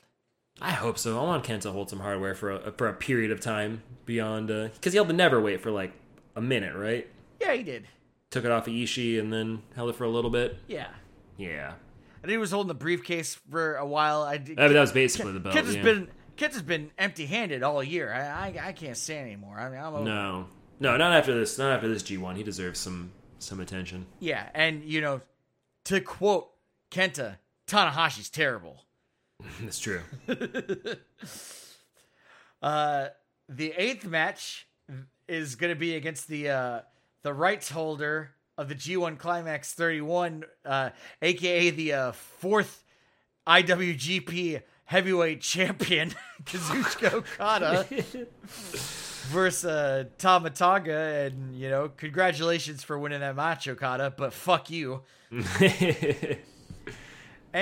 I hope so. I want Kent to hold some hardware for a, for a period of time beyond. Uh, because he held the never wait for like a minute, right? Yeah, he did. Took it off of Ishii and then held it for a little bit. Yeah. Yeah. And he was holding the briefcase for a while. I did. I mean, that was basically the belt. Kent has yeah. been Kent has been empty-handed all year. I I, I can't stand anymore. I mean, I'm over. No. No, not after this. Not after this G1. He deserves some some attention. Yeah, and you know, to quote Kenta, Tanahashi's terrible. [laughs] That's true. [laughs] Uh, the eighth match is going to be against the uh, the rights holder of the G1 Climax 31, uh, aka the uh, fourth IWGP Heavyweight Champion [laughs] Kazuchika Okada versus uh, Tama Tonga, and you know, congratulations for winning that match, Okada. But fuck you. And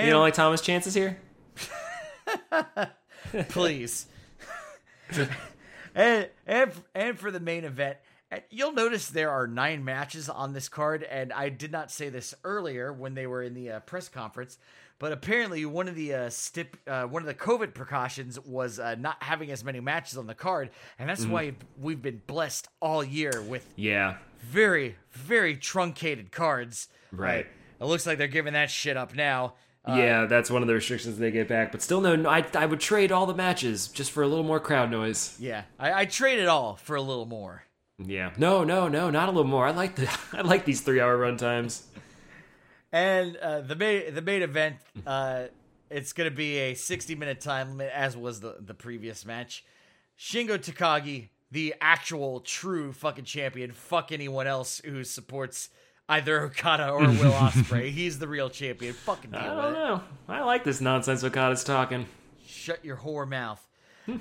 You don't like Thomas chances here? [laughs] please. [laughs] and, and and for the main event, you'll notice there are nine matches on this card, and I did not say this earlier when they were in the uh, press conference, but apparently one of the uh, stip uh, one of the COVID precautions was uh, not having as many matches on the card, and that's why we've been blessed all year with Yeah. very very truncated cards. Right. It looks like they're giving that shit up now. Uh, yeah, that's one of the restrictions they get back. But still, no, no I, I would trade all the matches just for a little more crowd noise. Yeah, I, I trade it all for a little more. Yeah. No, no, no, not a little more. I like the [laughs] I like these three hour run times. And uh, the main the main event, uh, it's gonna be a sixty minute time limit, as was the the previous match. Shingo Takagi, the actual true fucking champion. Fuck anyone else who supports either Okada or [laughs] Will Ospreay. He's the real champion. Fucking deal I with don't it. know. I like this nonsense Okada's talking. Shut your whore mouth.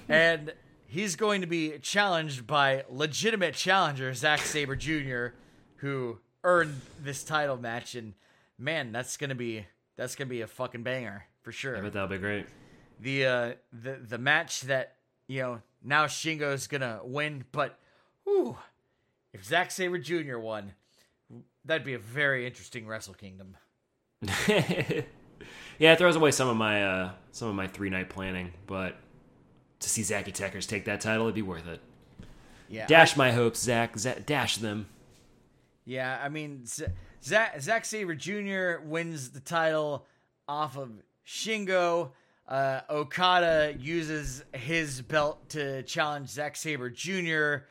and he's going to be challenged by legitimate challenger Zack Sabre Jr., who earned this title match. And man, that's gonna be that's gonna be a fucking banger for sure. I bet that'll be great. the uh the the match that you know now Shingo's gonna win, but whew, if Zack Sabre Jr. won, that'd be a very interesting Wrestle Kingdom. [laughs] yeah, it throws away some of my uh some of my three night planning, but to see Zachy Techers take that title, it'd be worth it. Yeah, Dash my hopes, Zack. Dash them. Yeah, I mean, Z- Zack, Zack Sabre Jr. wins the title off of Shingo. Uh, Okada uses his belt to challenge Zack Sabre Jr.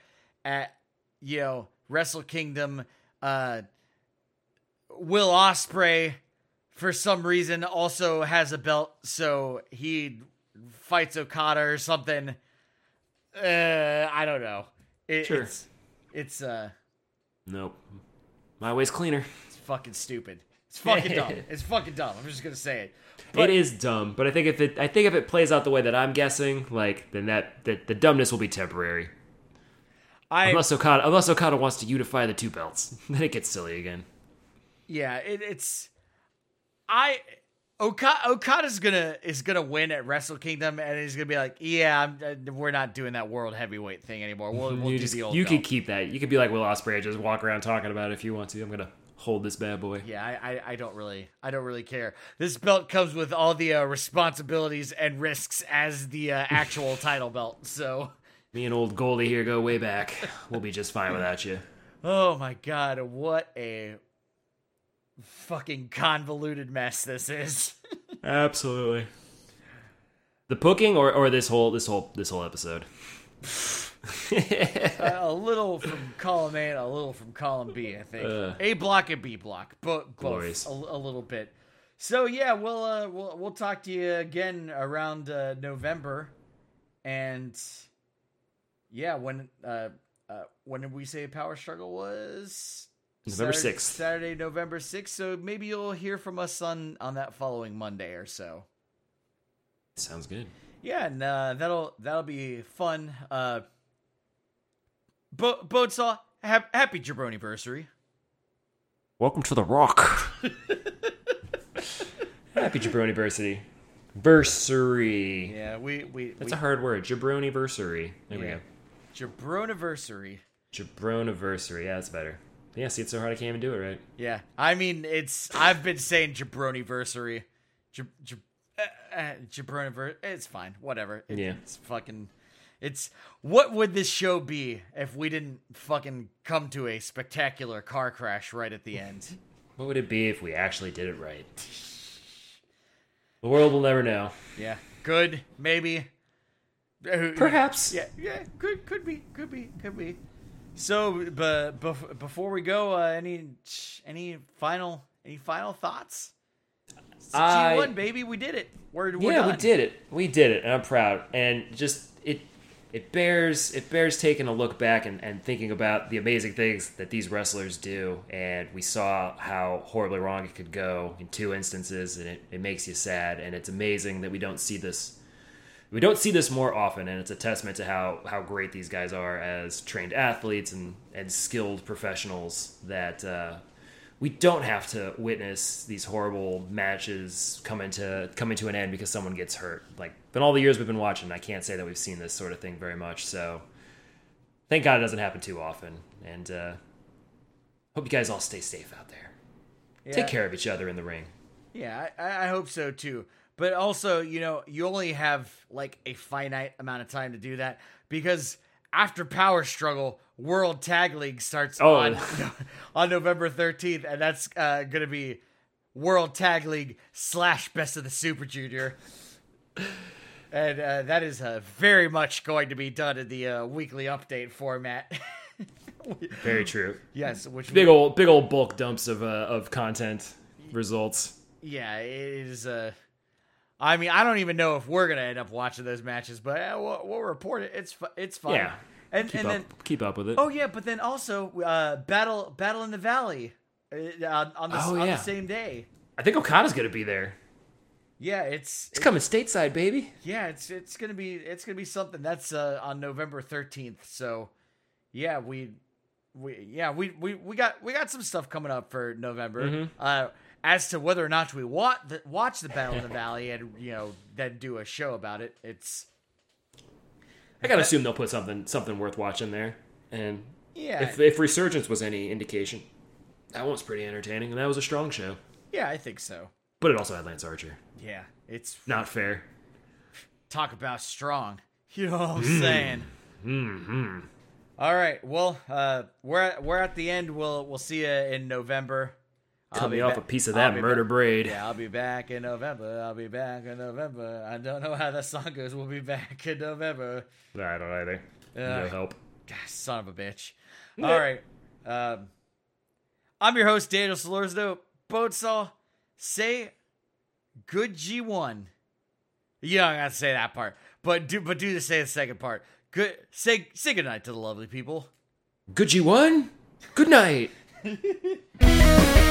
at you know Wrestle Kingdom. Uh, Will Ospreay, for some reason, also has a belt, so he fights Okada or something. Uh, I don't know. It, Sure. It's, it's uh. Nope. My way's cleaner. It's fucking stupid. It's fucking dumb. [laughs] It's fucking dumb. I'm just gonna say it. But- it is dumb, but I think if it I think if it plays out the way that I'm guessing, like then that, that the dumbness will be temporary. I Unless Okada unless Okada wants to unify the two belts. [laughs] then it gets silly again. Yeah, it, it's I Okada, Okada's gonna is gonna win at Wrestle Kingdom, and he's gonna be like, yeah, I'm, uh, we're not doing that world heavyweight thing anymore. We'll, we'll you do just, the old. you belt." could keep that. You could be like Will Ospreay, just walk around talking about it if you want to. I'm gonna hold this bad boy. Yeah, I, I, I don't really, I don't really care. This belt comes with all the uh, responsibilities and risks as the uh, actual [laughs] title belt. So, Me and old Goldie here go way back. We'll be just fine without you. [laughs] oh my god, what a fucking convoluted mess this is. [laughs] Absolutely. The booking or, or this whole this whole this whole episode. [laughs] a little from column A and a little from column B, I think. Uh. a block and B block, but both a, a little bit. So yeah, we'll uh, we'll we'll talk to you again around uh, November, and yeah, when uh, uh, when did we say Power Struggle was? November 6th. Saturday, November sixth. So maybe you'll hear from us on on that following Monday or so. Sounds good. Yeah, and uh, that'll that'll be fun. Uh, Bo- Bonesaw, hap- happy Jabroni anniversary. Welcome to the Rock. [laughs] Happy Jabroni Versity. Bursary. Yeah, we we That's we, a hard word. Jabroni Bursary. There yeah. we go. Jabroniversary. Jabroniversary. Yeah, that's better. Yeah, see, it's so hard I can't even do it right. Yeah, I mean it's I've been saying Jabroniversary. Jab, jab, uh, uh, Jabroniver. It's fine. Whatever. It- Yeah. It's fucking. It's what would this show be if we didn't fucking come to a spectacular car crash right at the end? [laughs] What would it be if we actually did it right? The world will never know. Yeah, good, maybe. Uh, Perhaps. Yeah, yeah, could could be, could be, could be. So, but bef- before we go, uh, any any final any final thoughts? I- G1, baby, we did it. We're, we're yeah, done. we did it. We did it, and I'm proud. And just it it bears it bears taking a look back and, and thinking about the amazing things that these wrestlers do. And we saw how horribly wrong it could go in two instances, and it, it makes you sad. And it's amazing that we don't see this we don't see this more often, and it's a testament to how how great these guys are as trained athletes and and skilled professionals that. Uh, we don't have to witness these horrible matches coming to coming to an end because someone gets hurt. Like, in all the years we've been watching, I can't say that we've seen this sort of thing very much. So, thank God it doesn't happen too often. And uh, hope you guys all stay safe out there. Yeah. Take care of each other in the ring. Yeah, I, I hope so too. But also, you know, you only have like a finite amount of time to do that because after Power Struggle, World Tag League starts Oh. on [laughs] on November thirteenth, and that's uh, going to be World Tag League slash Best of the Super Junior. And uh, that is uh, very much going to be done in the uh, weekly update format. [laughs] Very true. yes, which Big old big old bulk dumps of uh, of content results. Yeah, it is. Uh, I mean, I don't even know if we're gonna end up watching those matches, but uh, we'll, we'll report it. It's fu- it's fun. Yeah. and Keep and up then keep up with it. oh yeah, but then also uh, battle battle in the valley uh, on, the Oh, on yeah. the same day. I think Okada's gonna be there. Yeah, it's It's coming stateside, baby. yeah, it's it's gonna be it's gonna be something that's uh, on November thirteenth. So yeah, we we yeah we, we we got we got some stuff coming up for November. Mm-hmm. Uh, as to whether or not we watch the, watch the Battle in the Valley and you know then do a show about it, it's I gotta assume they'll put something something worth watching there. And yeah if if Resurgence was any indication, that one's pretty entertaining, and that was a strong show. yeah I think so. But it also had Lance Archer. Yeah, it's Not fair. talk about strong. You know what I'm saying? Mm-hmm. All right. Well, uh, we're at, we're at the end. We'll we'll see you in November. I'll Cut me off ba- a piece of that murder ba- braid. Yeah, I'll be back in November. I'll be back in November. I don't know how that song goes. We'll be back in November. I don't either. Yeah. No help. God, son of a bitch. All right. Um, I'm your host, Daniel Solorzano. Bonesaw, say good G1. You don't got to say that part, but do but do the say the second part. Good. Say say good night to the lovely people. Good G one. Good night. [laughs]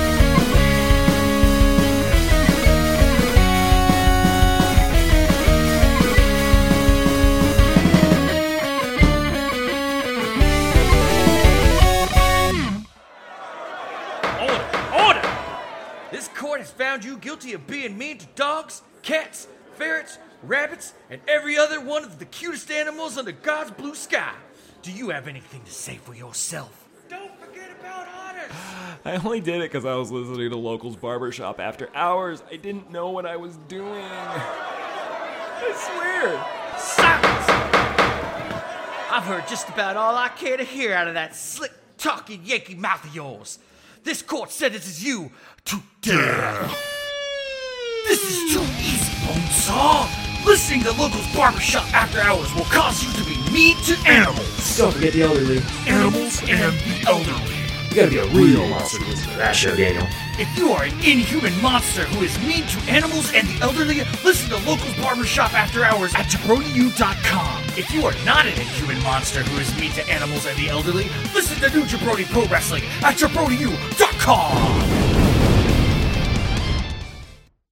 This court has found you guilty of being mean to dogs, cats, ferrets, rabbits, and every other one of the cutest animals under God's blue sky. Do you have anything to say for yourself? Don't forget about honors! [sighs] I only did it because I was listening to Locals Barbershop after hours. I didn't know what I was doing. [laughs] I swear. Silence! I've heard just about all I care to hear out of that slick talking Yankee mouth of yours. This court sentences you to death. This is too easy, Bonesaw. Listening to locals barbershop after hours will cause you to be mean to animals. Don't forget the elderly. Animals and the elderly. You gotta be a real monster to listen to that show, Daniel. If you are an inhuman monster who is mean to animals and the elderly, listen to Locals Barbershop After Hours at JabroniU.com. If you are not an inhuman monster who is mean to animals and the elderly, listen to New Jabroni Pro Wrestling at JabroniU.com.